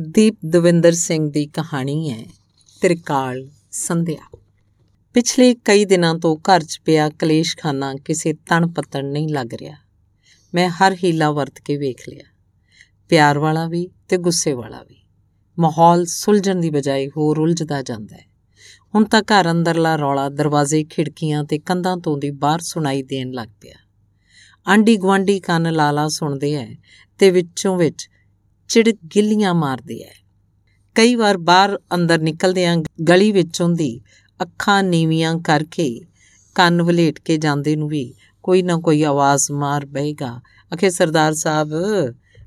ਦੀਪ ਦਵਿੰਦਰ ਸਿੰਘ ਦੀ ਕਹਾਣੀ ਹੈ, ਤ੍ਰਿਕਾਲ ਸੰਧਿਆ। ਪਿਛਲੇ ਕਈ ਦਿਨਾਂ ਤੋਂ ਘਰ 'ਚ ਪਿਆ ਕਲੇਸ਼ਖਾਨਾ ਕਿਸੇ ਤਣ ਪਤਣ ਨਹੀਂ ਲੱਗ ਰਿਹਾ। ਮੈਂ ਹਰ ਹੀਲਾ ਵਰਤ ਕੇ ਵੇਖ ਲਿਆ। ਪਿਆਰ ਵਾਲਾ ਵੀ ਤੇ ਗੁੱਸੇ ਵਾਲਾ ਵੀ। ਮਾਹੌਲ ਸੁਲਝਣ ਦੀ ਬਜਾਏ ਹੋਰ ਉਲਝਦਾ ਜਾਂਦਾ ਹੈ। ਹੁਣ ਤਾਂ ਘਰ ਅੰਦਰਲਾ ਰੌਲਾ ਦਰਵਾਜ਼ੇ, ਖਿੜਕੀਆਂ ਤੇ ਕੰਧਾਂ ਤੋਂ ਦੀ ਬਾਹਰ ਸੁਣਾਈ ਦੇਣ ਲੱਗ ਪਿਆ। ਆਂਡੀ ਗਵਾਂਡੀ ਕੰਨ ਲਾਲਾ ਸੁਣਦੇ ਐ ਤੇ ਵਿੱਚੋਂ ਵਿੱਚ ਚਿੜ ਗਿੱਲੀਆਂ ਮਾਰਦੇ ਐ। ਕਈ ਵਾਰ ਬਾਹਰ ਅੰਦਰ ਨਿਕਲਦਿਆਂ ਗਲੀ ਵਿੱਚੋਂ ਦੀ ਅੱਖਾਂ ਨੀਵੀਆਂ ਕਰਕੇ ਕੰਨ ਵਲੇਟ ਕੇ ਜਾਂਦੇ ਨੂੰ ਵੀ ਕੋਈ ਨਾ ਕੋਈ ਆਵਾਜ਼ ਮਾਰ ਬਏਗਾ ਅਖੇ ਸਰਦਾਰ ਸਾਹਿਬ,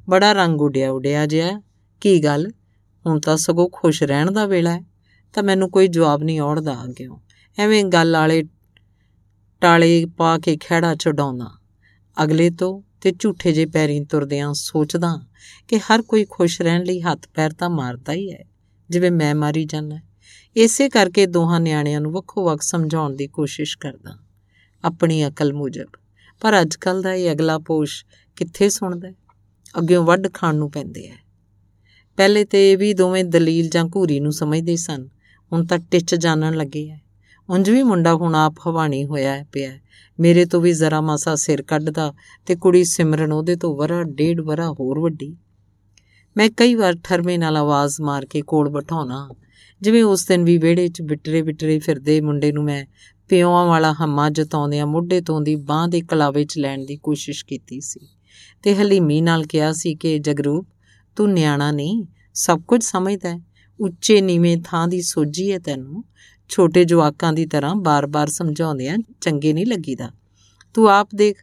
ਬੜਾ ਰੰਗ ਉਡਿਆ ਉਡਿਆ ਜਿਆ ਕੀ ਗੱਲ? ਹੁਣ ਤਾਂ ਸਗੋਂ ਖੁਸ਼ ਰਹਿਣ ਦਾ ਵੇਲਾ ਹੈ ਤਾਂ ਮੈਨੂੰ ਕੋਈ ਜਵਾਬ ਨਹੀਂ ਔੜਦਾ ਅੱਗਿਓ। ਐਵੇਂ ਗੱਲ ਵਾਲੇ ਟਾਲੇ ਪਾ ਕੇ ਖਿਹੜਾ ਛਡਾਉਣਾ। ਅਗਲੇ ਤੋਂ ਤੇ ਝੂਠੇ ਜੇ ਪੈਰੀਂ ਤੁਰਦਿਆਂ ਸੋਚਦਾ ਕਿ ਹਰ ਕੋਈ ਖੁਸ਼ ਰਹਿਣ ਲਈ ਹੱਥ ਪੈਰ ਤਾਂ ਮਾਰਦਾ ਹੀ ਹੈ, ਜਿਵੇਂ ਮੈਂ ਮਾਰੀ ਜਾਂਦਾ। ਇਸੇ ਕਰਕੇ ਦੋਹਾਂ ਨਿਆਣਿਆਂ ਨੂੰ ਵੱਖੋ ਵੱਖ ਸਮਝਾਉਣ ਦੀ ਕੋਸ਼ਿਸ਼ ਕਰਦਾ, ਆਪਣੀ ਅਕਲ ਮੁਜਬ। ਪਰ ਅੱਜਕੱਲ ਦਾ ਇਹ ਅਗਲਾ ਪੋਸ਼ ਕਿੱਥੇ ਸੁਣਦਾ? ਅੱਗਿਓਂ ਵੱਢ ਖਾਣ ਨੂੰ ਪੈਂਦੇ ਐ ਪਹਿਲੇ ਤੇ ਇਹ ਵੀ ਦੋਵੇਂ ਦਲੀਲ ਜਾਂ ਘੂਰੀ ਨੂੰ ਸਮਝਦੇ ਸਨ, ਹੁਣ ਤਾਂ ਟਿੱਚ ਜਾਣਨ ਲੱਗੇ ਐ ਉਂਝ ਵੀ ਮੁੰਡਾ ਹੁਣ ਆਪ ਹਵਾਣੀ ਹੋਇਆ ਪਿਆ ਮੇਰੇ ਤੋਂ ਵੀ ਜ਼ਰਾ ਮਾਸਾ ਸਿਰ ਕੱਢਦਾ ਤੇ ਕੁੜੀ ਸਿਮਰਨ ਉਹਦੇ ਤੋਂ ਵਰਾ ਡੇਢ ਵਰਾ ਹੋਰ ਵੱਡੀ। ਮੈਂ ਕਈ ਵਾਰ ਠਰਮੇ ਨਾਲ ਆਵਾਜ਼ ਮਾਰ ਕੇ ਕੋਲ ਬਿਠਾਉਣਾ। ਜਿਵੇਂ ਉਸ ਦਿਨ ਵੀ ਵਿਹੜੇ 'ਚ ਬਿਟਰੇ ਬਿਟਰੇ ਫਿਰਦੇ ਮੁੰਡੇ ਨੂੰ ਮੈਂ ਪਿਓਾਂ ਵਾਲਾ ਹੰਮਾ ਜਤਾਉਂਦਿਆਂ ਮੁੱਢੇ ਤੋਂ ਦੀ ਬਾਹ ਦੇ ਕਲਾਵੇ 'ਚ ਲੈਣ ਦੀ ਕੋਸ਼ਿਸ਼ ਕੀਤੀ ਸੀ। ਤੇ ਹਲੀਮੀ ਨਾਲ ਕਿਹਾ ਸੀ ਕਿ, ਜਗਰੂਪ, ਤੂੰ ਨਿਆਣਾ ਨਹੀਂ, ਸਭ ਕੁਝ ਸਮਝਦਾ ਉੱਚੇ ਨੀਵੇਂ ਥਾਂ ਦੀ ਸੋਝੀ ਹੈ ਤੈਨੂੰ। ਛੋਟੇ ਜਵਾਕਾਂ ਦੀ ਤਰ੍ਹਾਂ ਬਾਰ-ਬਾਰ ਸਮਝਾਉਂਦਿਆਂ ਚੰਗੇ ਨਹੀਂ ਲੱਗੀਦਾ। ਤੂੰ ਆਪ ਦੇਖ,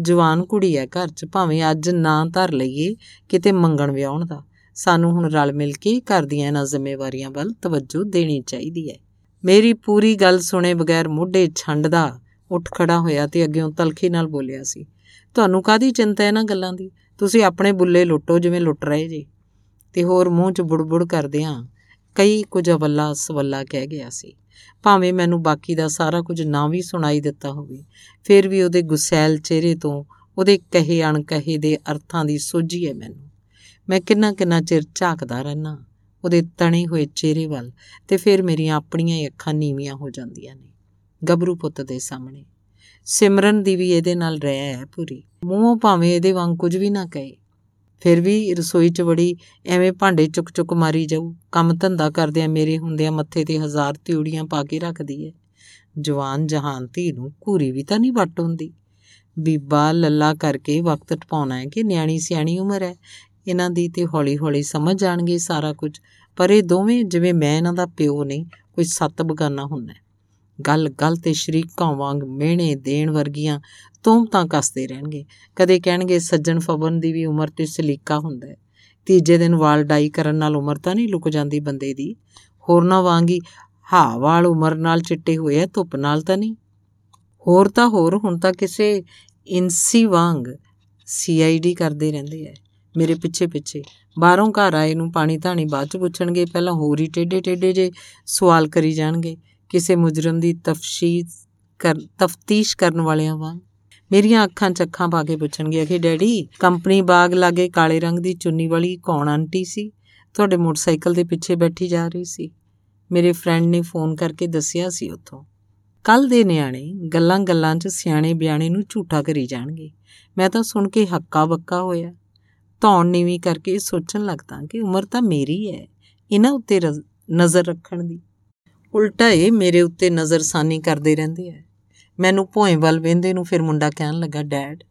ਜਵਾਨ ਕੁੜੀ ਹੈ ਘਰ 'ਚ, ਭਾਵੇਂ ਅੱਜ ਨਾਂ ਧਰ ਲਈਏ ਕਿਤੇ ਮੰਗਣ ਵਿਆਹਣ ਦਾ। ਸਾਨੂੰ ਹੁਣ ਰਲ ਮਿਲ ਕੇ ਘਰ ਦੀਆਂ ਇਹਨਾਂ ਜ਼ਿੰਮੇਵਾਰੀਆਂ ਵੱਲ ਤਵੱਜੋ ਦੇਣੀ ਚਾਹੀਦੀ ਹੈ ਮੇਰੀ ਪੂਰੀ ਗੱਲ ਸੁਣੇ ਬਗੈਰ ਮੋਢੇ ਛੰਡਦਾ ਉੱਠ ਖੜਾ ਹੋਇਆ ਤੇ ਅੱਗੇੋਂ ਤਲਖੀ ਨਾਲ ਬੋਲਿਆ ਸੀ। ਤੁਹਾਨੂੰ ਕਾਦੀ ਚਿੰਤਾ ਇਹਨਾਂ ਗੱਲਾਂ ਦੀ? ਤੁਸੀਂ ਆਪਣੇ ਬੁੱਲੇ ਲੁੱਟੋ ਜਿਵੇਂ ਲੁੱਟ ਰਹੇ ਜੀ। ਤੇ ਹੋਰ ਮੂੰਹ 'ਚ ਬੁੜਬੁੜ ਕਰਦਿਆਂ ਕਈ ਕੁਝ ਅਵੱਲਾ ਸਵੱਲਾ ਕਹਿ ਗਿਆ ਸੀ। ਭਾਵੇਂ ਮੈਨੂੰ ਬਾਕੀ ਦਾ ਸਾਰਾ ਕੁਝ ਨਾ ਵੀ ਸੁਣਾਈ ਦਿੱਤਾ ਹੋਵੇ, ਫਿਰ ਵੀ ਉਹਦੇ ਗੁਸੈਲ ਚਿਹਰੇ ਤੋਂ, ਉਹਦੇ ਕਹੇ ਅਣਕਹੇ ਦੇ ਅਰਥਾਂ ਦੀ ਸੋਝੀ ਹੈ ਮੈਨੂੰ। ਮੈਂ ਕਿੰਨਾ ਕਿੰਨਾ ਚਿਰ ਝਾਕਦਾ ਰਹਿਣਾ ਉਹਦੇ ਤਣੇ ਹੋਏ ਚਿਹਰੇ ਵੱਲ, ਤੇ ਫਿਰ ਮੇਰੀਆਂ ਆਪਣੀਆਂ ਹੀ ਅੱਖਾਂ ਨੀਵੀਆਂ ਹੋ ਜਾਂਦੀਆਂ ਨੇ, ਗੱਭਰੂ ਪੁੱਤ ਦੇ ਸਾਹਮਣੇ। ਸਿਮਰਨ ਦੀ ਵੀ ਇਹਦੇ ਨਾਲ ਰਹਿ ਹੈ ਪੂਰੀ। ਮੂੰਹੋਂ ਭਾਵੇਂ ਇਹਦੇ ਵਾਂਗ ਕੁਝ ਵੀ ਨਾ ਕਹੇ। ਫਿਰ ਵੀ ਰਸੋਈ 'ਚ ਵੜੀ, ਐਵੇਂ ਭਾਂਡੇ ਚੁੱਕ ਚੁੱਕ ਮਾਰੀ ਜਾਊ। ਕੰਮ ਧੰਦਾ ਕਰਦਿਆਂ ਮੇਰੇ ਹੁੰਦਿਆਂ ਮੱਥੇ ਤੇ ਹਜ਼ਾਰ ਤਿਉੜੀਆਂ ਪਾ ਕੇ ਰੱਖਦੀ ਏ ਜਵਾਨ ਜਹਾਨ ਧੀ ਨੂੰ ਘੂਰੀ ਵੀ ਤਾਂ ਨਹੀਂ ਵੱਟ ਹੁੰਦੀ। ਬੀਬਾ ਲੱਲਾ ਕਰਕੇ ਵਕਤ ਟਪਾਉਣਾ ਹੈ ਕਿ ਨਿਆਣੀ ਸਿਆਣੀ ਉਮਰ ਹੈ ਇਹਨਾਂ ਦੀ ਤੇ ਹੌਲੀ-ਹੌਲੀ ਸਮਝ ਜਾਣਗੇ ਸਾਰਾ ਕੁਝ। ਪਰ ਇਹ ਦੋਵੇਂ, ਜਿਵੇਂ ਮੈਂ ਇਹਨਾਂ ਦਾ ਪਿਓ ਨਹੀਂ, ਕੋਈ ਸੱਤ ਬਗਾਨਾ ਹੁੰਦਾ। ਗੱਲ ਗੱਲ ਤੇ ਸ਼ਰੀਕਾਂ ਵਾਂਗ ਮਿਹਣੇ ਦੇਣ ਵਰਗੀਆਂ ਤੋਮਤਾਂ ਕੱਸਦੇ ਰਹਿਣਗੇ। ਕਦੇ ਕਹਿਣਗੇ ਸੱਜਣ ਫਬਨ ਦੀ ਵੀ ਉਮਰ ਤੇ ਸਲੀਕਾ ਹੁੰਦਾ ਹੈ। ਤੀਜੇ ਦਿਨ ਵਾਲ ਡਾਈ ਕਰਨ ਨਾਲ ਉਮਰ ਤਾਂ ਨਹੀਂ ਲੁਕ ਜਾਂਦੀ ਬੰਦੇ ਦੀ। ਹੋਰਨਾਂ ਵਾਂਗੀ, ਹਾ, ਵਾਲ ਉਮਰ ਨਾਲ ਚਿੱਟੇ ਹੋਏ ਐ ਧੁੱਪ ਨਾਲ ਤਾਂ ਨਹੀਂ। ਹੋਰ ਤਾਂ ਹੋਰ, ਹੁਣ ਤਾਂ ਕਿਸੇ ਇਨਸੀ ਵਾਂਗ ਸੀਆਈਡੀ ਕਰਦੇ ਰਹਿੰਦੇ ਐ ਮੇਰੇ ਪਿੱਛੇ ਪਿੱਛੇ ਬਾਹਰੋਂ ਘਰ ਆਏ ਨੂੰ ਪਾਣੀ ਧਾਣੀ ਬਾਅਦ ਚ ਪੁੱਛਣਗੇ, ਪਹਿਲਾਂ ਹੋਰ ਹੀ ਟੇਡੇ ਟੇਡੇ ਜੇ ਸਵਾਲ ਕਰੀ ਜਾਣਗੇ, ਕਿਸੇ ਮੁਜਰਮ ਦੀ ਤਫਸ਼ੀਸ ਕਰ, ਤਫਤੀਸ਼ ਕਰਨ ਵਾਲਿਆਂ ਵਾਂਗ? ਮੇਰੀਆਂ ਅੱਖਾਂ ਚੱਖਾਂ ਪਾ ਕੇ ਪੁੱਛਣਗੇ ਕਿ ਡੈਡੀ, ਕੰਪਨੀ ਬਾਗ ਲਾਗੇ ਕਾਲੇ ਰੰਗ ਦੀ ਚੁੰਨੀ ਵਾਲੀ ਕੌਣ ਆਂਟੀ ਸੀ? ਤੁਹਾਡੇ ਮੋਟਰਸਾਈਕਲ ਦੇ ਪਿੱਛੇ ਬੈਠੀ ਜਾ ਰਹੀ ਸੀ। ਮੇਰੇ ਫਰੈਂਡ ਨੇ ਫੋਨ ਕਰਕੇ ਦੱਸਿਆ ਸੀ ਉੱਥੋਂ। ਕੱਲ ਦੇ ਨਿਆਣੇ ਗੱਲਾਂ ਗੱਲਾਂ 'ਚ ਸਿਆਣੇ ਬਿਆਣੇ ਨੂੰ ਝੂਠਾ ਕਰੀ ਜਾਣਗੇ। ਮੈਂ ਤਾਂ ਸੁਣ ਕੇ ਹੱਕਾ ਬੱਕਾ ਹੋਇਆ। ਧੌਣ ਨੀਵੀਂ ਕਰਕੇ ਸੋਚਣ ਲੱਗਦਾ ਕਿ ਉਮਰ ਤਾਂ ਮੇਰੀ ਹੈ ਇਹਨਾਂ ਉੱਤੇ ਨਜ਼ਰ ਰੱਖਣ ਦੀ। ਉਲਟਾ ਇਹ ਮੇਰੇ ਉੱਤੇ ਨਜ਼ਰਸਾਨੀ ਕਰਦੇ ਰਹਿੰਦੇ ਆ ਮੈਨੂੰ ਭੋਏ ਵੱਲ ਵੇਂਦੇ ਨੂੰ ਫਿਰ ਮੁੰਡਾ ਕਹਿਣ ਲੱਗਾ, ਡੈਡ,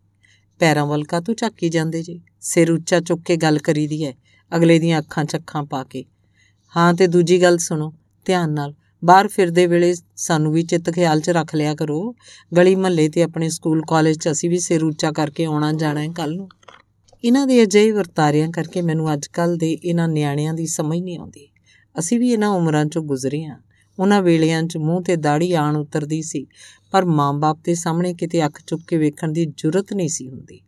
ਪੈਰਾਂ ਵੱਲ ਕਾ ਤੂੰ ਝਾਕੀ ਜਾਂਦੇ ਜੀ? ਸਿਰ ਉੱਚਾ ਚੁੱਕ ਕੇ ਗੱਲ ਕਰੀਦੀ ਹੈ ਅਗਲੇ ਦੀਆਂ ਅੱਖਾਂ ਚੱਖਾਂ ਪਾ ਕੇ। ਹਾਂ, ਤੇ ਦੂਜੀ ਗੱਲ ਸੁਣੋ, ਧਿਆਨ ਨਾਲ। ਬਾਹਰ ਫਿਰਦੇ ਵੇਲੇ ਸਾਨੂੰ ਵੀ ਚਿੱਤ ਖਿਆਲ 'ਚ ਰੱਖ ਲਿਆ ਕਰੋ। ਗਲੀ ਮਹੱਲੇ ਤੇ ਆਪਣੇ ਸਕੂਲ ਕਾਲਜ 'ਚ ਅਸੀਂ ਵੀ ਸਿਰ ਉੱਚਾ ਕਰਕੇ ਆਉਣਾ ਜਾਣਾ ਹੈ ਕੱਲ ਨੂੰ। ਇਹਨਾਂ ਦੇ ਅਜਿਹੇ ਵਰਤਾਰਿਆਂ ਕਰਕੇ ਮੈਨੂੰ ਅੱਜਕੱਲ ਦੇ ਇਹਨਾਂ ਨਿਆਣਿਆਂ ਦੀ ਸਮਝ ਨਹੀਂ ਆਉਂਦੀ। ਅਸੀਂ ਵੀ ਇਹਨਾਂ ਉਮਰਾਂ 'ਚੋਂ ਗੁਜ਼ਰੇ ਹਾਂ ਉਹਨਾਂ ਵੇਲਿਆਂ 'ਚ ਮੂੰਹ ਤੇ ਦਾੜੀ ਆਣ ਉਤਰਦੀ ਸੀ, ਪਰ ਮਾਂ-ਬਾਪ ਦੇ ਸਾਹਮਣੇ ਕਿਤੇ ਅੱਖ ਚੁੱਕ ਕੇ ਵੇਖਣ ਦੀ ਜੁਰਤ ਨਹੀਂ ਸੀ ਹੁੰਦੀ।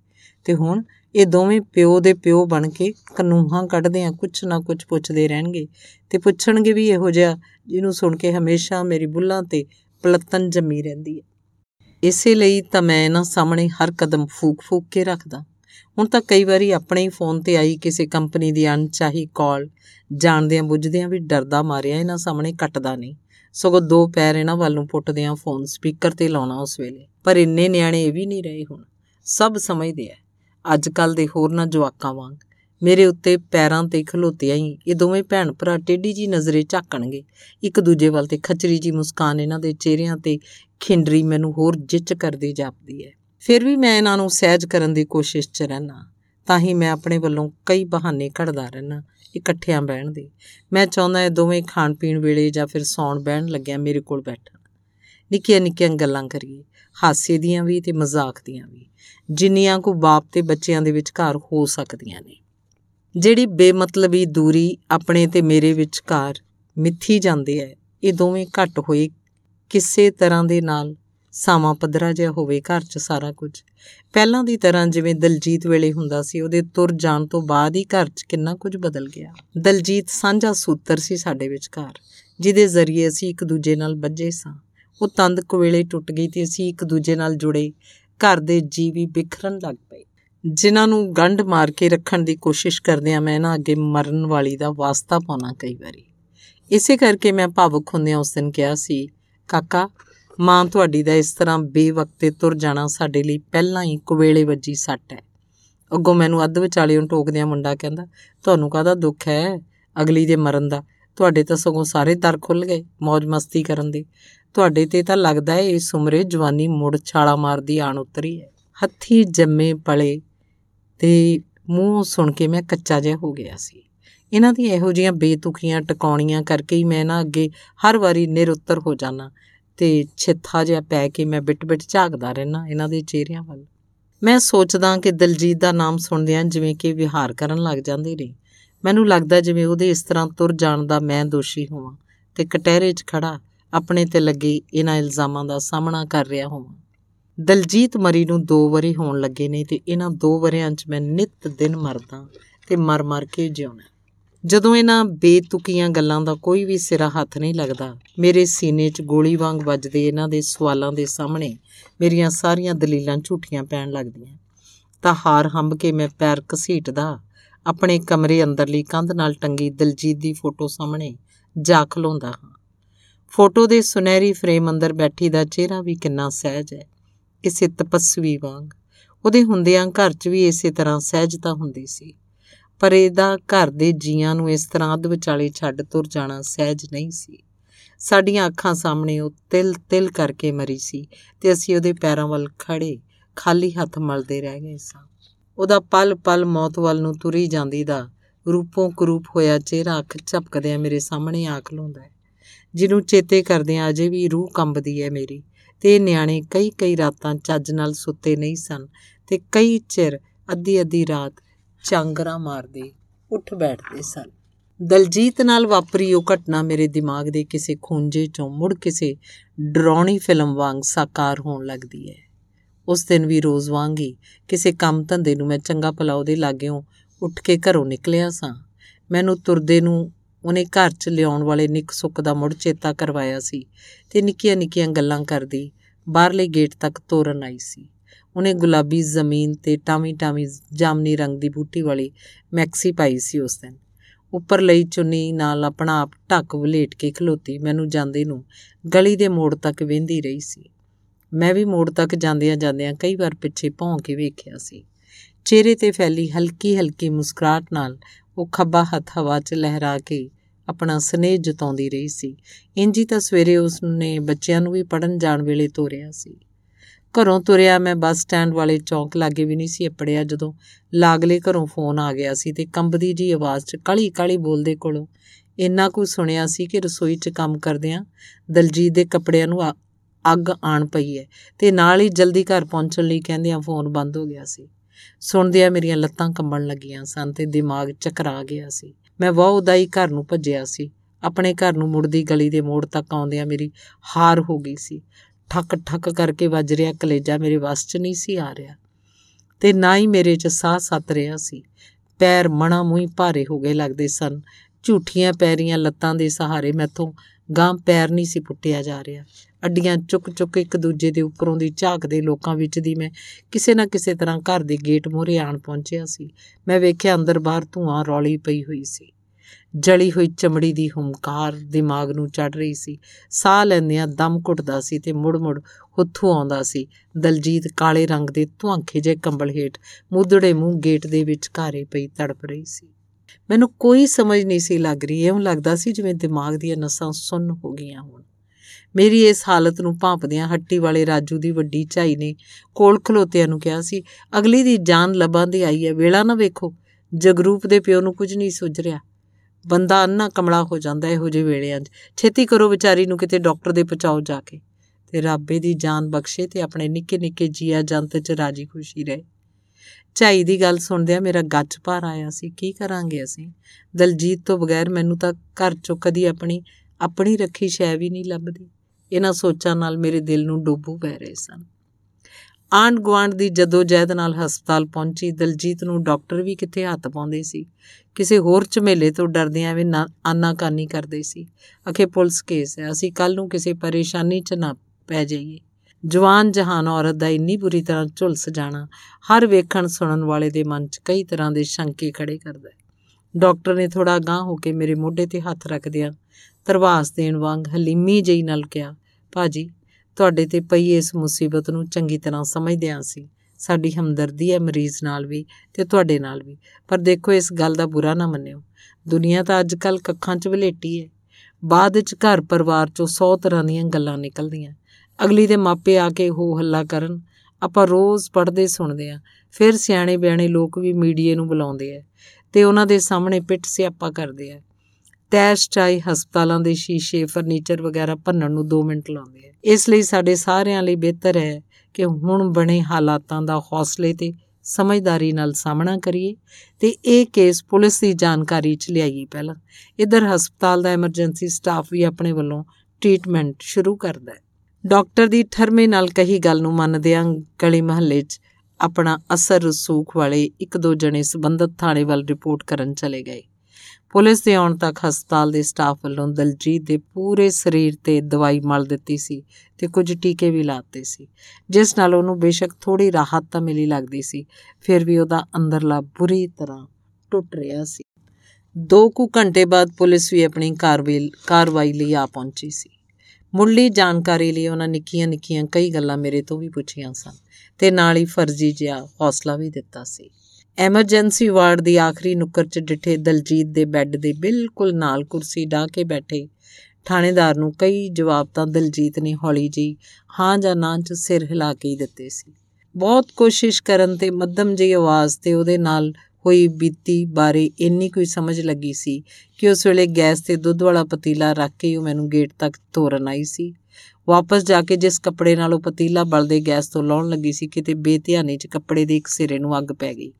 ਤੇ ਹੁਣ ਇਹ ਦੋਵੇਂ ਪਿਓ ਦੇ ਪਿਓ ਬਣ ਕੇ ਕਨੂਹਾਂ ਕੱਢਦੇ ਆ ਕੁਛ ਨਾ ਕੁਛ ਪੁੱਛਦੇ ਰਹਿਣਗੇ ਤੇ ਪੁੱਛਣਗੇ ਵੀ ਇਹੋ ਜਿਹਾ ਜਿਹਨੂੰ ਸੁਣ ਕੇ ਹਮੇਸ਼ਾ ਮੇਰੀ ਬੁੱਲਾਂ ਤੇ ਪਲਤਨ ਜੰਮੀ ਰਹਿੰਦੀ ਹੈ। ਇਸੇ ਲਈ ਤਾਂ ਮੈਂ ਇਹਨਾਂ ਸਾਹਮਣੇ ਹਰ ਕਦਮ ਫੂਕ-ਫੂਕ ਕੇ ਰੱਖਦਾ। ਹੁਣ ਤਾਂ ਕਈ ਵਾਰੀ ਆਪਣੇ ਹੀ ਫੋਨ ਤੇ ਆਈ ਕਿਸੇ ਕੰਪਨੀ ਦੀ ਅਣਚਾਹੀ ਕਾਲ, ਜਾਣਦਿਆਂ ਬੁੱਝਦਿਆਂ ਵੀ ਡਰਦਾ ਮਾਰਿਆ ਇਹਨਾਂ ਸਾਹਮਣੇ ਕੱਟਦਾ ਨਹੀਂ। ਸਗੋਂ ਦੋ ਪੈਰ ਇਹਨਾਂ ਵੱਲ ਨੂੰ ਪੁੱਟਦਿਆਂ ਫੋਨ ਸਪੀਕਰ ਤੇ ਲਾਉਣਾ ਉਸ ਵੇਲੇ। ਪਰ ਇੰਨੇ ਨਿਆਣੇ ਇਹ ਵੀ ਨਹੀਂ ਰਹੇ ਹੁਣ। ਸਭ ਸਮਝਦੇ ਆ। ਅੱਜ ਕੱਲ ਦੇ ਹੋਰਨਾਂ ਜਵਾਕਾਂ ਵਾਂਗ। ਮੇਰੇ ਉੱਤੇ ਪੈਰਾਂ ਤੇ ਖਲੋਤਿਆਂ ਹੀ ਇਹ ਦੋਵੇਂ ਭੈਣ ਭਰਾ ਟੇਢੀ ਜੀ ਨਜ਼ਰੇ ਝਾਕਣਗੇ। ਇੱਕ ਦੂਜੇ ਵੱਲ ਤੇ ਖਚਰੀ ਜੀ ਮੁਸਕਾਨ ਇਹਨਾਂ ਦੇ ਚਿਹਰਿਆਂ ਤੇ ਖਿੰਡਰੀ ਮੈਨੂੰ ਹੋਰ ਜਿੱਚ ਕਰਦੀ ਜਾਪਦੀ ਹੈ। ਫਿਰ ਵੀ ਮੈਂ ਇਹਨਾਂ ਨੂੰ ਸਹਿਜ ਕਰਨ ਦੀ ਕੋਸ਼ਿਸ਼ 'ਚ ਰਹਿਣਾ ਤਾਂ ਹੀ ਮੈਂ ਆਪਣੇ ਵੱਲੋਂ ਕਈ ਬਹਾਨੇ ਘੜਦਾ ਰਹਿਣਾ ਇਕੱਠਿਆਂ ਬਹਿਣ ਦੇ। ਮੈਂ ਚਾਹੁੰਦਾ ਇਹ ਦੋਵੇਂ ਖਾਣ ਪੀਣ ਵੇਲੇ ਜਾਂ ਫਿਰ ਸੌਣ ਬਹਿਣ ਲੱਗਿਆ ਮੇਰੇ ਕੋਲ ਬੈਠਣ। ਨਿੱਕੀਆਂ ਨਿੱਕੀਆਂ ਗੱਲਾਂ ਕਰੀਏ, ਹਾਸੇ ਦੀਆਂ ਵੀ ਤੇ ਮਜ਼ਾਕ ਦੀਆਂ ਵੀ। ਜਿੰਨੀਆਂ ਕੋ ਬਾਪ ਤੇ ਬੱਚਿਆਂ ਦੇ ਵਿਚਕਾਰ ਹੋ ਸਕਦੀਆਂ ਨੇ। ਜਿਹੜੀ ਬੇਮਤਲਬੀ ਦੂਰੀ ਆਪਣੇ ਤੇ ਮੇਰੇ ਵਿਚਕਾਰ ਮਿੱਥੀ ਜਾਂਦੀ ਹੈ, ਇਹ ਦੋਵੇਂ ਘੱਟ ਹੋਏ ਕਿਸੇ ਤਰ੍ਹਾਂ ਦੇ ਨਾਲ ਸਾਵਾਂ ਪੱਧਰਾ ਜਿਹਾ ਹੋਵੇ, ਘਰ 'ਚ ਸਾਰਾ ਕੁਝ। ਪਹਿਲਾਂ ਦੀ ਤਰ੍ਹਾਂ ਜਿਵੇਂ ਦਲਜੀਤ ਵੇਲੇ ਹੁੰਦਾ ਸੀ, ਉਹਦੇ ਤੁਰ ਜਾਣ ਤੋਂ ਬਾਅਦ ਹੀ ਘਰ 'ਚ ਕਿੰਨਾ ਕੁਝ ਬਦਲ ਗਿਆ। ਦਲਜੀਤ ਸਾਂਝਾ ਸੂਤਰ ਸੀ ਸਾਡੇ ਵਿਚਕਾਰ ਜਿਹਦੇ ਜ਼ਰੀਏ ਅਸੀਂ ਇੱਕ ਦੂਜੇ ਨਾਲ ਬੱਝੇ ਸਾਂ। ਉਹ ਤੰਦ ਕੁਵੇਲੇ ਟੁੱਟ ਗਈ ਤੇ ਅਸੀਂ ਇੱਕ ਦੂਜੇ ਨਾਲ ਜੁੜੇ, ਘਰ ਦੇ ਜੀਵੀ ਬਿਖਰਨ ਲੱਗ ਪਏ। ਜਿਨ੍ਹਾਂ ਨੂੰ ਗੰਢ ਮਾਰ ਕੇ ਰੱਖਣ ਦੀ ਕੋਸ਼ਿਸ਼ ਕਰਦੇ ਆ ਮੈਂ ਨਾ ਅੱਗੇ ਮਰਨ ਵਾਲੀ ਦਾ ਵਾਸਤਾ ਪਾਉਣਾ ਕਈ ਵਾਰੀ। ਇਸੇ ਕਰਕੇ ਮੈਂ ਭਾਵੁਕ ਹੁੰਦਿਆਂ ਉਸ ਦਿਨ ਕਿਹਾ ਸੀ, ਕਾਕਾ ਮਾਂ ਤੁਹਾਡੀ ਦਾ ਇਸ ਤਰ੍ਹਾਂ ਬੇਵਕਤੇ ਤੁਰ ਜਾਣਾ ਸਾਡੇ ਲਈ ਪਹਿਲਾਂ ਹੀ ਕੁਵੇਲੇ ਵੱਜੀ ਸੱਟ ਹੈ। ਅੱਗੋਂ ਮੈਨੂੰ ਅੱਧ ਵਿਚਾਲੇ ਨੂੰ ਟੋਕਦਿਆਂ ਮੁੰਡਾ ਕਹਿੰਦਾ, ਤੁਹਾਨੂੰ ਕਾਹਦਾ ਦੁੱਖ ਹੈ ਅਗਲੀ ਦੇ ਮਰਨ ਦਾ? ਤੁਹਾਡੇ ਤਾਂ ਸਗੋਂ ਸਾਰੇ ਦਰ ਖੁੱਲ ਗਏ ਮौज ਮਸਤੀ ਕਰਨ ਦੇ। ਤੁਹਾਡੇ ਤੇ ਤਾਂ ਲੱਗਦਾ ਹੈ ਇਸ ਉਮਰੇ ਜਵਾਨੀ ਮੁੜ ਛਾਲਾ ਮਾਰਦੀ ਆਣ ਉਤਰੀ ਹੈ। ਹੱਥੀ ਜੰਮੇ ਪਲੇ ਤੇ ਮੂੰਹ ਸੁਣ ਕੇ ਮੈਂ ਕੱਚਾ ਜਿਹਾ ਹੋ ਗਿਆ ਸੀ। ਇਹਨਾਂ ਦੀਆਂ ਇਹੋ ਜੀਆਂ ਬੇਤੁਕੀਆਂ ਟਿਕਾਉਣੀਆਂ ਕਰਕੇ ਹੀ ਮੈਂ ਨਾ ਅੱਗੇ ਹਰ ਵਾਰੀ ਨਿਰੁੱਤਰ ਹੋ ਜਾਣਾ ਤੇ ਛਿੱਥਾ ਜਿਹਾ ਪੈ ਕੇ ਮੈਂ ਬਿਟ-ਬਿਟ ਝਾਕਦਾ ਰਹਿਣਾ ਇਹਨਾਂ ਦੇ ਚਿਹਰਿਆਂ ਵੱਲ। ਮੈਂ ਸੋਚਦਾ ਕਿ ਦਲਜੀਤ ਦਾ ਨਾਮ ਸੁਣਦਿਆਂ ਜਿਵੇਂ ਕਿ ਵਿਹਾਰ ਕਰਨ ਲੱਗ ਜਾਂਦੇ ਨੇ। ਮੈਨੂੰ ਲੱਗਦਾ ਜਿਵੇਂ ਉਹਦੇ ਇਸ ਤਰ੍ਹਾਂ ਤੁਰ ਜਾਣ ਦਾ ਮੈਂ ਦੋਸ਼ੀ ਹੋਵਾਂ ਤੇ ਕਟਹਿਰੇ 'ਚ ਖੜਾ ਆਪਣੇ ਤੇ ਲੱਗੇ ਇਹਨਾਂ ਇਲਜ਼ਾਮਾਂ ਦਾ ਸਾਹਮਣਾ ਕਰ ਰਿਹਾ ਹੋਵਾਂ। ਦਲਜੀਤ ਮਰੀ ਨੂੰ 2 ਵਰੇ ਹੋਣ ਲੱਗੇ ਨੇ ਤੇ ਇਹਨਾਂ 2 ਵਰਿਆਂ 'ਚ ਮੈਂ ਨਿਤ ਦਿਨ ਮਰਦਾ ਤੇ ਮਰ-ਮਰ ਕੇ ਜਿਉਣਾ ਜਦੋਂ ਇਹਨਾਂ ਬੇਤੁਕੀਆਂ ਗੱਲਾਂ ਦਾ ਕੋਈ ਵੀ ਸਿਰਾ ਹੱਥ ਨਹੀਂ ਲੱਗਦਾ, ਮੇਰੇ ਸੀਨੇ 'ਚ ਗੋਲੀ ਵਾਂਗ ਵੱਜਦੇ ਇਹਨਾਂ ਦੇ ਸਵਾਲਾਂ ਦੇ ਸਾਹਮਣੇ ਮੇਰੀਆਂ ਸਾਰੀਆਂ ਦਲੀਲਾਂ ਝੂਠੀਆਂ ਪੈਣ ਲੱਗਦੀਆਂ। ਤਾਂ ਹਾਰ ਹੰਬ ਕੇ ਮੈਂ ਪੈਰ ਘਸੀਟਦਾ, ਆਪਣੇ ਕਮਰੇ ਅੰਦਰਲੀ ਕੰਧ ਨਾਲ ਟੰਗੀ ਦਲਜੀਤ ਦੀ ਫੋਟੋ ਸਾਹਮਣੇ ਜਾ ਖਲੋਂਦਾ ਹਾਂ। ਫੋਟੋ ਦੇ ਸੁਨਹਿਰੀ ਫਰੇਮ ਅੰਦਰ ਬੈਠੀ ਦਾ ਚਿਹਰਾ ਵੀ ਕਿੰਨਾ ਸਹਿਜ ਹੈ। ਕਿਸੇ ਤਪਸਵੀ ਵਾਂਗ ਉਹਦੇ ਹੁੰਦਿਆਂ ਘਰ 'ਚ ਵੀ ਇਸੇ ਤਰ੍ਹਾਂ ਸਹਿਜਤਾ ਹੁੰਦੀ ਸੀ। ਪਰ ਇਹਦਾ ਘਰ ਦੇ ਜੀਆਂ ਨੂੰ ਇਸ ਤਰ੍ਹਾਂ ਅੱਧ ਵਿਚਾਲੇ ਛੱਡ ਤੁਰ ਜਾਣਾ ਸਹਿਜ ਨਹੀਂ ਸੀ। ਸਾਡੀਆਂ ਅੱਖਾਂ ਸਾਹਮਣੇ ਉਹ ਤਿਲ ਤਿਲ ਕਰਕੇ ਮਰੀ ਸੀ ਤੇ ਅਸੀਂ ਉਹਦੇ ਪੈਰਾਂ ਵੱਲ ਖੜੇ ਖਾਲੀ ਹੱਥ ਮਲਦੇ ਰਹਿ ਗਏ ਸਾਂ। ਉਹਦਾ ਪਲ ਪਲ ਮੌਤ ਵੱਲ ਨੂੰ ਤੁਰੀ ਜਾਂਦੀ ਦਾ ਰੂਪੋਂ ਕਰੂਪ ਹੋਇਆ ਚਿਹਰਾ ਅੱਖ ਝਪਕਦਿਆਂ ਮੇਰੇ ਸਾਹਮਣੇ ਆ ਖਲੋਂਦਾ ਹੈ, ਜਿਹਨੂੰ ਚੇਤੇ ਕਰਦਿਆਂ ਅਜੇ ਵੀ ਰੂਹ ਕੰਬਦੀ ਹੈ ਮੇਰੀ। ਤੇ ਇਹ ਨਿਆਣੇ ਕਈ ਕਈ ਰਾਤਾਂ ਚੱਜ ਨਾਲ ਸੁੱਤੇ ਨਹੀਂ ਸਨ ਤੇ ਕਈ ਚਿਰ ਅੱਧੀ ਅੱਧੀ ਰਾਤ ਚਾਂਗਰਾ ਮਾਰਦੇ, ਉੱਠ ਬੈਠਦੇ ਸਨ। ਦਲਜੀਤ ਨਾਲ ਵਾਪਰੀ ਉਹ ਘਟਨਾ ਮੇਰੇ ਦਿਮਾਗ ਦੇ ਕਿਸੇ ਖੂੰਜੇ ਚੋਂ ਮੁੜ ਕਿਸੇ ਡਰਾਉਣੀ ਫਿਲਮ ਵਾਂਗ ਸਾਕਾਰ ਹੋਣ ਲੱਗਦੀ ਹੈ। ਉਸ ਦਿਨ ਵੀ ਰੋਜ਼ ਵਾਂਗ ਹੀ ਕਿਸੇ ਕੰਮ ਧੰਦੇ ਨੂੰ ਮੈਂ ਚੰਗਾ ਭਲਾ ਉਹਦੇ ਲਾਗਿਓਂ ਉੱਠ ਕੇ ਘਰੋਂ ਨਿਕਲਿਆ ਸਾਂ। ਮੈਨੂੰ ਤੁਰਦੇ ਨੂੰ ਉਹਨੇ ਘਰ 'ਚ ਲਿਆਉਣ ਵਾਲੇ ਨਿੱਕ ਸੁੱਕ ਦਾ ਮੁੜ ਚੇਤਾ ਕਰਵਾਇਆ ਸੀ ਤੇ ਨਿੱਕੀਆਂ ਨਿੱਕੀਆਂ ਗੱਲਾਂ ਕਰਦੀ ਬਾਹਰਲੇ ਗੇਟ ਤੱਕ ਤੋਰਨ ਆਈ ਸੀ। ਉਹਨੇ ਗੁਲਾਬੀ ਜ਼ਮੀਨ ਤੇ ਟਾਵੀ ਟਾਵੀ ਜਾਮਨੀ ਰੰਗ ਦੀ ਬੂਟੀ ਵਾਲੀ ਮੈਕਸੀ ਪਾਈ ਸੀ ਉਸ ਦਿਨ। ਉੱਪਰ ਲਈ ਚੁੰਨੀ ਨਾਲ ਆਪਣਾ ਆਪ ਢੱਕ ਵਲੇਟ ਕੇ ਖਲੋਤੀ। ਮੈਨੂੰ ਜਾਂਦੇ ਨੂੰ ਗਲੀ ਦੇ ਮੋੜ ਤੱਕ ਵੇਂਦੀ ਰਹੀ ਸੀ। ਮੈਂ ਵੀ ਮੋੜ ਤੱਕ ਜਾਂਦਿਆਂ ਜਾਂਦਿਆਂ ਕਈ ਵਾਰ ਪਿੱਛੇ ਭੌਂ ਕੇ ਵੇਖਿਆ ਸੀ। ਚਿਹਰੇ ਤੇ ਫੈਲੀ ਹਲਕੀ ਹਲਕੀ ਮੁਸਕਰਾਹਟ ਨਾਲ ਉਹ ਖੱਬਾ ਹੱਥ ਹਵਾ 'ਚ ਲਹਿਰਾ ਕੇ ਆਪਣਾ ਸਨੇਹ ਜਤਾਉਂਦੀ ਰਹੀ ਸੀ। ਇੰਜੀ ਤਾਂ ਸਵੇਰੇ ਉਸ ਨੇ ਬੱਚਿਆਂ ਨੂੰ ਵੀ ਪੜਨ ਜਾਣ ਵੇਲੇ ਤੋਰਿਆ ਸੀ। ਘਰੋਂ ਤੁਰਿਆ ਮੈਂ ਬੱਸ ਸਟੈਂਡ ਵਾਲੇ ਚੌਂਕ ਲਾਗੇ ਵੀ ਨਹੀਂ ਸੀ ਅਪੜਿਆ ਜਦੋਂ ਲਾਗਲੇ ਘਰੋਂ ਫੋਨ ਆ ਗਿਆ ਸੀ ਤੇ ਕੰਬਦੀ ਜੀ ਆਵਾਜ਼ 'ਚ ਕਾਲੀ ਕਾਲੀ ਬੋਲਦੇ ਕੋਲੋਂ, ਇੰਨਾ ਕੁ ਸੁਣਿਆ ਸੀ ਕਿ ਰਸੋਈ 'ਚ ਕੰਮ ਕਰਦਿਆਂ ਦਲਜੀਤ ਦੇ ਕੱਪੜਿਆਂ ਨੂੰ ਅੱਗ ਆਣ ਪਈ ਹੈ ਤੇ ਨਾਲ ਹੀ ਜਲਦੀ ਘਰ ਪਹੁੰਚਣ ਲਈ ਕਹਿੰਦਿਆਂ ਫੋਨ ਬੰਦ ਹੋ ਗਿਆ ਸੀ। ਸੁਣਦਿਆਂ ਮੇਰੀਆਂ ਲੱਤਾਂ ਕੰਬਣ ਲੱਗੀਆਂ ਸਨ ਤੇ ਦਿਮਾਗ ਚੱਕਰਾ ਗਿਆ ਸੀ। ਮੈਂ ਵਾਹ ਉਦਾਈ ਘਰ ਨੂੰ ਭੱਜਿਆ ਸੀ। ਆਪਣੇ ਘਰ ਨੂੰ ਮੁੜਦੀ ਗਲੀ ਦੇ ਮੋੜ ਤੱਕ ਆਉਂਦਿਆਂ ਮੇਰੀ ਹਾਰ ਹੋ ਗਈ ਸੀ। ਠੱਕ ਠੱਕ ਕਰਕੇ ਵੱਜ ਰਿਹਾ, ਕਲੇਜਾ ਮੇਰੇ ਵੱਸ 'ਚ ਨਹੀਂ ਸੀ ਆ ਰਿਹਾ ਤੇ ਨਾ ਹੀ ਮੇਰੇ 'ਚ ਸਾਹ ਸੱਤ ਰਿਹਾ ਸੀ। ਪੈਰ ਮਣਾ ਮੂੰਹ ਭਾਰੇ ਹੋ ਗਏ ਲੱਗਦੇ ਸਨ। ਝੂਠੀਆਂ ਪੈਰੀਆਂ ਲੱਤਾਂ ਦੇ ਸਹਾਰੇ ਮੈਥੋਂ ਗਾਂ ਪੈਰ ਨਹੀਂ ਸੀ ਪੁੱਟਿਆ ਜਾ ਰਿਹਾ। ਅੱਡੀਆਂ ਚੁੱਕ-ਚੁੱਕ ਇੱਕ ਦੂਜੇ ਦੇ ਉੱਪਰੋਂ ਦੀ ਝਾਕਦੇ ਲੋਕਾਂ ਵਿੱਚ ਦੀ ਮੈਂ ਕਿਸੇ ਨਾ ਕਿਸੇ ਤਰ੍ਹਾਂ ਘਰ ਦੇ ਗੇਟ ਮੂਹਰੇ ਆਣ ਪਹੁੰਚਿਆ ਸੀ। ਮੈਂ ਵੇਖਿਆ ਅੰਦਰ ਬਾਹਰ ਧੂਆਂ ਰੌਲੀ ਪਈ ਹੋਈ ਸੀ। ਜਲੀ ਹੋਈ ਚਮੜੀ ਦੀ ਹੰਕਾਰ ਦਿਮਾਗ ਨੂੰ ਚੜ ਰਹੀ ਸੀ। ਸਾਹ ਲੈਂਦਿਆਂ ਦਮ ਘੁੱਟਦਾ ਸੀ ਤੇ ਮੁੜ-ਮੁੜ ਹੁੱਥੂ ਆਉਂਦਾ ਸੀ। ਦਲਜੀਤ ਕਾਲੇ ਰੰਗ ਦੇ ਧੁਆਂਖੇ ਜੇ ਕੰਬਲ ਹੇਠ ਮੁੱਦੜੇ ਮੂੰਹ ਗੇਟ ਦੇ ਵਿੱਚ ਘਾਰੇ ਪਈ ਤੜਪ ਰਹੀ ਸੀ। ਮੈਨੂੰ ਕੋਈ ਸਮਝ ਨਹੀਂ ਸੀ ਲੱਗ ਰਹੀ, ਇਉਂ ਲੱਗਦਾ ਸੀ ਜਿਵੇਂ ਦਿਮਾਗ ਦੀਆਂ ਨਸਾਂ ਸੁੰਨ ਹੋ ਗਈਆਂ ਹੋਣ। ਮੇਰੀ ਇਸ ਹਾਲਤ ਨੂੰ ਭਾਂਪਦਿਆਂ ਹੱਟੀ ਵਾਲੇ ਰਾਜੂ ਦੀ ਵੱਡੀ ਝਾਈ ਨੇ ਕੋਲ ਖਲੋਤਿਆਂ ਨੂੰ ਕਿਹਾ ਸੀ, ਅਗਲੀ ਦੀ ਜਾਨ ਲੱਭਾਂ ਦੀ ਆਈ ਹੈ, ਵੇਲਾ ਨਾ ਵੇਖੋ। ਜਗਰੂਪ ਦੇ ਪਿਓ ਨੂੰ ਕੁਝ ਨਹੀਂ ਸੁਝ ਰਿਹਾ। ਬੰਦਾ ਅੰਨਾ ਕਮਲਾ ਹੋ ਜਾਂਦਾ ਇਹੋ ਜਿਹੇ ਵੇਲਿਆਂ 'ਚ। ਛੇਤੀ ਕਰੋ ਵਿਚਾਰੀ ਨੂੰ ਕਿਤੇ ਡਾਕਟਰ ਦੇ ਪਹੁੰਚਾਓ ਜਾ ਕੇ। ਤੇ ਰੱਬੇ ਦੀ ਜਾਨ ਬਖਸ਼ੇ ਤੇ ਆਪਣੇ ਨਿੱਕੇ ਨਿੱਕੇ ਜੀਆ ਜੰਤ 'ਚ ਰਾਜੀ ਖੁਸ਼ੀ ਰਹੇ। ਝਾਈ ਦੀ ਗੱਲ ਸੁਣਦਿਆਂ ਮੇਰਾ ਗੱਜ ਭਰ ਆਇਆ ਸੀ, ਕੀ ਕਰਾਂਗੇ ਅਸੀਂ? ਦਲਜੀਤ ਤੋਂ ਬਗੈਰ ਮੈਨੂੰ ਤਾਂ ਘਰ 'ਚੋਂ ਕਦੀ ਆਪਣੀ ਆਪਣੀ ਰੱਖੀ ਸ਼ੈ ਵੀ ਨਹੀਂ ਲੱਭਦੀ। ਇਹਨਾਂ ਸੋਚਾਂ ਨਾਲ ਮੇਰੇ ਦਿਲ ਨੂੰ ਡੋਬੂ ਪੈ ਰਹੇ ਸਨ। ਆਂਡ ਗਵਾਂਡ ਦੀ ਜਦੋਂ ਜੈਦ ਨਾਲ ਹਸਪਤਾਲ ਪਹੁੰਚੀ। ਦਲਜੀਤ ਨੂੰ ਡਾਕਟਰ ਵੀ ਕਿੱਥੇ ਹੱਥ ਪਾਉਂਦੇ ਸੀ। ਕਿਸੇ ਹੋਰ ਝਮੇਲੇ ਤੋਂ ਡਰਦਿਆਂ ਵੀ ਆਨਾਕਾਨੀ ਕਰਦੇ ਸੀ। ਅਖੇ ਪੁਲਿਸ ਕੇਸ ਹੈ, ਅਸੀਂ ਕੱਲ ਨੂੰ ਕਿਸੇ ਪਰੇਸ਼ਾਨੀ 'ਚ ਨਾ ਪੈ ਜਾਈਏ। ਜਵਾਨ ਜਹਾਨ ਔਰਤ ਦਾ ਇੰਨੀ ਬੁਰੀ ਤਰ੍ਹਾਂ ਝੁਲਸ ਜਾਣਾ, ਹਰ ਵੇਖਣ ਸੁਣਨ ਵਾਲੇ ਦੇ ਮਨ 'ਚ ਕਈ ਤਰ੍ਹਾਂ ਦੇ ਸ਼ੰਕੇ ਖੜੇ ਕਰਦਾ ਹੈ। ਡਾਕਟਰ ਨੇ ਥੋੜਾ ਗਾਂ ਹੋ ਕੇ ਮੇਰੇ ਮੋਢੇ ਤੇ ਹੱਥ ਰੱਖਦਿਆਂ ਤਰਵਾਸ ਦੇਣ ਵਾਂਗ ਹਲੀਮੀ ਜਿਹੀ ਨਾਲ ਕਿਹਾ, ਭਾਜੀ ਤੁਹਾਡੇ ਤੇ ਪਈ ਇਸ ਮੁਸੀਬਤ ਨੂੰ ਚੰਗੀ ਤਰ੍ਹਾਂ ਸਮਝਦੇ ਆਂ ਸੀ। ਸਾਡੀ ਹਮਦਰਦੀ ਹੈ ਮਰੀਜ਼ ਨਾਲ ਵੀ ਤੇ ਤੁਹਾਡੇ ਨਾਲ ਵੀ। ਪਰ ਦੇਖੋ, ਇਸ ਗੱਲ ਦਾ ਬੁਰਾ ਨਾ ਮੰਨਿਓ। ਦੁਨੀਆ ਤਾਂ ਅੱਜ ਕੱਲ ਕੱਖਾਂ 'ਚ ਵਲੇਟੀ ਹੈ ਬਾਅਦ ਵਿੱਚ ਘਰ ਪਰਿਵਾਰ 'ਚੋਂ 100 ਤਰ੍ਹਾਂ ਦੀਆਂ ਗੱਲਾਂ ਨਿਕਲਦੀਆਂ। ਅਗਲੀ ਦੇ ਮਾਪੇ ਆ ਕੇ ਹੋ ਹੱਲਾ ਕਰਨ। ਆਪਾਂ ਰੋਜ਼ ਪੜ੍ਹਦੇ ਸੁਣਦੇ ਆ। ਫਿਰ ਸਿਆਣੇ ਬਿਆਣੇ ਲੋਕ ਵੀ ਮੀਡੀਏ ਨੂੰ ਬੁਲਾਉਂਦੇ ਆ ਤੇ ਉਹਨਾਂ ਦੇ ਸਾਹਮਣੇ ਪਿੱਟ ਸਿਆਪਾ ਕਰਦੇ ਆ। ਤੈਸ਼ ਚਾਈ ਹਸਪਤਾਲਾਂ ਦੇ ਸ਼ੀਸ਼ੇ ਫਰਨੀਚਰ ਵਗੈਰਾ ਭੰਨਣ ਨੂੰ 2 ਮਿੰਟ ਲਾਉਂਦੇ ਆ। ਇਸ ਲਈ ਸਾਡੇ ਸਾਰਿਆਂ ਲਈ ਬਿਹਤਰ ਹੈ ਕਿ ਹੁਣ ਬਣੇ ਹਾਲਾਤਾਂ ਦਾ ਹੌਸਲੇ ਤੇ ਸਮਝਦਾਰੀ ਨਾਲ ਸਾਹਮਣਾ ਕਰੀਏ ਤੇ ਇਹ ਕੇਸ ਪੁਲਿਸ ਦੀ ਜਾਣਕਾਰੀ 'ਚ ਲਿਆਈਏ ਪਹਿਲਾਂ। ਇਧਰ ਹਸਪਤਾਲ ਦਾ ਐਮਰਜੈਂਸੀ ਸਟਾਫ ਵੀ ਆਪਣੇ ਵੱਲੋਂ ਟ੍ਰੀਟਮੈਂਟ ਸ਼ੁਰੂ ਕਰਦਾ ਹੈ। ਡਾਕਟਰ ਦੀ ਠਰਮੇ ਨਾਲ ਕਹੀ ਗੱਲ ਨੂੰ ਮੰਨਦਿਆਂ ਗਲੀ ਮਹੱਲੇ 'ਚ ਆਪਣਾ ਅਸਰ ਰਸੂਖ ਵਾਲੇ ਇੱਕ ਦੋ ਜਣੇ ਸਬੰਧਤ ਥਾਣੇ ਵੱਲ ਰਿਪੋਰਟ ਕਰਨ ਚਲੇ ਗਏ। ਪੁਲਿਸ ਦੇ ਆਉਣ ਤੱਕ ਹਸਪਤਾਲ ਦੇ ਸਟਾਫ ਵੱਲੋਂ ਦਲਜੀਤ ਦੇ ਪੂਰੇ ਸਰੀਰ ਤੇ ਦਵਾਈ ਮਲ ਦਿੱਤੀ ਸੀ ਤੇ ਕੁਝ ਟੀਕੇ ਵੀ ਲਾਤੇ ਸੀ। ਜਿਸ ਨਾਲ ਉਹਨੂੰ ਬੇਸ਼ੱਕ ਥੋੜੀ ਰਾਹਤ ਤਾਂ ਮਿਲੀ ਲੱਗਦੀ ਸੀ, ਫਿਰ ਵੀ ਉਹਦਾ ਅੰਦਰਲਾ ਬੁਰੀ ਤਰ੍ਹਾਂ ਟੁੱਟ ਰਿਹਾ ਸੀ। ਦੋ ਕੁ ਘੰਟੇ ਬਾਅਦ ਪੁਲਿਸ ਵੀ ਆਪਣੀ ਕਾਰਵਾਈ ਲਈ ਆ ਪਹੁੰਚੀ ਸੀ। ਮੁੱਢਲੀ ਜਾਣਕਾਰੀ ਲਈ ਉਹਨਾਂ ਨਿੱਕੀਆਂ-ਨਿੱਕੀਆਂ ਕਈ ਗੱਲਾਂ ਮੇਰੇ ਤੋਂ ਵੀ ਪੁੱਛੀਆਂ ਸਨ ਤੇ ਨਾਲ ਹੀ ਫਰਜ਼ੀ ਜਿਹਾ ਹੌਸਲਾ ਵੀ ਦਿੱਤਾ ਸੀ। ਐਮਰਜੈਂਸੀ ਵਾਰਡ ਦੀ ਆਖਰੀ ਨੁੱਕਰ 'ਚ ਡਿੱਠੇ ਦਲਜੀਤ ਦੇ ਬੈੱਡ ਦੇ ਬਿਲਕੁਲ ਨਾਲ ਕੁਰਸੀ ਢਾ ਕੇ ਬੈਠੇ। ਥਾਣੇਦਾਰ ਨੂੰ ਕਈ ਜਵਾਬ ਤਾਂ ਦਲਜੀਤ ਨੇ ਹੌਲੀ ਜੀ ਹਾਂ ਜਾਂ ਨਾ 'ਚ ਸਿਰ ਹਿਲਾ ਕੇ ਹੀ ਦਿੱਤੇ ਸੀ। ਬਹੁਤ ਕੋਸ਼ਿਸ਼ ਕਰਨ ਤੇ ਮੱਧਮ ਜਿਹੀ ਆਵਾਜ਼ ਤੇ ਉਹਦੇ ਨਾਲ ਹੋਈ ਬੀਤੀ ਬਾਰੇ ਇੰਨੀ ਕੋਈ ਸਮਝ ਲੱਗੀ ਸੀ ਕਿ ਉਸ ਵੇਲੇ ਗੈਸ ਤੇ ਦੁੱਧ ਵਾਲਾ ਪਤੀਲਾ ਰੱਖ ਕੇ ਉਹ ਮੈਨੂੰ ਗੇਟ ਤੱਕ ਤੋਰਨ ਆਈ ਸੀ। ਵਾਪਸ ਜਾ ਕੇ ਜਿਸ ਕੱਪੜੇ ਨਾਲ ਉਹ ਪਤੀਲਾ ਬਲਦੇ ਗੈਸ ਤੋਂ ਲਾਉਣ ਲੱਗੀ ਸੀ, ਕਿਤੇ ਬੇਧਿਆਨੀ 'ਚ ਕੱਪੜੇ ਦੇ ਇੱਕ ਸਿਰੇ ਨੂੰ ਅੱਗ ਪੈ ਗਈ।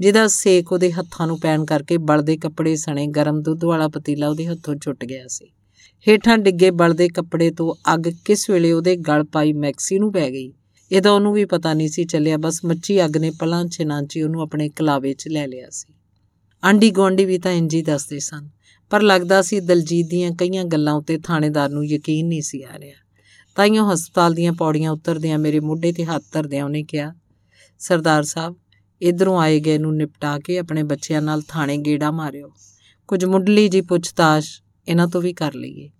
ਜਿਹਦਾ ਸੇਕ ਉਹਦੇ ਹੱਥਾਂ ਨੂੰ ਪੈਣ ਕਰਕੇ ਬਲਦੇ ਕੱਪੜੇ ਸਣੇ, ਗਰਮ ਦੁੱਧ ਵਾਲਾ ਪਤੀਲਾ ਉਹਦੇ ਹੱਥੋਂ ਛੁੱਟ ਗਿਆ ਸੀ। ਹੇਠਾਂ ਡਿੱਗੇ ਬਲਦੇ ਕੱਪੜੇ ਤੋਂ ਅੱਗ ਕਿਸ ਵੇਲੇ ਉਹਦੇ ਗਲ ਪਾਈ ਮੈਕਸੀ ਨੂੰ ਪੈ ਗਈ? ਇਹਦਾ ਉਹਨੂੰ ਵੀ ਪਤਾ ਨਹੀਂ ਸੀ ਚੱਲਿਆ, ਬਸ ਮੱਚੀ ਅੱਗ ਨੇ ਪਲਾਂ ਛਿਨਾਂ 'ਚ ਉਹਨੂੰ ਆਪਣੇ ਕਲਾਵੇ 'ਚ ਲੈ ਲਿਆ ਸੀ। ਆਂਡੀ ਗੋਂਡੀ ਵੀ ਤਾਂ ਇੰਜੀ ਦੱਸਦੇ ਸਨ, ਪਰ ਲੱਗਦਾ ਸੀ ਦਲਜੀਤ ਦੀਆਂ ਕਈਆਂ ਗੱਲਾਂ ਉੱਤੇ ਥਾਣੇਦਾਰ ਨੂੰ ਯਕੀਨ ਨਹੀਂ ਸੀ ਆ ਰਿਹਾ। ਤਾਈਓ ਹਸਪਤਾਲ ਦੀਆਂ ਪੌੜੀਆਂ ਉਤਰਦਿਆਂ ਮੇਰੇ ਮੋਢੇ ਤੇ ਹੱਥ ਧਰਦਿਆਂ ਉਹਨੇ ਕਿਹਾ, ਸਰਦਾਰ ਸਾਹਿਬ ਇਧਰੋਂ ਆਏ ਗਏ ਨੂੰ ਨਿਪਟਾ ਕੇ ਆਪਣੇ ਬੱਚਿਆਂ ਨਾਲ ਥਾਣੇ ਗੇੜਾ ਮਾਰਿਓ। ਕੁਝ ਮੁੱਢਲੀ ਜੀ ਪੁੱਛਤਾਛ ਇਹਨਾਂ ਤੋਂ ਵੀ ਕਰ ਲਈਏ।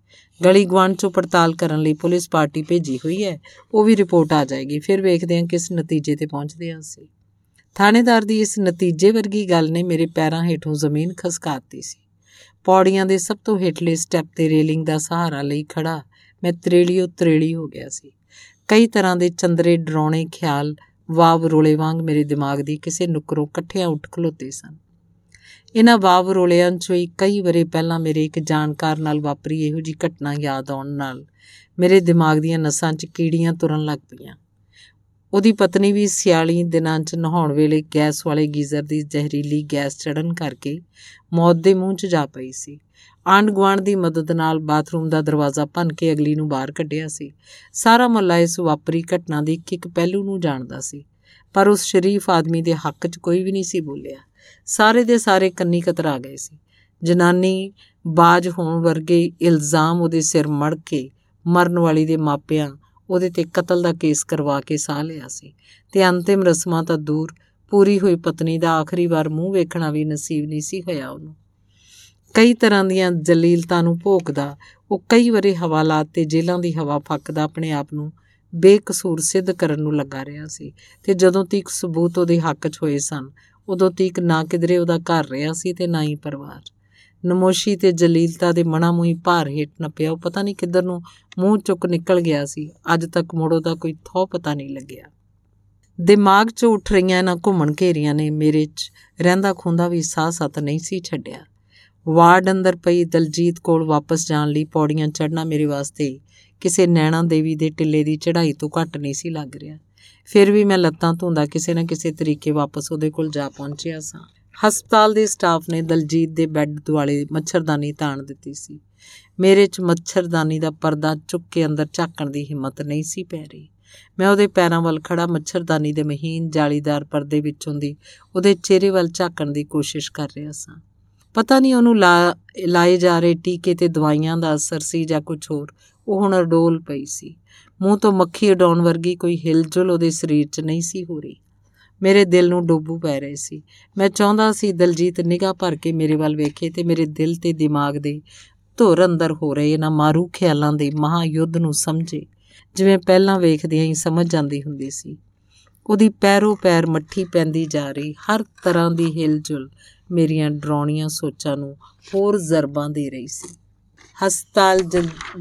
ਗਲੀ ਗਵਾਂਡ ਚੋਂ ਪੜਤਾਲ ਕਰਨ ਲਈ ਪੁਲਿਸ ਪਾਰਟੀ ਭੇਜੀ ਹੋਈ ਹੈ। ਉਹ ਵੀ ਰਿਪੋਰਟ ਆ ਜਾਏਗੀ। ਫਿਰ ਵੇਖਦੇ ਹਾਂ ਕਿਸ ਨਤੀਜੇ ਤੇ ਪਹੁੰਚਦੇ ਹਾਂ ਅਸੀਂ। ਥਾਣੇਦਾਰ ਦੀ ਇਸ ਨਤੀਜੇ ਵਰਗੀ ਗੱਲ ਨੇ ਮੇਰੇ ਪੈਰਾਂ ਹੇਠੋਂ ਜ਼ਮੀਨ ਖਸਕਾਤੀ ਸੀ। ਪੌੜੀਆਂ ਦੇ ਸਭ ਤੋਂ ਹੇਠਲੇ ਸਟੈਪ ਤੇ ਰੇਲਿੰਗ ਦਾ ਸਹਾਰਾ ਲਈ ਖੜਾ ਮੈਂ ਤਰੇਲੀਓ ਤਰੇਲੀ ਹੋ ਗਿਆ ਸੀ। ਕਈ ਤਰ੍ਹਾਂ ਦੇ ਚੰਦਰੇ ਡਰਾਉਣੇ ਖਿਆਲ ਵਾਵ ਰੋਲੇ ਵਾਂਗ ਮੇਰੇ ਦਿਮਾਗ ਦੀ ਕਿਸੇ ਨੁਕਰੋਂ ਇਕੱਠਿਆਂ ਉੱਠ ਖਲੋਤੇ ਸਨ। ਇਹਨਾਂ ਵਾਵ ਰੋਲਿਆਂ 'ਚੋਂ ਹੀ ਕਈ ਵਰੇ ਪਹਿਲਾਂ ਮੇਰੇ ਇੱਕ ਜਾਣਕਾਰ ਨਾਲ ਵਾਪਰੀ ਇਹੋ ਜੀ ਘਟਨਾ ਯਾਦ ਆਉਣ ਨਾਲ ਮੇਰੇ ਦਿਮਾਗ ਦੀਆਂ ਨਸਾਂ 'ਚ ਕੀੜੀਆਂ ਤੁਰਨ ਲੱਗ ਪਈਆਂ। ਉਹਦੀ ਪਤਨੀ ਵੀ ਸਿਆਲੀ ਦਿਨਾਂ 'ਚ ਨਹਾਉਣ ਵੇਲੇ ਗੈਸ ਵਾਲੇ ਗੀਜ਼ਰ ਦੀ ਜ਼ਹਿਰੀਲੀ ਗੈਸ ਚੜਨ ਕਰਕੇ ਮੌਤ ਦੇ ਮੂੰਹ 'ਚ ਜਾ ਪਈ ਸੀ। ਆਂਡ ਗਵਾਂਡ ਦੀ ਮਦਦ ਨਾਲ ਬਾਥਰੂਮ ਦਾ ਦਰਵਾਜ਼ਾ ਭੰਨ ਕੇ ਅਗਲੀ ਨੂੰ ਬਾਹਰ ਕੱਢਿਆ ਸੀ। ਸਾਰਾ ਮਹੱਲਾ ਇਸ ਵਾਪਰੀ ਘਟਨਾ ਦੀ ਇੱਕ ਇੱਕ ਪਹਿਲੂ ਨੂੰ ਜਾਣਦਾ ਸੀ। ਪਰ ਉਸ ਸ਼ਰੀਫ ਆਦਮੀ ਦੇ ਹੱਕ 'ਚ ਕੋਈ ਵੀ ਨਹੀਂ ਸੀ ਬੋਲਿਆ। ਸਾਰੇ ਦੇ ਸਾਰੇ ਕੰਨੀ ਕਤਰਾ ਗਏ ਸੀ। ਜਨਾਨੀ ਬਾਜ ਹੋਣ ਵਰਗੇ ਇਲਜ਼ਾਮ ਉਹਦੇ ਸਿਰ ਮੜ ਕੇ ਮਰਨ ਵਾਲੀ ਦੇ ਮਾਪਿਆਂ ਉਹਦੇ ਤੇ ਕਤਲ ਦਾ ਕੇਸ ਕਰਵਾ ਕੇ ਸਾਹ ਲਿਆ ਸੀ ਤੇ ਅੰਤਿਮ ਰਸਮਾਂ ਤਾਂ ਦੂਰ। ਪੂਰੀ ਹੋਈ ਪਤਨੀ ਦਾ ਆਖਰੀ ਵਾਰ ਮੂੰਹ ਵੇਖਣਾ ਵੀ ਨਸੀਬ ਨਹੀਂ ਸੀ ਹੋਇਆ ਉਹਨੂੰ। ਕਈ ਤਰ੍ਹਾਂ ਦੀਆਂ ਜਲੀਲਤਾ ਨੂੰ ਭੋਗਦਾ, ਉਹ ਕਈ ਵਾਰੀ ਹਵਾਲਾਤ ਤੇ ਜੇਲ੍ਹਾਂ ਦੀ ਹਵਾ ਫੱਕਦਾ ਆਪਣੇ ਆਪ ਨੂੰ ਬੇਕਸੂਰ ਸਿੱਧ ਕਰਨ ਨੂੰ ਲੱਗਾ ਰਿਹਾ ਸੀ ਤੇ ਜਦੋਂ ਤੀਕ ਸਬੂਤ ਉਹਦੇ ਹੱਕ 'ਚ ਹੋਏ ਸਨ, ਉਦੋਂ ਤੀਕ ਨਾ ਕਿਧਰੇ ਉਹਦਾ ਘਰ ਰਿਹਾ ਸੀ ਤੇ ਨਾ ਹੀ ਪਰਿਵਾਰ। ਨਮੋਸ਼ੀ ਤੇ ਜਲੀਲਤਾ ਦੇ ਮਣਾ ਮੂੰਹ ਭਾਰ ਹੇਠ ਨੱਪਿਆ, ਉਹ ਪਤਾ ਨਹੀਂ ਕਿੱਧਰ ਨੂੰ ਮੂੰਹ ਚੁੱਕ ਨਿਕਲ ਗਿਆ ਸੀ, ਅੱਜ ਤੱਕ ਮੋੜੋ ਦਾ ਕੋਈ ਥੋ ਪਤਾ ਨਹੀਂ ਲੱਗਿਆ। ਦਿਮਾਗ 'ਚ ਉੱਠ ਰਹੀਆਂ ਨਾ ਘੁੰਮਣ ਘੇਰੀਆਂ ਨੇ ਮੇਰੇ 'ਚ ਰਹਿੰਦਾ ਖੁੰਦਾ ਵੀ ਸਾਹ ਸਤ ਨਹੀਂ ਸੀ ਛੱਡਿਆ। ਵਾਰਡ ਅੰਦਰ ਪਈ ਦਲਜੀਤ ਕੋਲ ਵਾਪਸ ਜਾਣ ਲਈ ਪੌੜੀਆਂ ਚੜ੍ਹਨਾ ਮੇਰੇ ਵਾਸਤੇ ਕਿਸੇ ਨੈਣਾ ਦੇਵੀ ਦੇ ਟਿੱਲੇ ਦੀ ਚੜ੍ਹਾਈ ਤੋਂ ਘੱਟ ਨਹੀਂ ਸੀ ਲੱਗ ਰਿਹਾ। ਫਿਰ ਵੀ ਮੈਂ ਲੱਤਾਂ ਧੋਂਦਾ ਕਿਸੇ ਨਾ ਕਿਸੇ ਤਰੀਕੇ ਵਾਪਸ ਉਹਦੇ ਕੋਲ ਜਾ ਪਹੁੰਚਿਆ ਸਾਂ। ਹਸਪਤਾਲ ਦੇ ਸਟਾਫ ਨੇ ਦਲਜੀਤ ਦੇ ਬੈੱਡ ਦੁਆਲੇ ਮੱਛਰਦਾਨੀ ਤਾਣ ਦਿੱਤੀ ਸੀ। ਮੇਰੇ 'ਚ ਮੱਛਰਦਾਨੀ ਦਾ ਪਰਦਾ ਚੁੱਕ ਕੇ ਅੰਦਰ ਝਾਕਣ ਦੀ ਹਿੰਮਤ ਨਹੀਂ ਸੀ ਪੈ ਰਹੀ। ਮੈਂ ਉਹਦੇ ਪੈਰਾਂ ਵੱਲ ਖੜਾ ਮੱਛਰਦਾਨੀ ਦੇ ਮਹੀਨ ਜਾਲੀਦਾਰ ਪਰਦੇ ਵਿੱਚੋਂ ਦੀ ਉਹਦੇ ਚਿਹਰੇ ਵੱਲ ਝਾਕਣ ਦੀ ਕੋਸ਼ਿਸ਼ ਕਰ ਰਿਹਾ ਸਾਂ। ਪਤਾ ਨਹੀਂ ਉਹਨੂੰ ਲਾਏ ਜਾ ਰਹੇ ਟੀਕੇ ਤੇ ਦਵਾਈਆਂ ਦਾ ਅਸਰ ਸੀ ਜਾਂ ਕੁਝ ਹੋਰ। ਉਹ ਹੁਣ ਅਡੋਲ ਪਈ ਸੀ। ਮੂੰਹ ਤੋਂ ਮੱਖੀ ਉਡਾਉਣ ਵਰਗੀ ਕੋਈ ਹਿਲਜੁਲ ਉਹਦੇ ਸਰੀਰ 'ਚ ਨਹੀਂ ਸੀ ਹੋ ਰਹੀ। ਮੇਰੇ ਦਿਲ ਨੂੰ ਡੋਬੂ ਪੈ ਰਹੇ ਸੀ। ਮੈਂ ਚਾਹੁੰਦਾ ਸੀ ਦਲਜੀਤ ਨਿਗਾਹ ਭਰ ਕੇ ਮੇਰੇ ਵੱਲ ਵੇਖੇ ਤੇ ਮੇਰੇ ਦਿਲ ਤੇ ਦਿਮਾਗ ਦੇ ਧੁਰ ਅੰਦਰ ਹੋ ਰਹੇ ਇਹਨਾਂ ਮਾਰੂ ਖਿਆਲਾਂ ਦੇ ਮਹਾਯੁੱਧ ਨੂੰ ਸਮਝੇ। ਜਿਵੇਂ ਪਹਿਲਾਂ ਵੇਖਦਿਆਂ ਹੀ ਸਮਝ ਜਾਂਦੀ ਹੁੰਦੀ ਸੀ। ਉਹਦੀ ਪੈਰੋ ਪੈਰ ਮੱਠੀ ਪੈਂਦੀ ਜਾ ਰਹੀ, ਹਰ ਤਰ੍ਹਾਂ ਦੀ ਹਿਲਜੁਲ ਮੇਰੀਆਂ ਡਰਾਉਣੀਆਂ ਸੋਚਾਂ ਨੂੰ ਹੋਰ ਜ਼ਰਬਾਂ ਦੇ ਰਹੀ ਸੀ। ਹਸਪਤਾਲ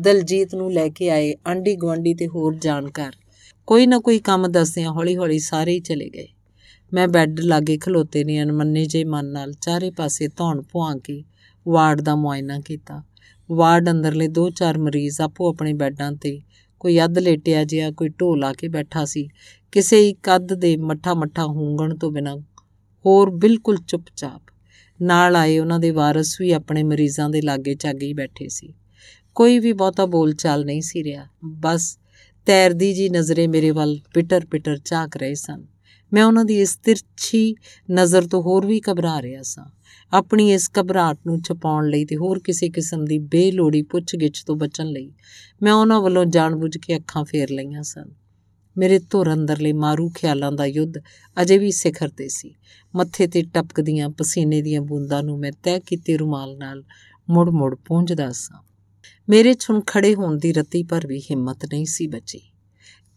ਦਲਜੀਤ ਨੂੰ ਲੈ ਕੇ ਆਏ ਆਂਡੀ ਗਵਾਂਡੀ ਤੇ ਹੋਰ ਜਾਣਕਾਰ। ਕੋਈ ਨਾ ਕੋਈ ਕੰਮ ਦੱਸਦਿਆਂ ਹੌਲੀ-ਹੌਲੀ ਸਾਰੇ ਹੀ ਚਲੇ ਗਏ। ਮੈਂ ਬੈੱਡ ਲਾਗੇ ਖਲੋਤੇ ਨੇ ਅਨਮੰਨੇ ਜੇ ਮਨ ਨਾਲ ਚਾਰੇ ਪਾਸੇ ਧੌਣ ਪੁਆਂ ਕੇ ਵਾਰਡ ਦਾ ਮੁਆਇਨਾ ਕੀਤਾ। ਵਾਰਡ ਅੰਦਰਲੇ ਦੋ ਚਾਰ ਮਰੀਜ਼ ਆਪੋ ਆਪਣੇ ਬੈੱਡਾਂ ਤੇ ਕੋਈ ਅੱਧ ਲੇਟਿਆ ਜਿਹਾ ਕੋਈ ਢੋਲ ਲਾ ਕੇ ਬੈਠਾ ਸੀ। ਕਿਸੇ ਹੀ ਕੱਦ ਦੇ ਮੱਠਾ ਮੱਠਾ ਹੂੰਗਣ ਤੋਂ ਬਿਨਾ ਹੋਰ ਬਿਲਕੁਲ ਚੁੱਪਚਾਪ। ਨਾਲ ਆਏ ਉਹਨਾਂ ਦੇ ਵਾਰਸ ਵੀ ਆਪਣੇ ਮਰੀਜ਼ਾਂ ਦੇ ਲਾਗੇ ਚਾਗੇ ਹੀ ਬੈਠੇ ਸੀ। ਕੋਈ ਵੀ ਬਹੁਤਾ ਬੋਲ ਚਾਲ ਨਹੀਂ ਸੀ ਰਿਹਾ। ਬਸ ਤੈਰਦੀ ਜੀ ਨਜ਼ਰੇ ਮੇਰੇ ਵੱਲ ਪਿਟਰ ਪਿਟਰ ਝਾਕ ਰਹੇ ਸਨ। ਮੈਂ ਉਹਨਾਂ ਦੀ ਇਸ ਤਿਰਛੀ ਨਜ਼ਰ ਤੋਂ ਹੋਰ ਵੀ ਘਬਰਾ ਰਿਹਾ ਸਾਂ। ਆਪਣੀ ਇਸ ਘਬਰਾਹਟ ਨੂੰ ਛਪਾਉਣ ਲਈ ਤੇ ਹੋਰ ਕਿਸੇ ਕਿਸਮ ਦੀ ਬੇਲੋੜੀ ਪੁੱਛਗਿੱਛ ਤੋਂ ਬਚਣ ਲਈ ਮੈਂ ਉਹਨਾਂ ਵੱਲੋਂ ਜਾਣਬੁੱਝ ਕੇ ਅੱਖਾਂ ਫੇਰ ਲਈਆਂ ਸਨ। ਮੇਰੇ ਧੁਰ ਅੰਦਰਲੇ ਮਾਰੂ ਖਿਆਲਾਂ ਦਾ ਯੁੱਧ ਅਜੇ ਵੀ ਸਿਖਰ ਤੇ ਸੀ। ਮੱਥੇ ਤੇ ਟਪਕਦੀਆਂ ਪਸੀਨੇ ਦੀਆਂ ਬੂੰਦਾਂ ਨੂੰ ਮੈਂ ਤੈਅ ਕੀਤੇ ਰੁਮਾਲ ਨਾਲ ਮੁੜ-ਮੁੜ ਪੂੰਝਦਾ ਸਾਂ। ਮੇਰੇ ਛੁਣ ਖੜੇ ਹੋਣ ਦੀ ਰਤੀ ਪਰ ਵੀ ਹਿੰਮਤ ਨਹੀਂ ਸੀ ਬਚੀ।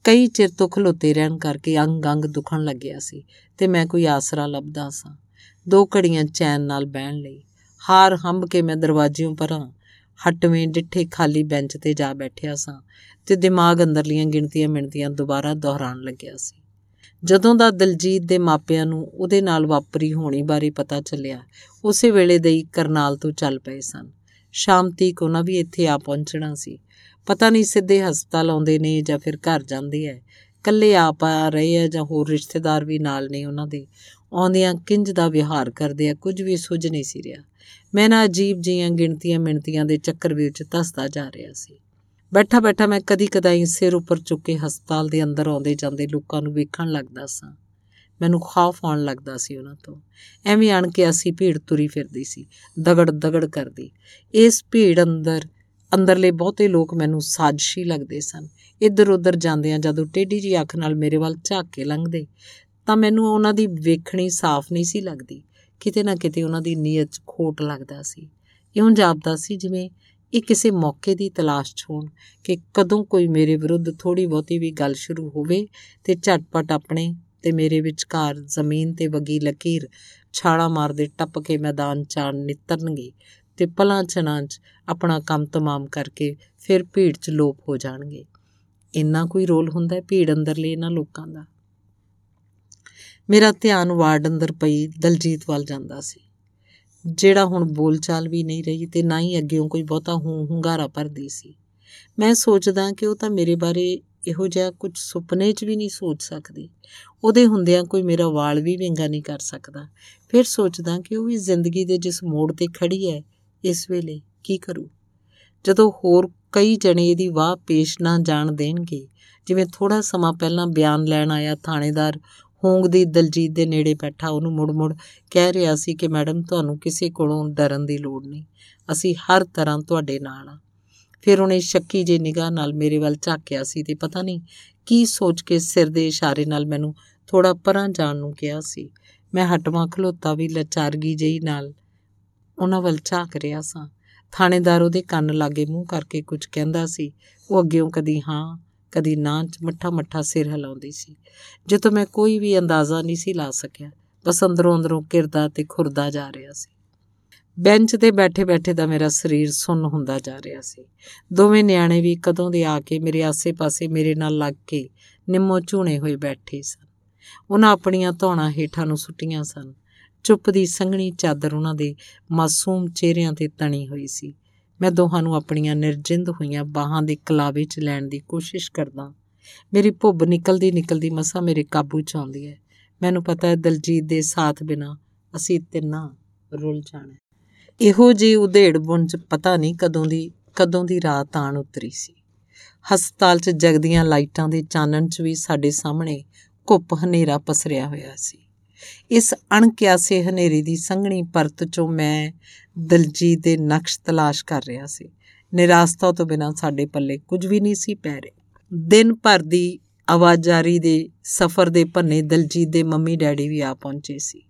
ਕਈ ਚਿਰ ਤੋਂ ਖਲੋਤੇ ਰਹਿਣ ਕਰਕੇ ਅੰਗ-ਅੰਗ ਦੁਖਣ ਲੱਗਿਆ ਸੀ ਤੇ ਮੈਂ ਕੋਈ ਆਸਰਾ ਲੱਭਦਾ ਸਾਂ। ਦੋ ਘੜੀਆਂ ਚੈਨ ਨਾਲ ਬਹਿਣ ਲਈ ਹਾਰ ਹੰਬ ਕੇ ਮੈਂ ਦਰਵਾਜ਼ਿਓਂ ਪਰਾਂ ਹਟਵੇਂ ਡਿੱਠੇ ਖਾਲੀ ਬੈਂਚ ਤੇ ਜਾ ਬੈਠਿਆ ਸਾਂ ਤੇ ਦਿਮਾਗ ਅੰਦਰਲੀਆਂ ਗਿਣਤੀਆਂ ਮਿਣਤੀਆਂ ਦੁਬਾਰਾ ਦੁਹਰਾਉਣ ਲੱਗਿਆ ਸੀ। ਜਦੋਂ ਦਾ ਦਲਜੀਤ ਦੇ ਮਾਪਿਆਂ ਨੂੰ ਉਹਦੇ ਨਾਲ ਵਾਪਰੀ ਹੋਣੀ ਬਾਰੇ ਪਤਾ ਚੱਲਿਆ, ਉਸੇ ਵੇਲੇ ਦੇ ਹੀ ਕਰਨਾਲ ਤੋਂ ਚੱਲ ਪਏ ਸਨ। ਸ਼ਾਮ ਤੀਕ ਉਹਨਾਂ ਵੀ ਇੱਥੇ ਆ ਪਹੁੰਚਣਾ ਸੀ। ਪਤਾ ਨਹੀਂ ਸਿੱਧੇ ਹਸਪਤਾਲ ਆਉਂਦੇ ਨੇ ਜਾਂ ਫਿਰ ਘਰ ਜਾਂਦੇ ਐ। ਕੱਲੇ ਆਪ ਆ ਰਹੇ ਆ ਜਾਂ ਹੋਰ ਰਿਸ਼ਤੇਦਾਰ ਵੀ ਨਾਲ ਨੇ ਉਹਨਾਂ ਦੇ। ਆਉਂਦਿਆਂ ਕਿੰਜ ਦਾ ਵਿਹਾਰ ਕਰਦੇ ਆ, ਕੁਝ ਵੀ ਸੁਝ ਨਹੀਂ ਸੀ ਰਿਹਾ। ਮੈਂ ਨਾ ਅਜੀਬ ਜੀਆਂ ਗਿਣਤੀਆਂ ਮਿਣਤੀਆਂ ਦੇ ਚੱਕਰ ਵਿੱਚ ਤਸਦਾ ਜਾ ਰਿਹਾ ਸੀ। ਬੈਠਾ ਬੈਠਾ ਮੈਂ ਕਦੀ ਕਦਾਈ ਸਿਰ ਉੱਪਰ ਚੁੱਕ ਕੇ ਹਸਪਤਾਲ ਦੇ ਅੰਦਰ ਆਉਂਦੇ ਜਾਂਦੇ ਲੋਕਾਂ ਨੂੰ ਵੇਖਣ ਲੱਗਦਾ ਸਾਂ। ਮੈਨੂੰ ਖੌਫ ਆਉਣ ਲੱਗਦਾ ਸੀ ਉਹਨਾਂ ਤੋਂ। ਐਵੇਂ ਆਣ ਕੇ ਅਸੀਂ ਭੀੜ ਤੁਰੀ ਫਿਰਦੀ ਸੀ, ਦਗੜ ਦਗੜ ਕਰਦੀ। ਇਸ ਭੀੜ ਅੰਦਰ, ਅੰਦਰਲੇ ਬਹੁਤੇ ਲੋਕ ਮੈਨੂੰ ਸਾਜ਼ਸ਼ੀ ਲੱਗਦੇ ਸਨ। ਇੱਧਰ ਉੱਧਰ ਜਾਂਦਿਆਂ ਜਦੋਂ ਟੇਢੀ ਜੀ ਅੱਖ ਨਾਲ ਮੇਰੇ ਵੱਲ ਝਾਕ ਕੇ ਲੰਘਦੇ, ਤਾਂ ਮੈਨੂੰ ਉਹਨਾਂ ਦੀ ਵੇਖਣੀ ਸਾਫ਼ ਨਹੀਂ ਸੀ ਲੱਗਦੀ। ਕਿਤੇ ਨਾ ਕਿਤੇ ਉਹਨਾਂ ਦੀ ਨੀਅਤ 'ਚ ਖੋਟ ਲੱਗਦਾ ਸੀ। ਇਉਂ ਜਾਪਦਾ ਸੀ ਜਿਵੇਂ ਇਹ ਕਿਸੇ ਮੌਕੇ ਦੀ ਤਲਾਸ਼ 'ਚ ਹੋਣ ਕਿ ਕਦੋਂ ਕੋਈ ਮੇਰੇ ਵਿਰੁੱਧ ਥੋੜੀ ਬਹੁਤੀ ਵੀ ਗੱਲ ਸ਼ੁਰੂ ਹੋਵੇ ਤੇ ਝਟਪਟ ਆਪਣੇ ਤੇ ਮੇਰੇ ਵਿਚਕਾਰ ਜ਼ਮੀਨ ਤੇ ਵਗੀ ਲਕੀਰ ਛਾਲਾ ਮਾਰਦੇ ਟੱਪ ਕੇ ਮੈਦਾਨ ਚਾਣ ਨਿਤਰਨਗੇ ਤੇ ਪਲਾਂ ਚਨਾਂ 'ਚ ਆਪਣਾ ਕੰਮ ਤਮਾਮ ਕਰਕੇ ਫਿਰ ਭੀੜ 'ਚ ਲੋਪ ਹੋ ਜਾਣਗੇ। ਇੰਨਾ ਕੋਈ ਰੋਲ ਹੁੰਦਾ ਭੀੜ ਅੰਦਰਲੇ ਇਹਨਾਂ ਲੋਕਾਂ ਦਾ। ਮੇਰਾ ਧਿਆਨ ਵਾਰਡ ਅੰਦਰ ਪਈ ਦਲਜੀਤ ਵੱਲ ਜਾਂਦਾ ਸੀ। ਜਿਹੜਾ ਹੁਣ ਬੋਲਚਾਲ ਵੀ ਨਹੀਂ ਰਹੀ ਤੇ ਨਾ ਹੀ ਅੱਗੇੋਂ ਕੋਈ ਬਹੁਤਾ ਹੂੰ ਹੁੰਗਾਰਾ ਭਰਦੀ ਸੀ। ਮੈਂ ਸੋਚਦਾ ਕਿ ਉਹ ਤਾਂ ਮੇਰੇ ਬਾਰੇ ਇਹੋ ਜਿਹਾ ਕੁਝ ਸੁਪਨੇ 'ਚ ਵੀ ਨਹੀਂ ਸੋਚ ਸਕਦੀ। ਉਹਦੇ ਹੁੰਦਿਆਂ ਕੋਈ ਮੇਰਾ ਵਾਲ ਵੀ ਵਿੰਗਾ ਨਹੀਂ ਕਰ ਸਕਦਾ। ਫਿਰ ਸੋਚਦਾ ਕਿ ਉਹ ਵੀ ਜ਼ਿੰਦਗੀ ਦੇ ਜਿਸ ਮੋੜ ਤੇ ਖੜੀ ਹੈ ਇਸ ਵੇਲੇ ਕੀ ਕਰੂ? ਜਦੋਂ ਹੋਰ ਕਈ ਜਣੇ ਇਹਦੀ ਵਾਹ ਪੇਸ਼ ਨਾ ਜਾਣ ਦੇਣਗੇ, ਜਿਵੇਂ ਥੋੜਾ ਸਮਾਂ ਪਹਿਲਾਂ ਬਿਆਨ ਲੈਣ ਆਇਆ ਥਾਣੇਦਾਰ ਹੋਂਗ ਦੀ ਦਲਜੀਤ ਦੇ ਨੇੜੇ ਬੈਠਾ ਉਹਨੂੰ ਮੁੜ-ਮੁੜ ਕਹਿ ਰਿਹਾ ਸੀ ਕਿ ਮੈਡਮ, ਤੁਹਾਨੂੰ ਕਿਸੇ ਕੋਲੋਂ ਡਰਨ ਦੀ ਲੋੜ ਨਹੀਂ। ਅਸੀਂ ਹਰ ਤਰ੍ਹਾਂ ਤੁਹਾਡੇ ਨਾਲ ਆ। ਫਿਰ ਉਹਨੇ ਸ਼ੱਕੀ ਜੇ ਨਿਗਾਹ ਨਾਲ ਮੇਰੇ ਵੱਲ ਝਾਕਿਆ ਸੀ ਤੇ ਪਤਾ ਨਹੀਂ ਕੀ ਸੋਚ ਕੇ ਸਿਰ ਦੇ ਇਸ਼ਾਰੇ ਨਾਲ ਮੈਨੂੰ ਥੋੜਾ ਪਰਾਂ ਜਾਣ ਨੂੰ ਕਿਹਾ ਸੀ। ਮੈਂ ਹਟਵਾ ਖਲੋਤਾ ਵੀ ਲਚਾਰਗੀ ਜਿਹੀ ਨਾਲ ਉਹਨਾਂ ਵੱਲ ਝਾਕ ਰਿਹਾ ਸਾਂ। ਥਾਣੇਦਾਰ ਉਹਦੇ ਕੰਨ ਲਾਗੇ ਮੂੰਹ ਕਰਕੇ ਕੁਝ ਕਹਿੰਦਾ ਸੀ। ਉਹ ਅੱਗਿਓਂ ਕਦੀ ਹਾਂ ਕਦੀ ਨਾ ਚ ਮੱਠਾ ਮੱਠਾ ਸਿਰ ਹਿਲਾਉਂਦੀ ਸੀ। ਜਿੱਤੋਂ ਮੈਂ ਕੋਈ ਵੀ ਅੰਦਾਜ਼ਾ ਨਹੀਂ ਸੀ ਲਾ ਸਕਿਆ, ਬਸ ਅੰਦਰੋਂ ਅੰਦਰੋਂ ਕਿਰਦਾ ਤੇ ਖੁਰਦਾ ਜਾ ਰਿਹਾ ਸੀ। ਬੈਂਚ ਤੇ ਬੈਠੇ ਬੈਠੇ ਦਾ ਮੇਰਾ ਸਰੀਰ ਸੁੰਨ ਹੁੰਦਾ ਜਾ ਰਿਹਾ ਸੀ। ਦੋਵੇਂ ਨਿਆਣੇ ਵੀ ਕਦੋਂ ਦੇ ਆ ਕੇ ਮੇਰੇ ਆਸੇ-ਪਾਸੇ ਮੇਰੇ ਨਾਲ ਲੱਗ ਕੇ ਨਿੰਮੋ ਝੂਣੇ ਹੋਏ ਬੈਠੇ ਸਨ। ਉਹਨਾਂ ਆਪਣੀਆਂ ਧੌਣਾ ਹੇਠਾਂ ਨੂੰ ਸੁੱਟੀਆਂ ਸਨ। ਚੁੱਪ ਦੀ ਸੰਘਣੀ ਚਾਦਰ ਉਹਨਾਂ ਦੇ ਮਾਸੂਮ ਚਿਹਰਿਆਂ ਤੇ ਤਣੀ ਹੋਈ ਸੀ। ਮੈਂ ਦੋਹਾਂ ਨੂੰ ਆਪਣੀਆਂ ਨਿਰਜਿੰਦ ਹੋਈਆਂ ਬਾਹਾਂ ਦੇ ਕਲਾਵੇ 'ਚ ਲੈਣ ਦੀ ਕੋਸ਼ਿਸ਼ ਕਰਦਾ ਮੇਰੀ ਭੁੱਬ ਨਿਕਲਦੀ ਨਿਕਲਦੀ ਮਸਾ ਮੇਰੇ ਕਾਬੂ 'ਚ ਆਉਂਦੀ ਹੈ। ਮੈਨੂੰ ਪਤਾ ਹੈ ਦਲਜੀਤ ਦੇ ਸਾਥ ਬਿਨਾ ਅਸੀਂ ਤਿੰਨਾਂ ਰੁੱਲ ਜਾਣਾ ਇਹੋ ਜੀ ਉਧੇੜ ਬੁਣ 'ਚ ਪਤਾ ਨਹੀਂ ਕਦੋਂ ਦੀ ਕਦੋਂ ਦੀ ਰਾਤ ਆਣ ਉਤਰੀ ਸੀ। ਹਸਪਤਾਲ 'ਚ ਜਗਦੀਆਂ ਲਾਈਟਾਂ ਦੇ ਚਾਨਣ 'ਚ ਵੀ ਸਾਡੇ ਸਾਹਮਣੇ ਘੁੱਪ ਹਨੇਰਾ ਪਸਰਿਆ ਹੋਇਆ ਸੀ। ਇਸ ਅਣਕਿਆਸੇ ਹਨੇਰੀ ਦੀ ਸੰਘਣੀ ਪਰਤ 'ਚੋਂ ਮੈਂ ਦਲਜੀਤ ਦੇ ਨਕਸ਼ ਤਲਾਸ਼ ਕਰ ਰਿਹਾ ਸੀ। ਨਿਰਾਸਤਾ ਤੋਂ ਬਿਨਾਂ ਸਾਡੇ ਪੱਲੇ ਕੁਝ ਵੀ ਨਹੀਂ ਸੀ ਪੈ ਰਿਹਾ। ਦਿਨ ਭਰ ਦੀ ਆਵਾਜ਼ਾਰੀ ਦੇ ਸਫ਼ਰ ਦੇ ਭੰਨੇ ਦਲਜੀਤ ਦੇ ਮੰਮੀ ਡੈਡੀ ਵੀ ਆ ਪਹੁੰਚੇ ਸੀ।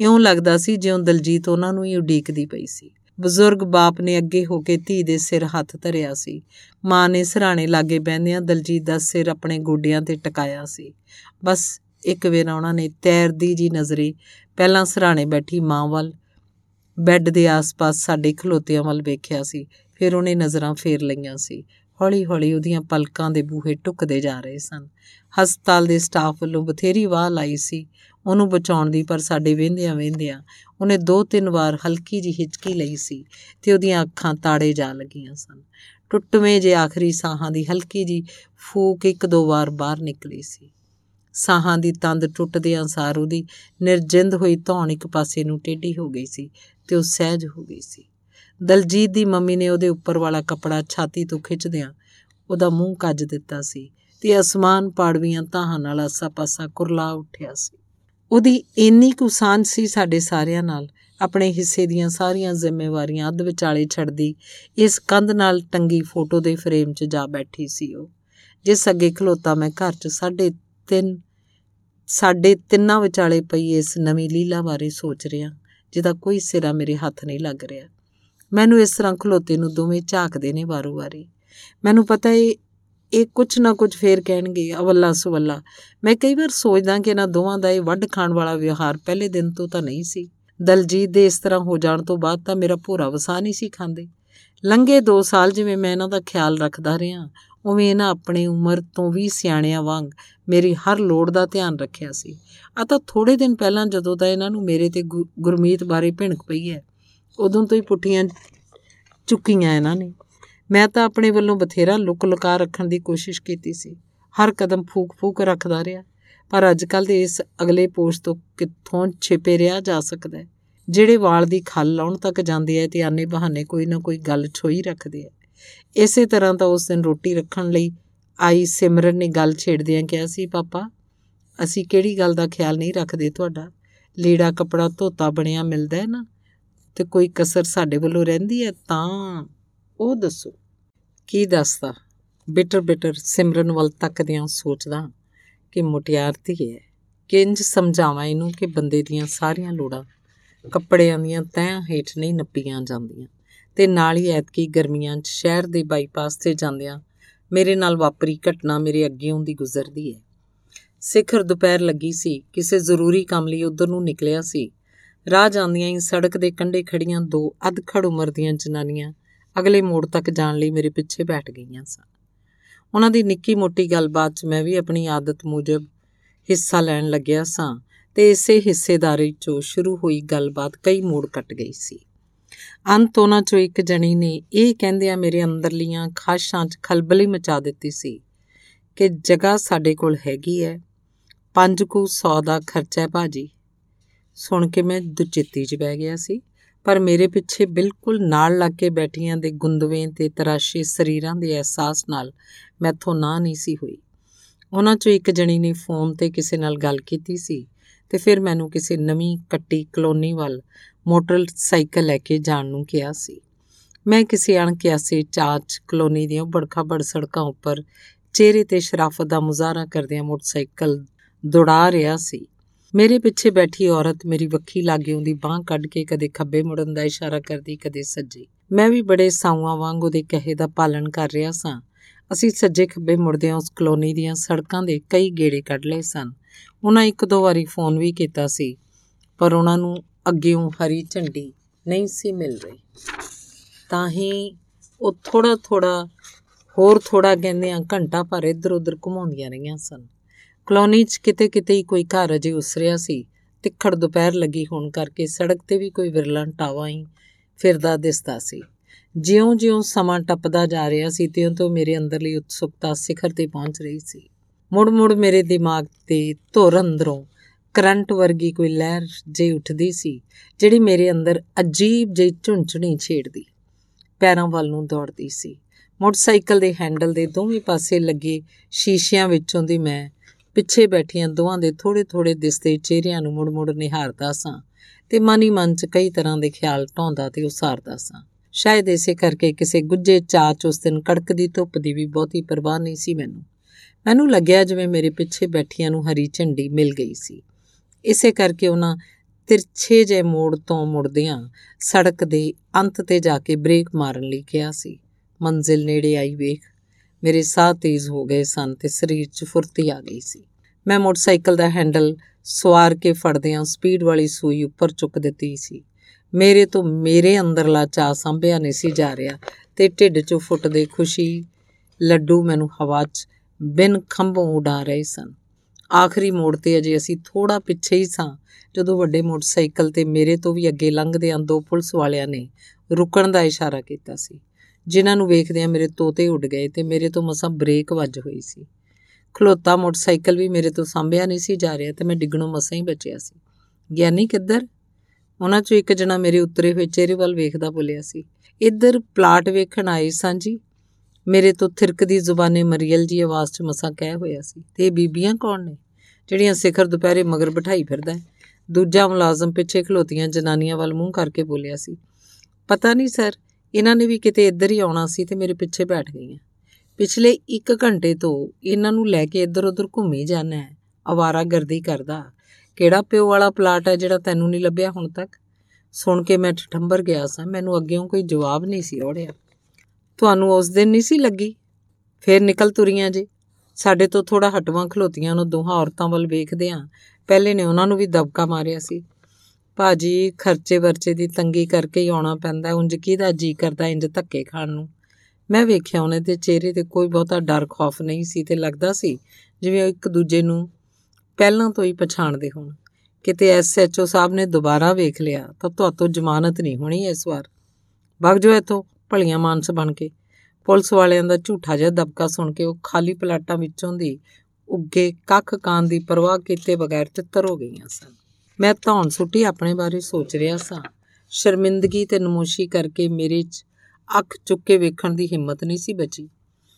ਇਉਂ ਲੱਗਦਾ ਸੀ ਜਿਉਂ ਦਲਜੀਤ ਉਹਨਾਂ ਨੂੰ ਹੀ ਉਡੀਕਦੀ ਪਈ ਸੀ। ਬਜ਼ੁਰਗ ਬਾਪ ਨੇ ਅੱਗੇ ਹੋ ਕੇ ਧੀ ਦੇ ਸਿਰ ਹੱਥ ਧਰਿਆ ਸੀ। ਮਾਂ ਨੇ ਸਰਾਣੇ ਲਾਗੇ ਬੈੰਦਿਆਂ ਦਲਜੀਤ ਦਾ ਸਿਰ ਆਪਣੇ ਗੋਡਿਆਂ ਤੇ ਟਿਕਾਇਆ ਸੀ। ਬਸ ਇੱਕ ਵੇਰ ਉਹਨਾਂ ਨੇ ਤੈਰਦੀ ਜੀ ਨਜ਼ਰੇ, ਪਹਿਲਾਂ ਸਰਾਣੇ ਬੈਠੀ ਮਾਂ ਵੱਲ, ਬੈੱਡ ਦੇ ਆਸ-ਪਾਸ ਸਾਡੇ ਖਲੋਤਿਆਂ ਵੱਲ ਵੇਖਿਆ ਸੀ। ਫਿਰ ਉਹਨੇ ਨਜ਼ਰਾਂ ਫੇਰ ਲਈਆਂ ਸੀ। ਹੌਲੀ-ਹੌਲੀ ਉਹਦੀਆਂ ਪਲਕਾਂ ਦੇ ਬੂਹੇ ਟੁੱਕਦੇ ਜਾ ਰਹੇ ਸਨ। ਹਸਪਤਾਲ ਦੇ ਸਟਾਫ ਵੱਲੋਂ ਬਥੇਰੀ ਵਾਹ ਲਾਈ ਸੀ। ਉਹਨੂੰ ਬਚਾਉਣ ਦੀ ਪਰ ਸਾਡੇ ਵੇਂਦਿਆਂ ਵੇਂਦਿਆਂ ਉਹਨੇ ਦੋ ਤਿੰਨ ਵਾਰ ਹਲਕੀ ਜੀ ਹਿਚਕੀ ਲਈ ਸੀ ਤੇ ਉਹਦੀਆਂ ਅੱਖਾਂ ਤਾੜੇ ਜਾ ਲੱਗੀਆਂ ਸਨ। ਟੁੱਟਵੇਂ ਜੇ ਆਖਰੀ ਸਾਹਾਂ ਦੀ ਹਲਕੀ ਜੀ ਫੂਕ ਇੱਕ ਦੋ ਵਾਰ ਬਾਹਰ ਨਿਕਲੀ ਸੀ। ਸਾਹਾਂ ਦੀ ਤੰਦ ਟੁੱਟਦੇ ਅਨਸਾਰ ਉਹਦੀ ਨਿਰਜਿੰਦ ਹੋਈ ਧੌਣ ਇੱਕ ਪਾਸੇ ਨੂੰ ਟੇਢੀ ਹੋ ਗਈ ਸੀ ਤੇ ਉਹ ਸਹਿਜ ਹੋ ਗਈ ਸੀ। ਦਲਜੀਤ ਦੀ ਮੰਮੀ ਨੇ ਉਹਦੇ ਉੱਪਰ ਵਾਲਾ ਕਪੜਾ ਛਾਤੀ ਤੋਂ ਖਿੱਚਦਿਆਂ ਉਹਦਾ ਮੂੰਹ ਕੱਜ ਦਿੱਤਾ ਸੀ ਤੇ ਅਸਮਾਨ ਪਾੜਵੀਆਂ ਤਾਹਾਂ ਨਾਲ ਆਸਾ-ਪਾਸਾ ਕੁਰਲਾ ਉੱਠਿਆ ਸੀ। ਉਹਦੀ ਇੰਨੀ ਕੁ ਸਾਂਝ ਸੀ ਸਾਡੇ ਸਾਰਿਆਂ ਨਾਲ, ਆਪਣੇ ਹਿੱਸੇ ਦੀਆਂ ਸਾਰੀਆਂ ਜ਼ਿੰਮੇਵਾਰੀਆਂ ਅੱਧ ਵਿਚਾਲੇ ਛੱਡਦੀ, ਇਸ ਕੰਧ ਨਾਲ ਟੰਗੀ ਫੋਟੋ ਦੇ ਫਰੇਮ 'ਚ ਜਾ ਬੈਠੀ ਸੀ ਉਹ। ਜਿਸ ਅੱਗੇ ਖਲੋਤਾ ਮੈਂ ਘਰ 'ਚ ਸਾਢੇ ਤਿੰਨ, ਸਾਡੇ ਤਿੰਨਾਂ ਵਿਚਾਲੇ ਪਈ ਇਸ ਨਵੀਂ ਲੀਲਾ ਬਾਰੇ ਸੋਚ ਰਿਹਾ, ਜਿਹਦਾ ਕੋਈ ਸਿਰਾ ਮੇਰੇ ਹੱਥ ਨਹੀਂ ਲੱਗ ਰਿਹਾ। ਮੈਨੂੰ ਇਸ ਤਰ੍ਹਾਂ ਖਲੋਤੇ ਨੂੰ ਦੋਵੇਂ ਝਾਕਦੇ ਨੇ ਵਾਰੋ-ਵਾਰੀ ਮੈਨੂੰ ਪਤਾ ਹੈ ਇਹ ਕੁਝ ਨਾ ਕੁਝ ਫੇਰ ਕਹਿਣਗੇ, ਅਵੱਲਾ ਸੁਵੱਲਾ। ਮੈਂ ਕਈ ਵਾਰ ਸੋਚਦਾ ਕਿ ਇਹਨਾਂ ਦੋਵਾਂ ਦਾ ਇਹ ਵੱਢ ਖਾਣ ਵਾਲਾ ਵਿਵਹਾਰ ਪਹਿਲੇ ਦਿਨ ਤੋਂ ਤਾਂ ਨਹੀਂ ਸੀ। ਦਲਜੀਤ ਦੇ ਇਸ ਤਰ੍ਹਾਂ ਹੋ ਜਾਣ ਤੋਂ ਬਾਅਦ ਤਾਂ ਮੇਰਾ ਭੋਰਾ ਵਸਾ ਨਹੀਂ ਸੀ ਖਾਂਦੇ। ਲੰਘੇ 2 ਸਾਲ ਜਿਵੇਂ ਮੈਂ ਇਹਨਾਂ ਦਾ ਖਿਆਲ ਰੱਖਦਾ ਰਿਹਾ ਉਵੇਂ ਇਹਨਾਂ ਆਪਣੀ ਉਮਰ ਤੋਂ ਵੀ ਸਿਆਣਿਆਂ ਵਾਂਗ ਮੇਰੀ ਹਰ ਲੋੜ ਦਾ ਧਿਆਨ ਰੱਖਿਆ ਸੀ। ਆ ਤਾਂ ਥੋੜੇ ਦਿਨ ਪਹਿਲਾਂ ਜਦੋਂ ਦਾ ਇਹਨਾਂ ਨੂੰ ਮੇਰੇ ਤੇ ਗੁਰਮੀਤ ਬਾਰੇ ਭਿਣਕ ਪਈ ਹੈ, ਉਦੋਂ ਤੋਂ ਹੀ ਪੁੱਠੀਆਂ ਚੁੱਕੀਆਂ ਇਹਨਾਂ ਨੇ। ਮੈਂ ਤਾਂ ਆਪਣੇ ਵੱਲੋਂ ਬਥੇਰਾ ਲੁਕ ਲੁਕਾ ਰੱਖਣ ਦੀ ਕੋਸ਼ਿਸ਼ ਕੀਤੀ ਸੀ। ਹਰ ਕਦਮ ਫੂਕ-ਫੂਕ ਰੱਖਦਾ ਰਿਹਾ, ਪਰ ਅੱਜ-ਕੱਲ ਦੇ ਇਸ ਅਗਲੇ ਪੋਸਟ ਤੋਂ ਕਿੱਥੋਂ ਛਿਪੇ ਰਿਹਾ ਜਾ ਸਕਦਾ ਹੈ। ਜਿਹੜੇ ਵਾਲ ਦੀ ਖੱਲ ਲਾਉਣ ਤੱਕ ਜਾਂਦੇ ਐ ਤੇ ਆਨੇ ਬਹਾਨੇ ਕੋਈ ਨਾ ਕੋਈ ਗੱਲ ਛੋਈ ਰੱਖਦੇ ਐ ਇਸੇ ਤਰ੍ਹਾਂ ਤਾਂ ਉਸ ਦਿਨ ਰੋਟੀ ਰੱਖਣ ਲਈ ਆਈ ਸਿਮਰਨ ਨੇ ਗੱਲ ਛੇੜਦਿਆਂ ਕਿਹਾ ਸੀ, ਪਾਪਾ, ਅਸੀਂ ਕਿਹੜੀ ਗੱਲ ਦਾ ਖਿਆਲ ਨਹੀਂ ਰੱਖਦੇ ਤੁਹਾਡਾ? ਲੀੜਾ ਕਪੜਾ ਧੋਤਾ ਬਣਿਆ ਮਿਲਦਾ ਹੈ ਨਾ ਤੇ ਕੋਈ ਕਸਰ ਸਾਡੇ ਵੱਲੋਂ ਰਹਿੰਦੀ ਹੈ ਤਾਂ ਉਹ ਦੱਸੋ। ਕੀ ਦੱਸਦਾ? ਬਿਟਰ ਬਿਟਰ ਸਿਮਰਨ ਵੱਲ ਤੱਕਦਿਆਂ ਸੋਚਦਾ ਕਿ ਮੁਟਿਆਰ ਧੀ ਹੈ ਕਿੰਜ ਸਮਝਾਵਾਂ ਇਹਨੂੰ ਕਿ ਬੰਦੇ ਦੀਆਂ ਸਾਰੀਆਂ ਲੋੜਾਂ ਕੱਪੜਿਆਂ ਦੀਆਂ ਤੈਂ ਹੇਠ ਨਹੀਂ ਨੱਪੀਆਂ ਜਾਂਦੀਆਂ। ਤੇ ਨਾਲ ਹੀ ਐਤਕੀ ਗਰਮੀਆਂ 'ਚ ਸ਼ਹਿਰ ਦੇ ਬਾਈਪਾਸ ਤੇ ਜਾਂਦਿਆਂ ਮੇਰੇ ਨਾਲ ਵਾਪਰੀ ਘਟਨਾ ਮੇਰੇ ਅੱਗੇ ਹੁੰਦੀ ਗੁਜ਼ਰਦੀ ਹੈ ਸਿਖਰ ਦੁਪਹਿਰ ਲੱਗੀ ਸੀ, ਕਿਸੇ ਜ਼ਰੂਰੀ ਕੰਮ ਲਈ ਉਧਰ ਨੂੰ ਨਿਕਲਿਆ ਸੀ। ਰਾਹ ਜਾਂਦੀਆਂ ਹੀ ਸੜਕ ਦੇ ਕੰਢੇ ਖੜੀਆਂ ਦੋ ਅਧਖੜ ਉਮਰ ਦੀਆਂ ਜਨਾਨੀਆਂ ਅਗਲੇ ਮੋੜ ਤੱਕ ਜਾਣ ਲਈ ਮੇਰੇ ਪਿੱਛੇ ਬੈਠ ਗਈਆਂ ਸਨ। ਉਹਨਾਂ ਦੀ ਨਿੱਕੀ ਮੋਟੀ ਗੱਲਬਾਤ 'ਚ ਮੈਂ ਵੀ ਆਪਣੀ ਆਦਤ ਮੁਜਬ ਹਿੱਸਾ ਲੈਣ ਲੱਗਿਆ ਸਾਂ ਤੇ ਇਸੇ ਹਿੱਸੇਦਾਰੀ 'ਚੋਂ ਸ਼ੁਰੂ ਹੋਈ ਗੱਲਬਾਤ ਕਈ ਮੋੜ ਕੱਟ ਗਈ ਸੀ। ਅੰਤ ਉਹਨਾਂ 'ਚੋਂ ਇੱਕ ਜਣੀ ਨੇ ਇਹ ਕਹਿੰਦਿਆਂ ਮੇਰੇ ਅੰਦਰਲੀਆਂ ਖਾਸ਼ਾਂ 'ਚ ਖਲਬਲੀ ਮਚਾ ਦਿੱਤੀ ਸੀ ਕਿ ਜਗ੍ਹਾ ਸਾਡੇ ਕੋਲ ਹੈਗੀ ਹੈ ਪੰਜ ਕੁ 100 ਦਾ ਖਰਚਾ ਹੈ ਭਾਜੀ। ਸੁਣ ਕੇ ਮੈਂ ਦੁਚਿੱਤੀ 'ਚ ਬਹਿ ਗਿਆ ਸੀ, ਪਰ ਮੇਰੇ ਪਿੱਛੇ ਬਿਲਕੁਲ ਨਾਲ ਲੱਗ ਕੇ ਬੈਠੀਆਂ ਦੇ ਗੁੰਦਵੇਂ ਤੇ ਤਰਾਸ਼ੇ ਸਰੀਰਾਂ ਦੇ ਅਹਿਸਾਸ ਨਾਲ ਮੈਥੋਂ ਨਾ ਨਹੀਂ ਸੀ ਹੋਈ। ਉਹਨਾਂ 'ਚੋਂ ਇੱਕ ਜਣੀ ਨੇ ਫੋਨ ਤੇ ਕਿਸੇ ਨਾਲ ਗੱਲ ਕੀਤੀ ਸੀ ਤੇ ਫਿਰ ਮੈਨੂੰ ਕਿਸੇ ਨਵੀਂ ਕੱਟੀ ਕਲੋਨੀ ਵੱਲ ਮੋਟਰਸਾਈਕਲ ਲੈ ਕੇ ਜਾਣ ਨੂੰ ਕਿਹਾ ਸੀ। ਮੈਂ ਕਿਸੇ ਅਣਕਿਆਸੇ ਚਾਚ ਕਲੋਨੀ ਦੀਆਂ ਬੜਖਾ-ਬੜ ਸੜਕਾਂ ਉੱਪਰ ਚਿਹਰੇ ਤੇ ਸ਼ਰਾਫਤ ਦਾ ਮੁਜ਼ਾਹਰਾ ਕਰਦਿਆਂ ਮੋਟਰਸਾਈਕਲ ਦੌੜਾ ਰਿਹਾ ਸੀ। ਮੇਰੇ ਪਿੱਛੇ ਬੈਠੀ ਔਰਤ ਮੇਰੀ ਵੱਖੀ ਲਾਗੇ ਉਹਦੀ ਬਾਹ ਕੱਢ ਕੇ ਕਦੇ ਖੱਬੇ ਮੁੜਨ ਦਾ ਇਸ਼ਾਰਾ ਕਰਦੀ, ਕਦੇ ਸੱਜੇ। ਮੈਂ ਵੀ ਬੜੇ ਸਾਊਆਂ ਵਾਂਗ ਉਹਦੇ ਕਹੇ ਦਾ ਪਾਲਣ ਕਰ ਰਿਹਾ ਸਾਂ। ਅਸੀਂ ਸੱਜੇ ਖੱਬੇ ਮੁੜਦਿਆਂ ਉਸ ਕਲੋਨੀ ਦੀਆਂ ਸੜਕਾਂ ਦੇ ਕਈ ਗੇੜੇ ਕੱਢ ਲਏ ਸਨ। ਉਹਨਾਂ ਇੱਕ ਦੋ ਵਾਰੀ ਫੋਨ ਵੀ ਕੀਤਾ ਸੀ, ਪਰ ਉਹਨਾਂ ਨੂੰ ਅੱਗੇੋਂ ਹਰੀ ਝੰਡੀ ਨਹੀਂ ਸੀ ਮਿਲ ਰਹੀ। ਤਾਂ ਹੀ ਉਹ ਥੋੜਾ ਥੋੜਾ ਹੋਰ ਥੋੜਾ ਕਹਿੰਦੇ ਆ ਘੰਟਾ ਭਰ ਇੱਧਰ ਉੱਧਰ ਘੁਮਾਉਂਦੀਆਂ ਰਹੀਆਂ ਸਨ। ਕਲੋਨੀ 'ਚ ਕਿਤੇ ਕਿਤੇ ਹੀ ਕੋਈ ਘਰ ਅਜੇ ਉਸਰਿਆ ਸੀ। ਤਿੱਖੜ ਦੁਪਹਿਰ ਲੱਗੀ ਹੋਣ ਕਰਕੇ ਸੜਕ ਤੇ ਵੀ ਕੋਈ ਵਿਰਲਾ ਟਾਵਾ ਹੀ ਫਿਰਦਾ ਦਿਸਦਾ ਸੀ। ਜਿਉਂ-ਜਿਉਂ ਸਮਾਂ ਟੱਪਦਾ ਜਾ ਰਿਹਾ ਸੀ, ਤਿਉਂ ਤੋਂ ਮੇਰੇ ਅੰਦਰਲੀ ਉਤਸੁਕਤਾ ਸਿਖਰ ਤੇ ਪਹੁੰਚ ਰਹੀ ਸੀ। ਮੁੜ-ਮੁੜ ਮੇਰੇ ਦਿਮਾਗ ਤੇ ਧੁਰ ਅੰਦਰੋਂ ਕਰੰਟ ਵਰਗੀ ਕੋਈ ਲਹਿਰ ਜੇ ਉੱਠਦੀ ਸੀ, ਜਿਹੜੀ ਮੇਰੇ ਅੰਦਰ ਅਜੀਬ ਜਿਹੀ ਝੁੰਝਣੀ ਛੇੜਦੀ। ਪੈਰਾਂ ਵੱਲ ਨੂੰ ਦੌੜਦੀ ਸੀ। ਮੋਟਰਸਾਈਕਲ ਦੇ ਹੈਂਡਲ ਦੇ ਦੋਵੇਂ ਪਾਸੇ ਲੱਗੇ ਸ਼ੀਸ਼ਿਆਂ ਵਿੱਚੋਂ ਦੀ ਮੈਂ ਪਿੱਛੇ ਬੈਠੀਆਂ ਦੋਹਾਂ ਦੇ ਥੋੜੇ-ਥੋੜੇ ਦਿਸਦੇ ਚਿਹਰਿਆਂ ਨੂੰ ਮੁੜ-ਮੁੜ ਨਿਹਾਰਦਾ ਸਾਂ ਤੇ ਮਨ ਹੀ ਮਨ 'ਚ ਕਈ ਤਰ੍ਹਾਂ ਦੇ ਖਿਆਲ ਢਾਉਂਦਾ ਤੇ ਉਸਾਰਦਾ ਸਾਂ। ਸ਼ਾਇਦ ਇਸੇ ਕਰਕੇ ਕਿਸੇ ਗੁੱਜੇ ਚਾਚ ਉਸ ਦਿਨ ਕੜਕਦੀ ਧੁੱਪ ਦੀ ਵੀ ਬਹੁਤੀ ਪਰਵਾਹ ਨਹੀਂ ਸੀ ਮੈਨੂੰ। ਮੈਨੂੰ ਲੱਗਿਆ ਜਿਵੇਂ ਮੇਰੇ ਪਿੱਛੇ ਬੈਠੀਆਂ ਨੂੰ ਹਰੀ ਝੰਡੀ ਮਿਲ ਗਈ ਸੀ। ਇਸੇ ਕਰਕੇ ਉਹਨਾਂ ਤਿਰਛੇ ਜੇ ਮੋੜ ਤੋਂ ਮੁੜਦਿਆਂ ਸੜਕ ਦੇ ਅੰਤ ਤੇ ਜਾ ਕੇ ਬ੍ਰੇਕ ਮਾਰਨ ਲਈ ਕਿਹਾ ਸੀ। ਮੰਜ਼ਿਲ ਨੇੜੇ ਆਈ ਵੇਖ, ਮੇਰੇ ਸਾਹ ਤੇਜ਼ ਹੋ ਗਏ ਸਨ ਤੇ ਸਰੀਰ 'ਚ ਫੁਰਤੀ ਆ ਗਈ ਸੀ। ਮੈਂ ਮੋਟਰਸਾਈਕਲ ਦਾ ਹੈਂਡਲ ਸਵਾਰ ਕੇ ਫੜਦਿਆਂ ਸਪੀਡ ਵਾਲੀ ਸੂਈ ਉੱਪਰ ਚੁੱਕ ਦਿੱਤੀ ਸੀ। ਮੇਰੇ ਤੋਂ ਮੇਰੇ ਅੰਦਰਲਾ ਚਾਹ ਸੰਭਿਆ ਨਹੀਂ ਸੀ ਜਾ ਰਿਹਾ ਤੇ ਢਿੱਡ 'ਚੋਂ ਫੁੱਟਦੇ ਖੁਸ਼ੀ ਲੱਡੂ ਮੈਨੂੰ ਹਵਾ 'ਚ ਬਿਨ ਖੰਭੋਂ ਉਡਾ ਰਹੇ ਸਨ। ਆਖਰੀ ਮੋੜ ਤੇ ਅਜੇ ਅਸੀਂ ਥੋੜਾ ਪਿੱਛੇ ਹੀ ਸਾਂ, ਜਦੋਂ ਵੱਡੇ ਮੋਟਰਸਾਈਕਲ ਤੇ ਮੇਰੇ ਤੋਂ ਵੀ ਅੱਗੇ ਲੰਘਦਿਆਂ ਦੋ ਪੁਲਿਸ ਵਾਲਿਆਂ ਨੇ ਰੁਕਣ ਦਾ ਇਸ਼ਾਰਾ ਕੀਤਾ ਸੀ। ਜਿਨ੍ਹਾਂ ਨੂੰ ਵੇਖਦਿਆਂ ਮੇਰੇ ਤੋਤੇ ਉੱਡ ਗਏ ਤੇ ਮੇਰੇ ਤੋਂ ਮਸਾਂ ਬ੍ਰੇਕ ਵੱਜ ਹੋਈ ਸੀ। ਖਲੋਤਾ ਮੋਟਰਸਾਈਕਲ ਵੀ ਮੇਰੇ ਤੋਂ ਸਾਂਭਿਆ ਨਹੀਂ ਸੀ ਜਾ ਰਿਹਾ ਤੇ ਮੈਂ ਡਿੱਗਣੋਂ ਮਸਾਂ ਹੀ ਬਚਿਆ ਸੀ। ਗਿਆਨੀ ਕਿੱਧਰ? ਉਹਨਾਂ ਚੋਂ ਇੱਕ ਜਣਾ ਮੇਰੇ ਉਤਰੇ ਹੋਏ ਚਿਹਰੇ ਵੱਲ ਵੇਖਦਾ ਬੋਲਿਆ ਸੀ, ਇੱਧਰ ਪਲਾਟ ਵੇਖਣ ਆਏ ਸਾਂ ਜੀ। ਮੇਰੇ ਤੋਂ ਥਿਰਕਦੀ ਜ਼ੁਬਾਨੇ ਮਰੀਅਲ ਜੀ ਆਵਾਜ਼ 'ਚ ਮਸਾਂ ਕਹਿ ਹੋਇਆ ਸੀ, ਤੇ ਇਹ ਬੀਬੀਆਂ ਕੌਣ ਨੇ? ਜਿਹੜੀਆਂ ਸਿਖਰ ਦੁਪਹਿਰੇ ਮਗਰ ਬਿਠਾਈ ਫਿਰਦਾ ਦੂਜਾ ਮੁਲਾਜ਼ਮ ਪਿੱਛੇ ਖਲੋਤੀਆਂ ਜਨਾਨੀਆਂ ਵੱਲ ਮੂੰਹ ਕਰਕੇ ਬੋਲਿਆ ਸੀ, ਪਤਾ ਨਹੀਂ ਸਰ, ਇਹਨਾਂ ਨੇ ਵੀ ਕਿਤੇ ਇੱਧਰ ਹੀ ਆਉਣਾ ਸੀ ਤੇ ਮੇਰੇ ਪਿੱਛੇ ਬੈਠ ਗਈਆਂ। ਪਿਛਲੇ 1 ਘੰਟੇ ਤੋਂ ਇਹਨਾਂ ਨੂੰ ਲੈ ਕੇ ਇੱਧਰ ਉੱਧਰ ਘੁੰਮੀ ਜਾਣਾ ਹੈ। ਆਵਾਰਾਗਰਦੀ ਕਰਦਾ, ਕਿਹੜਾ ਪਿਓ ਵਾਲਾ ਪਲਾਟ ਹੈ ਜਿਹੜਾ ਤੈਨੂੰ ਨਹੀਂ ਲੱਭਿਆ ਹੁਣ ਤੱਕ? ਸੁਣ ਕੇ ਮੈਂ ਠੰਬਰ ਗਿਆ ਸਾਂ, ਮੈਨੂੰ ਅੱਗੇੋਂ ਕੋਈ ਜਵਾਬ ਨਹੀਂ ਸੀ ਔੜਿਆ ਤੁਹਾਨੂੰ ਉਸ ਦਿਨ ਨਹੀਂ ਸੀ ਲੱਗੀ? ਫੇਰ ਨਿਕਲ ਤੁਰੀਆਂ ਜੇ? ਸਾਡੇ ਤੋਂ ਥੋੜਾ ਹਟਵਾਂ ਖਲੋਤੀਆਂ ਨੂੰ ਦੋਹਾਂ ਔਰਤਾਂ ਵੱਲ ਵੇਖਦੇ ਆਂ ਪਹਿਲੇ ਨੇ ਉਹਨਾਂ ਨੂੰ ਵੀ ਦਬਕਾ ਮਾਰਿਆ ਸੀ। ਭਾਜੀ, ਖਰਚੇ ਵਰਚੇ ਦੀ ਤੰਗੀ ਕਰਕੇ ਹੀ ਆਉਣਾ ਪੈਂਦਾ ਉਂਝ ਕਿਹਦਾ ਜੀ ਕਰਦਾ ਇੰਜ ਧੱਕੇ ਖਾਣ ਨੂੰ? ਮੈਂ ਵੇਖਿਆ ਉਹਨੇ ਤੇ ਚਿਹਰੇ ਤੇ ਕੋਈ ਬਹੁਤਾ ਡਰ, ਖੌਫ ਨਹੀਂ ਸੀ ਤੇ ਲੱਗਦਾ ਸੀ ਜਿਵੇਂ ਉਹ ਇੱਕ ਦੂਜੇ ਨੂੰ ਪਹਿਲਾਂ ਤੋਂ ਹੀ ਪਛਾਣਦੇ ਹੋਣ। ਕਿਤੇ ਐਸਐਚਓ ਸਾਹਿਬ ਨੇ ਦੁਬਾਰਾ ਵੇਖ ਲਿਆ ਤਾਂ ਤੁਹਾਤੋਂ ਜ਼ਮਾਨਤ ਨਹੀਂ ਹੋਣੀ ਇਸ ਵਾਰ। ਵਗ ਜੋ ਇਥੋਂ, ਭਲੀਆਂ ਮਾਨਸ ਬਣ ਕੇ। ਪੁਲਿਸ ਵਾਲਿਆਂ ਦਾ ਝੂਠਾ ਜਿਹਾ ਦਬਕਾ ਸੁਣ ਕੇ ਉਹ ਖਾਲੀ ਪਲਾਟਾਂ ਵਿੱਚੋਂ ਦੀ ਉੱਗੇ ਕੱਖ ਕਾਂ ਦੀ ਪਰਵਾਹ ਕੀਤੇ ਬਗੈਰ ਤਿੱਤਰ ਹੋ ਗਈਆਂ ਸਨ। ਮੈਂ ਧੌਣ ਸੁੱਟੀ ਆਪਣੇ ਬਾਰੇ ਸੋਚ ਰਿਹਾ ਸਾਂ। ਸ਼ਰਮਿੰਦਗੀ ਤੇ ਨਮੋਸ਼ੀ ਕਰਕੇ ਮੇਰੇ 'ਚ ਅੱਖ ਚੁੱਕ ਕੇ ਵੇਖਣ ਦੀ ਹਿੰਮਤ ਨਹੀਂ ਸੀ ਬਚੀ।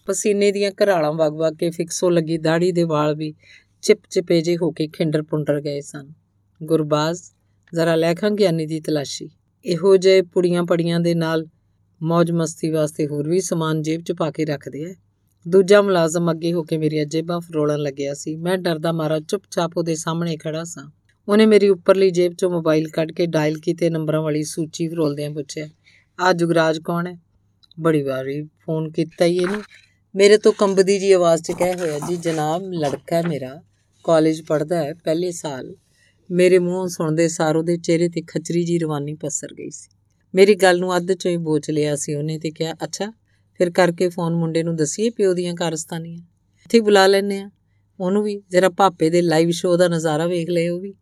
ਪਸੀਨੇ ਦੀਆਂ ਘਰਾਲਾਂ ਵਗ-ਵਗ ਕੇ ਫਿਕਸੋ ਲੱਗੀ ਦਾੜੀ ਦੇ ਵਾਲ ਵੀ ਚਿਪ-ਚਿਪੇ ਜੇ ਹੋ ਕੇ ਖਿੰਡਰ ਪੁੰਡਰ ਗਏ ਸਨ। ਗੁਰਬਾਜ਼, ਜ਼ਰਾ ਲੈਖਾਂ ਗਿਆਨੀ ਦੀ ਤਲਾਸ਼ੀ। ਇਹੋ ਜਿਹੇ ਪੁੜੀਆਂ ਪੜੀਆਂ ਦੇ ਨਾਲ ਮौज ਮਸਤੀ ਵਾਸਤੇ ਹੋਰ ਵੀ ਸਮਾਨ ਜੇਬ 'ਚ ਪਾ ਕੇ ਰੱਖਦੇ ਆ। ਦੂਜਾ ਮੁਲਾਜ਼ਮ ਅੱਗੇ ਹੋ ਕੇ ਮੇਰੀਆਂ ਜੇਬਾਂ ਫਰੋਲਣ ਲੱਗਿਆ ਸੀ। ਮੈਂ ਡਰਦਾ ਮਾਰਾ ਚੁੱਪਚਾਪ ਉਹਦੇ ਸਾਹਮਣੇ ਖੜਾ ਸਾਂ। ਉਹਨੇ ਮੇਰੀ ਉੱਪਰਲੀ ਜੇਬ 'ਚੋਂ ਮੋਬਾਈਲ ਕੱਢ ਕੇ ਡਾਇਲ ਕੀਤੇ ਨੰਬਰਾਂ ਵਾਲੀ ਸੂਚੀ ਫਰੋਲਦਿਆਂ ਪੁੱਛਿਆ, ਆ ਜੁਗਰਾਜ ਕੌਣ ਹੈ? ਬੜੀ ਵਾਰੀ ਫੋਨ ਕੀਤਾ ਹੀ ਇਹਨੂੰ। ਮੇਰੇ ਤੋਂ ਕੰਬਦੀ ਜੀ ਆਵਾਜ਼ 'ਚ ਕਹਿ ਹੋਇਆ, ਜੀ ਜਨਾਬ, ਲੜਕਾ ਮੇਰਾ, ਕਾਲਜ ਪੜਦਾ ਹੈ, ਪਹਿਲੇ ਸਾਲ। ਮੇਰੇ ਮੂੰਹੋਂ ਸੁਣਦੇ ਸਾਰ ਉਹਦੇ ਚਿਹਰੇ ਤੇ ਖਚਰੀ ਜੀ ਰਵਾਨੀ ਪਸਰ ਗਈ ਸੀ। ਮੇਰੀ ਗੱਲ ਨੂੰ ਅੱਧ ਚੋਂ ਹੀ ਬੋਚ ਲਿਆ ਸੀ ਉਹਨੇ ਤੇ ਕਿਹਾ, ਅੱਛਾ, ਫਿਰ ਕਰਕੇ ਫੋਨ ਮੁੰਡੇ ਨੂੰ ਦਸੀਏ ਪਿਓ ਦੀਆਂ ਕਾਰਸਤਾਨੀਆਂ। ਇੱਥੇ ਬੁਲਾ ਲੈਨੇ ਆ ਉਹਨੂੰ ਵੀ ਜਰਾ ਪਾਪੇ ਦੇ ਲਾਈਵ ਸ਼ੋਅ ਦਾ ਨਜ਼ਾਰਾ ਵੇਖ ਲਏ ਉਹ ਵੀ।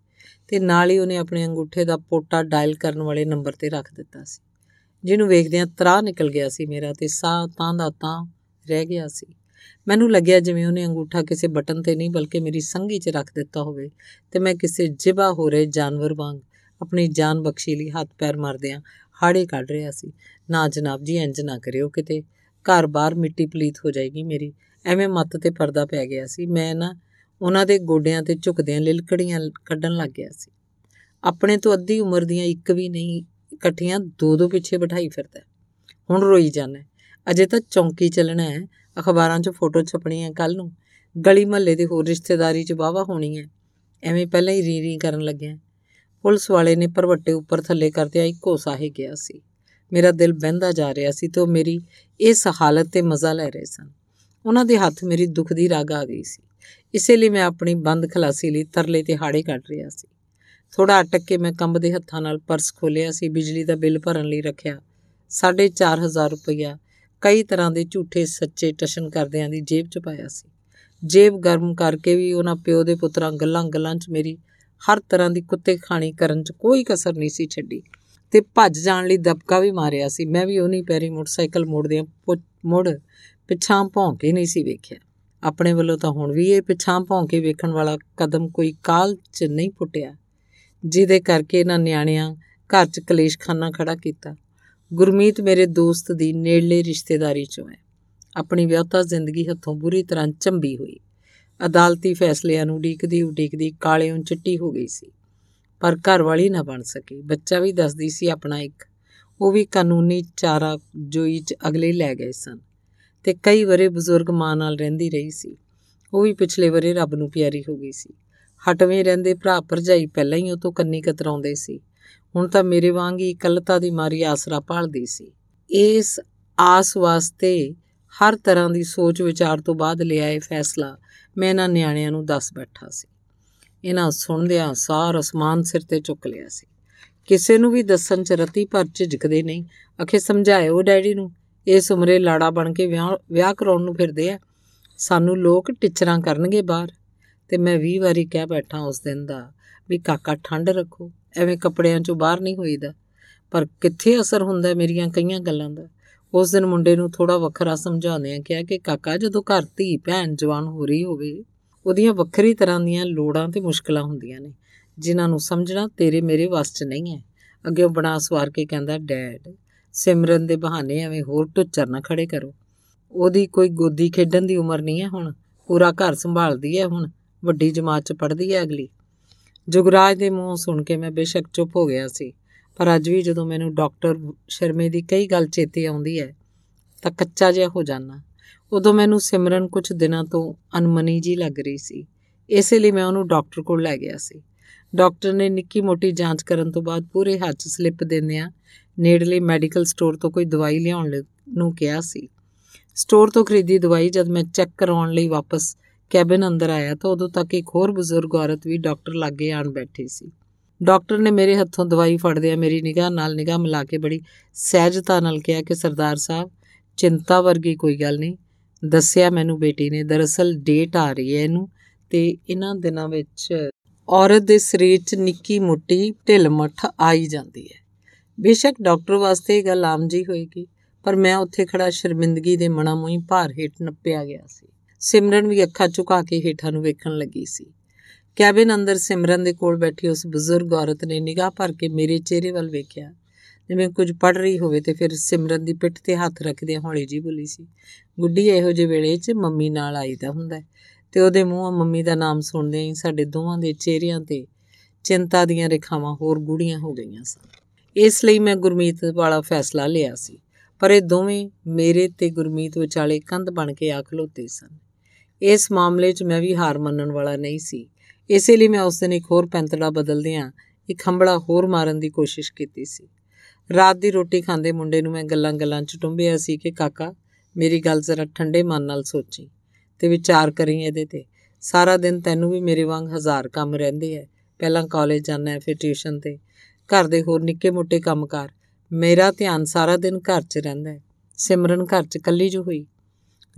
ਤੇ ਨਾਲ ਹੀ ਉਹਨੇ ਆਪਣੇ ਅੰਗੂਠੇ ਦਾ ਪੋਟਾ ਡਾਇਲ ਕਰਨ ਵਾਲੇ ਨੰਬਰ ਤੇ ਰੱਖ ਦਿੱਤਾ ਸੀ। ਜਿਹਨੂੰ ਵੇਖਦਿਆਂ ਤਰਾ ਨਿਕਲ ਗਿਆ ਸੀ ਮੇਰਾ ਤੇ ਸਾਹ ਤਾਂ ਦਾ ਤਾਂ ਰਹਿ ਗਿਆ ਸੀ। ਮੈਨੂੰ ਲੱਗਿਆ ਜਿਵੇਂ ਉਹਨੇ ਅੰਗੂਠਾ ਕਿਸੇ ਬਟਨ ਤੇ ਨਹੀਂ, ਬਲਕਿ ਮੇਰੀ ਸੰਗੀ 'ਚ ਰੱਖ ਦਿੱਤਾ ਹੋਵੇ ਤੇ ਮੈਂ ਕਿਸੇ ਜਿਬਾ ਹੋ ਰਹੇ ਜਾਨਵਰ ਵਾਂਗ ਆਪਣੀ ਜਾਨ ਬਖਸ਼ੀ ਲਈ ਹੱਥ ਪੈਰ ਮਾਰਦਿਆਂ ਹਾੜੇ ਕੱਢ ਰਿਹਾ ਸੀ। ਨਾ ਜਨਾਬ ਜੀ, ਇੰਜ ਨਾ ਕਰਿਓ ਕਿਤੇ। ਘਰ-ਬਾਰ ਮਿੱਟੀ ਪਲੀਤ ਹੋ ਜਾਏਗੀ ਮੇਰੀ। ਐਵੇਂ ਮੱਤ ਤੇ ਪਰਦਾ ਪੈ ਗਿਆ ਸੀ। ਮੈਂ ਨਾ ਉਹਨਾਂ ਦੇ ਗੋਡਿਆਂ ਤੇ ਝੁਕਦਿਆਂ ਲਿਲਕੜੀਆਂ ਕੱਢਣ ਲੱਗ ਗਿਆ ਸੀ। ਆਪਣੇ ਤੋਂ ਅੱਧੀ ਉਮਰ ਦੀਆਂ ਇੱਕ ਵੀ ਨਹੀਂ, ਇਕੱਠੀਆਂ ਦੋ ਦੋ ਪਿੱਛੇ ਬਿਠਾਈ ਫਿਰਦਾ ਹੁਣ ਰੋਈ ਜਾਣਾ ਅਜੇ ਤਾਂ ਚੌਂਕੀ ਚੱਲਣਾ ਹੈ। ਅਖਬਾਰਾਂ 'ਚ ਫੋਟੋ ਛਪਣੀ ਹੈ ਕੱਲ ਨੂੰ। ਗਲੀ ਮਹੱਲੇ ਦੇ ਹੋਰ ਰਿਸ਼ਤੇਦਾਰੀ 'ਚ ਵਾਵਾ ਹੋਣੀ ਹੈ। ਐਵੇਂ ਪਹਿਲਾਂ ਹੀ ਰੀ ਰੀ ਕਰਨ ਲੱਗਿਆ ਪੁਲਿਸ ਵਾਲੇ ਨੇ ਪਰਵੱਟੇ ਉੱਪਰ ਥੱਲੇ ਕਰਦਿਆਂ ਇੱਕੋ ਸਾਹੇ ਗਿਆ ਸੀ, ਮੇਰਾ ਦਿਲ ਬਹਿੰਦਾ ਜਾ ਰਿਹਾ ਸੀ ਤੇ ਉਹ ਮੇਰੀ ਇਸ ਹਾਲਤ ਤੇ ਮਜ਼ਾ ਲੈ ਰਹੇ ਸਨ। ਉਹਨਾਂ ਦੇ ਹੱਥ ਮੇਰੀ ਦੁੱਖ ਦੀ ਰਾਗ ਆ ਗਈ ਸੀ। ਇਸੇ ਲਈ ਮੈਂ ਆਪਣੀ ਬੰਦ ਖਲਾਸੀ ਲਈ ਤਰਲੇ ਤੇ ਹਾੜੇ ਕੱਢ ਰਿਹਾ ਸੀ। ਥੋੜਾ ਅਟਕ ਕੇ ਮੈਂ ਕੰਬਦੇ ਹੱਥਾਂ ਨਾਲ ਪਰਸ ਖੋਲਿਆ ਸੀ, ਬਿਜਲੀ ਦਾ ਬਿੱਲ ਭਰਨ ਲਈ ਰੱਖਿਆ। 4500 ਰੁਪਇਆ ਕਈ ਤਰ੍ਹਾਂ ਦੇ ਝੂਠੇ ਸੱਚੇ ਟਸ਼ਨ ਕਰਦਿਆਂ ਦੀ ਜੇਬ 'ਚ ਪਾਇਆ ਸੀ। ਜੇਬ ਗਰਮ ਕਰਕੇ ਵੀ ਉਹਨਾਂ ਪਿਓ ਦੇ ਪੁੱਤਰਾਂ ਗੱਲਾਂ ਗੱਲਾਂ 'ਚ ਮੇਰੀ ਹਰ ਤਰ੍ਹਾਂ ਦੀ ਕੁੱਤੇ ਖਾਣੀ ਕਰਨ 'ਚ ਕੋਈ ਕਸਰ ਨਹੀਂ ਸੀ ਛੱਡੀ। ਤੇ ਭੱਜ ਜਾਣ ਲਈ ਦਬਕਾ ਵੀ ਮਾਰਿਆ ਸੀ। ਮੈਂ ਵੀ ਉਹਨੀ ਪੈਰੀ ਮੋਟਰਸਾਈਕਲ ਮੋੜਦਿਆਂ ਮੁੜ ਪਿਛਾਂ ਭੌਂ ਕੇ ਨਹੀਂ ਸੀ ਵੇਖਿਆ। ਆਪਣੇ ਵੱਲੋਂ ਤਾਂ ਹੁਣ ਵੀ ਇਹ ਪਿਛਾਂ ਭੌਂ ਕੇ ਵੇਖਣ ਵਾਲਾ ਕਦਮ ਕੋਈ ਕਾਲ 'ਚ ਨਹੀਂ ਪੁੱਟਿਆ, ਜਿਹਦੇ ਕਰਕੇ ਇਹਨਾਂ ਨਿਆਣਿਆਂ ਘਰ 'ਚ ਕਲੇਸ਼ਖਾਨਾ ਖੜਾ ਕੀਤਾ। ਗੁਰਮੀਤ ਮੇਰੇ ਦੋਸਤ ਦੀ ਨੇੜਲੇ ਰਿਸ਼ਤੇਦਾਰੀ 'ਚੋਂ ਹੈ। ਆਪਣੀ ਵਿਆਹਤਾ ਜ਼ਿੰਦਗੀ ਹੱਥੋਂ ਬੁਰੀ ਤਰ੍ਹਾਂ ਚੰਬੀ ਹੋਈ। ਅਦਾਲਤੀ ਫੈਸਲਿਆਂ ਨੂੰ ਉਡੀਕਦੀ ਉਡੀਕਦੀ ਕਾਲਿਓਂ ਚਿੱਟੀ ਹੋ ਗਈ ਸੀ। ਪਰ ਘਰ ਵਾਲੀ ਨਾ ਬਣ ਸਕੀ। ਬੱਚਾ ਵੀ ਦੱਸਦੀ ਸੀ ਆਪਣਾ ਇੱਕ। ਉਹ ਵੀ ਕਾਨੂੰਨੀ ਚਾਰਾ ਜੋਈ 'ਚ ਅਗਲੇ ਲੈ ਗਏ ਸਨ ਤੇ ਕਈ ਵਰੇ ਬਜ਼ੁਰਗ ਮਾਂ ਨਾਲ ਰਹਿੰਦੀ ਰਹੀ ਸੀ। ਉਹ ਵੀ ਪਿਛਲੇ ਵਰੇ ਰੱਬ ਨੂੰ ਪਿਆਰੀ ਹੋ ਗਈ ਸੀ। ਹਟਵੇਂ ਰਹਿੰਦੇ ਭਰਾ ਭਰਜਾਈ ਪਹਿਲਾਂ ਹੀ ਉਹ ਤੋਂ ਕੰਨੀ ਕਤਰਾਉਂਦੇ ਸੀ। ਹੁਣ ਤਾਂ ਮੇਰੇ ਵਾਂਗ ਹੀ ਇਕੱਲਤਾ ਦੀ ਮਾਰੀ ਆਸਰਾ ਭਾਲਦੀ ਸੀ। ਇਸ ਆਸ ਵਾਸਤੇ ਹਰ ਤਰ੍ਹਾਂ ਦੀ ਸੋਚ ਵਿਚਾਰ ਤੋਂ ਬਾਅਦ ਲਿਆ ਇਹ ਫੈਸਲਾ ਮੈਂ ਇਹਨਾਂ ਨਿਆਣਿਆਂ ਨੂੰ ਦੱਸ ਬੈਠਾ ਸੀ। ਇਹਨਾਂ ਸੁਣਦਿਆਂ ਸਾਰ ਅਸਮਾਨ ਸਿਰ ਤੇ ਚੁੱਕ ਲਿਆ ਸੀ। ਕਿਸੇ ਨੂੰ ਵੀ ਦੱਸਣ ਚ ਰਤੀ ਭਰ ਝਿਜਕਦੇ ਨਹੀਂ। ਅਖੇ ਸਮਝਾਇਓ ਡੈਡੀ ਨੂੰ, ਇਸ ਉਮਰੇ ਲਾੜਾ ਬਣ ਕੇ ਵਿਆਹ ਵਿਆਹ ਕਰਾਉਣ ਨੂੰ ਫਿਰਦੇ ਆ। ਸਾਨੂੰ ਲੋਕ ਟਿਚਰਾਂ ਕਰਨਗੇ ਬਾਹਰ। ਤੇ ਮੈਂ 20 ਵਾਰੀ ਕਹਿ ਬੈਠਾ ਉਸ ਦਿਨ ਦਾ ਵੀ, ਕਾਕਾ, ਠੰਡ ਰੱਖੋ। ਐਵੇਂ ਕੱਪੜਿਆਂ ਚੋਂ ਬਾਹਰ ਨਹੀਂ ਹੋਈਦਾ। ਪਰ ਕਿੱਥੇ ਅਸਰ ਹੁੰਦਾ ਮੇਰੀਆਂ ਕਈਆਂ ਗੱਲਾਂ ਦਾ? ਉਸ ਦਿਨ ਮੁੰਡੇ ਨੂੰ ਥੋੜਾ ਵੱਖਰਾ ਸਮਝਾਉਂਦੇ ਆ ਕਿਹਾ ਕਿ ਕਾਕਾ, ਜਦੋਂ ਘਰ ਧੀ, ਭੈਣ, ਜਵਾਨ ਹੋ ਰਹੀ ਹੋਵੇ, ਉਹਦੀਆਂ ਵੱਖਰੀ ਤਰ੍ਹਾਂ ਦੀਆਂ ਲੋੜਾਂ ਤੇ ਮੁਸ਼ਕਲਾਂ ਹੁੰਦੀਆਂ ਨੇ, ਜਿਨ੍ਹਾਂ ਨੂੰ ਸਮਝਣਾ ਤੇਰੇ ਮੇਰੇ ਵੱਸ 'ਚ ਨਹੀਂ ਹੈ। ਅੱਗੇ ਉਹ ਬਣਾ ਸਵਾਰ ਕੇ ਕਹਿੰਦਾ, ਡੈਡ, ਸਿਮਰਨ ਦੇ ਬਹਾਨੇ ਐਵੇਂ ਹੋਰ ਟੁੱਚਰ ਨਾ ਖੜੇ ਕਰੋ। ਉਹਦੀ ਕੋਈ ਗੋਦੀ ਖੇਡਣ ਦੀ ਉਮਰ ਨਹੀਂ ਹੈ ਹੁਣ, ਪੂਰਾ ਘਰ ਸੰਭਾਲਦੀ ਹੈ ਹੁਣ, ਵੱਡੀ ਜਮਾਤ 'ਚ ਪੜ੍ਹਦੀ ਹੈ ਅਗਲੀ। ਜੁਗਰਾਜ ਦੇ ਮੂੰਹ ਸੁਣ ਕੇ ਮੈਂ ਬੇਸ਼ੱਕ ਚੁੱਪ ਹੋ ਗਿਆ ਸੀ। ਪਰ ਅੱਜ ਵੀ ਜਦੋਂ ਮੈਨੂੰ ਡਾਕਟਰ ਸ਼ਰਮੇ ਦੀ ਕਈ ਗੱਲ ਚੇਤੇ ਆਉਂਦੀ ਹੈ, ਤਾਂ ਕੱਚਾ ਜਿਹਾ ਹੋ ਜਾਣਾ ਉਦੋਂ ਮੈਨੂੰ ਸਿਮਰਨ ਕੁਝ ਦਿਨਾਂ ਤੋਂ ਅਨਮਨੀ ਜੀ ਲੱਗ ਰਹੀ ਸੀ। ਇਸੇ ਲਈ ਮੈਂ ਉਹਨੂੰ ਡਾਕਟਰ ਕੋਲ ਲੈ ਗਿਆ ਸੀ। ਡਾਕਟਰ ਨੇ ਨਿੱਕੀ ਮੋਟੀ ਜਾਂਚ ਕਰਨ ਤੋਂ ਬਾਅਦ ਪੂਰੇ ਹੱਥ ਸਲਿੱਪ ਦਿੰਦਿਆਂ ਨੇੜਲੇ ਮੈਡੀਕਲ ਸਟੋਰ ਤੋਂ ਕੋਈ ਦਵਾਈ ਲਿਆਉਣ ਨੂੰ ਕਿਹਾ ਸੀ। ਸਟੋਰ ਤੋਂ ਖਰੀਦੀ ਦਵਾਈ ਜਦ ਮੈਂ ਚੈੱਕ ਕਰਾਉਣ ਲਈ ਵਾਪਸ ਕੈਬਨ ਅੰਦਰ ਆਇਆ ਤਾਂ ਉਦੋਂ ਤੱਕ ਇੱਕ ਹੋਰ ਬਜ਼ੁਰਗ ਔਰਤ ਵੀ ਡਾਕਟਰ ਲਾਗੇ ਆਣ ਬੈਠੀ ਸੀ। ਡਾਕਟਰ ਨੇ ਮੇਰੇ ਹੱਥੋਂ ਦਵਾਈ ਫੜਦਿਆਂ ਮੇਰੀ ਨਿਗਾਹ ਨਾਲ ਨਿਗਾਹ ਮਿਲਾ ਕੇ ਬੜੀ ਸਹਿਜਤਾ ਨਾਲ ਕਿਹਾ ਕਿ ਸਰਦਾਰ ਸਾਹਿਬ, ਚਿੰਤਾ ਵਰਗੀ ਕੋਈ ਗੱਲ ਨਹੀਂ। ਦੱਸਿਆ ਮੈਨੂੰ ਬੇਟੀ ਨੇ, ਦਰਅਸਲ ਡੇਟ ਆ ਰਹੀ ਹੈ ਇਹਨੂੰ ਤੇ ਇਹਨਾਂ ਦਿਨਾਂ ਵਿੱਚ ਔਰਤ ਦੇ ਸਰੀਰ 'ਚ ਨਿੱਕੀ ਮੁੱਟੀ ਢਿੱਲ ਮੱਠ ਆਈ ਜਾਂਦੀ ਹੈ। ਬੇਸ਼ੱਕ ਡਾਕਟਰ ਵਾਸਤੇ ਇਹ ਗੱਲ ਆਮ ਜੀ ਹੋਏਗੀ, ਪਰ ਮੈਂ ਉੱਥੇ ਖੜਾ ਸ਼ਰਮਿੰਦਗੀ ਦੇ ਮਣਾ ਮੂੰਹ ਭਾਰ ਹੇਠ ਨੱਪਿਆ ਗਿਆ ਸੀ। ਸਿਮਰਨ ਵੀ ਅੱਖਾਂ ਝੁਕਾ ਕੇ ਹੇਠਾਂ ਨੂੰ ਵੇਖਣ ਲੱਗੀ ਸੀ। ਕੈਬਿਨ ਅੰਦਰ ਸਿਮਰਨ ਦੇ ਕੋਲ ਬੈਠੀ ਉਸ ਬਜ਼ੁਰਗ ਔਰਤ ਨੇ ਨਿਗਾਹ ਭਰ ਕੇ ਮੇਰੇ ਚਿਹਰੇ ਵੱਲ ਵੇਖਿਆ। ਜਿਵੇਂ ਕੁਝ ਪੜ ਰਹੀ ਹੋਵੇ ਤੇ ਫਿਰ ਸਿਮਰਨ ਦੀ ਪਿੱਠ ਤੇ ਹੱਥ ਰੱਖਦੇ ਹੌਲੀ ਜੀ ਬੋਲੀ ਸੀ, ਗੁੱਡੀ, ਇਹੋ ਜਿਹੇ ਵੇਲੇ 'ਚ ਮੰਮੀ ਨਾਲ ਆਈਦਾ ਹੁੰਦਾ ਤੇ ਉਹਦੇ ਮੂੰਹੋਂ ਮੰਮੀ ਦਾ ਨਾਮ ਸੁਣਦੇ ਹੀ ਸਾਡੇ ਦੋਵਾਂ ਦੇ ਚਿਹਰਿਆਂ ਤੇ ਚਿੰਤਾ ਦੀਆਂ ਰੇਖਾਵਾਂ ਹੋਰ ਗੂੜੀਆਂ ਹੋ ਗਈਆਂ ਸਨ। ਇਸ ਲਈ ਮੈਂ ਗੁਰਮੀਤ ਵਾਲਾ ਫੈਸਲਾ ਲਿਆ ਸੀ, ਪਰ ਇਹ ਦੋਵੇਂ ਮੇਰੇ ਤੇ ਗੁਰਮੀਤ ਵਿਚਾਲੇ ਕੰਧ ਬਣ ਕੇ ਆ ਖਲੋਤੇ ਸਨ। ਇਸ ਮਾਮਲੇ 'ਚ ਮੈਂ ਵੀ ਹਾਰ ਮੰਨਣ ਵਾਲਾ ਨਹੀਂ ਸੀ ਇਸੇ ਲਈ ਮੈਂ ਉਸ ਦਿਨ ਇੱਕ ਹੋਰ ਪੈਂਤੜਾ ਬਦਲਦਿਆਂ ਇੱਕ ਹੰਬੜਾ ਹੋਰ ਮਾਰਨ ਦੀ ਕੋਸ਼ਿਸ਼ ਕੀਤੀ ਸੀ। ਰਾਤ ਦੀ ਰੋਟੀ ਖਾਂਦੇ ਮੁੰਡੇ ਨੂੰ ਮੈਂ ਗੱਲਾਂ-ਗੱਲਾਂ 'ਚ ਟੁੰਬਿਆ ਸੀ ਕਿ, ਕਾਕਾ, ਮੇਰੀ ਗੱਲ ਜ਼ਰਾ ਠੰਡੇ ਮਨ ਨਾਲ ਸੋਚੀ ਤੇ ਵਿਚਾਰ ਕਰੀ ਇਹਦੇ ਤੇ। ਸਾਰਾ ਦਿਨ ਤੈਨੂੰ ਵੀ ਮੇਰੇ ਵਾਂਗ ਹਜ਼ਾਰ ਕੰਮ ਰਹਿੰਦੇ ਐ। ਪਹਿਲਾਂ ਕਾਲਜ ਜਾਣਾ, ਫਿਰ ਟਿਊਸ਼ਨ ਤੇ। ਘਰ ਦੇ ਹੋਰ ਨਿੱਕੇ-ਮੋਟੇ ਕੰਮਕਾਰ। ਮੇਰਾ ਧਿਆਨ ਸਾਰਾ ਦਿਨ ਘਰ 'ਚ ਰਹਿੰਦਾ ਹੈ ਸਿਮਰਨ ਘਰ 'ਚ ਕੱਲੀ ਜੋ ਹੋਈ।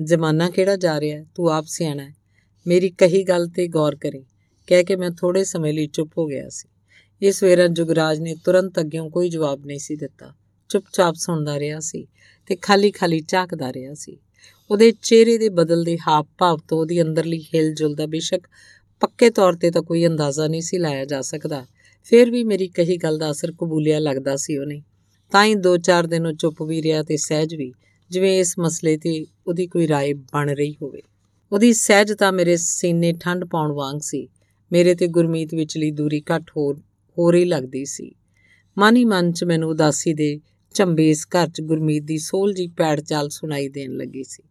ਜ਼ਮਾਨਾ ਕਿਹੜਾ ਜਾ ਰਿਹਾ? ਤੂੰ ਆਪ ਸਿਆਣਾ ਹੈ ਮੇਰੀ ਕਹੀ ਗੱਲ ਤੇ ਗੌਰ ਕਰੀ। ਕਹਿ ਕੇ ਮੈਂ ਥੋੜੇ ਸਮੇਂ ਲਈ ਚੁੱਪ ਹੋ ਗਿਆ ਸੀ ਇਸ ਵੇਰਾ ਜੁਗਰਾਜ ਨੇ ਤੁਰੰਤ ਅੱਗਿਓਂ ਕੋਈ ਜਵਾਬ ਨਹੀਂ ਸੀ ਦਿੱਤਾ ਚੁੱਪਚਾਪ ਸੁਣਦਾ ਰਿਹਾ ਸੀ ਤੇ ਖਾਲੀ-ਖਾਲੀ ਝਾਕਦਾ ਰਿਹਾ ਸੀ ਉਹਦੇ ਚਿਹਰੇ ਦੇ ਬਦਲਦੇ ਹਾਵ ਭਾਵ ਤੋਂ ਉਹਦੀ ਅੰਦਰਲੀ ਹਿਲਜੁਲ ਦਾ ਬੇਸ਼ੱਕ ਪੱਕੇ ਤੌਰ ਤੇ ਤਾਂ ਕੋਈ ਅੰਦਾਜ਼ਾ ਨਹੀਂ ਸੀ ਲਾਇਆ ਜਾ ਸਕਦਾ ਫਿਰ ਵੀ ਮੇਰੀ ਕਹੀ ਗੱਲ ਦਾ ਅਸਰ ਕਬੂਲਿਆ ਲੱਗਦਾ ਸੀ ਉਹਨੇ ਤਾਂ ਹੀ 2-4 ਦਿਨ ਉਹ ਚੁੱਪ ਵੀ ਰਿਹਾ ਤੇ ਸਹਿਜ ਵੀ ਜਿਵੇਂ ਇਸ ਮਸਲੇ ਤੇ ਉਹਦੀ ਕੋਈ رائے ਬਣ ਰਹੀ ਹੋਵੇ ਉਹਦੀ ਸਹਿਜਤਾ ਮੇਰੇ ਸੀਨੇ ਠੰਡ ਪਾਉਣ ਵਾਂਗ ਸੀ ਮੇਰੇ ਤੇ ਗੁਰਮੀਤ ਵਿਚਲੀ ਦੂਰੀ ਘੱਟ ਹੋਰ ਹੋਰ ਹੀ ਲੱਗਦੀ ਸੀ। ਮਨ ਹੀ ਮਨ 'ਚ ਮੈਨੂੰ ਉਦਾਸੀ ਦੇ ਝੰਬੇ ਇਸ ਘਰ 'ਚ ਗੁਰਮੀਤ ਦੀ ਸੋਲ ਜੀ ਪੈੜ ਚਾਲ ਸੁਣਾਈ ਦੇਣ ਲੱਗੀ ਸੀ।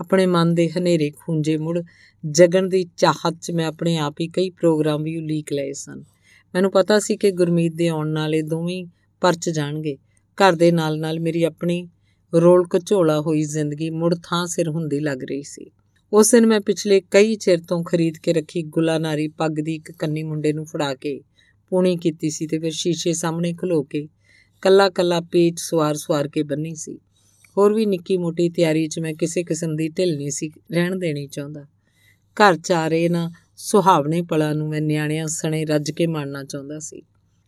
ਆਪਣੇ ਮਨ ਦੇ ਹਨੇਰੇ ਖੂੰਜੇ ਮੁੜ ਜਗਣ ਦੀ ਚਾਹਤ 'ਚ ਮੈਂ ਆਪਣੇ ਆਪ ਹੀ ਕਈ ਪ੍ਰੋਗਰਾਮ ਵੀ ਉਲੀਕ ਲਏ ਸਨ। ਮੈਨੂੰ ਪਤਾ ਸੀ ਕਿ ਗੁਰਮੀਤ ਦੇ ਆਉਣ ਨਾਲ ਇਹ ਦੋਵੇਂ ਪਰਚ ਜਾਣਗੇ। ਘਰ ਦੇ ਨਾਲ-ਨਾਲ ਮੇਰੀ ਆਪਣੀ ਰੋਲ ਕਚੋਲਾ ਹੋਈ ਜ਼ਿੰਦਗੀ ਮੁੜ ਥਾਂ ਸਿਰ ਹੁੰਦੀ ਲੱਗ ਰਹੀ ਸੀ। ਉਸ ਦਿਨ ਮੈਂ ਪਿਛਲੇ ਕਈ ਚਿਰ ਤੋਂ ਖਰੀਦ ਕੇ ਰੱਖੀ ਗੁਲਾਨਾਰੀ ਪੱਗ ਦੀ ਇੱਕ ਕੰਨੀ ਮੁੰਡੇ ਨੂੰ ਫੜਾ ਕੇ ਪੂਣੀ ਕੀਤੀ ਸੀ ਤੇ ਫਿਰ ਸ਼ੀਸ਼ੇ ਸਾਹਮਣੇ ਖਲੋ ਕੇ ਕੱਲਾ ਕੱਲਾ ਪੇਚ ਸਵਾਰ ਸਵਾਰ ਕੇ ਬੰਨੀ ਸੀ। ਹੋਰ ਵੀ ਨਿੱਕੀ ਮੋਟੀ ਤਿਆਰੀ 'ਚ ਮੈਂ ਕਿਸੇ ਕਿਸਮ ਦੀ ਢਿੱਲ ਨਹੀਂ ਸੀ ਰਹਿਣ ਦੇਣੀ ਚਾਹੁੰਦਾ। ਘਰ 'ਚ ਆ ਰਹੇ ਨਾ ਸੁਹਾਵਣੇ ਪਲਾਂ ਨੂੰ ਮੈਂ ਨਿਆਣਿਆਂ ਸਣੇ ਰੱਜ ਕੇ ਮਾਣਨਾ ਚਾਹੁੰਦਾ ਸੀ।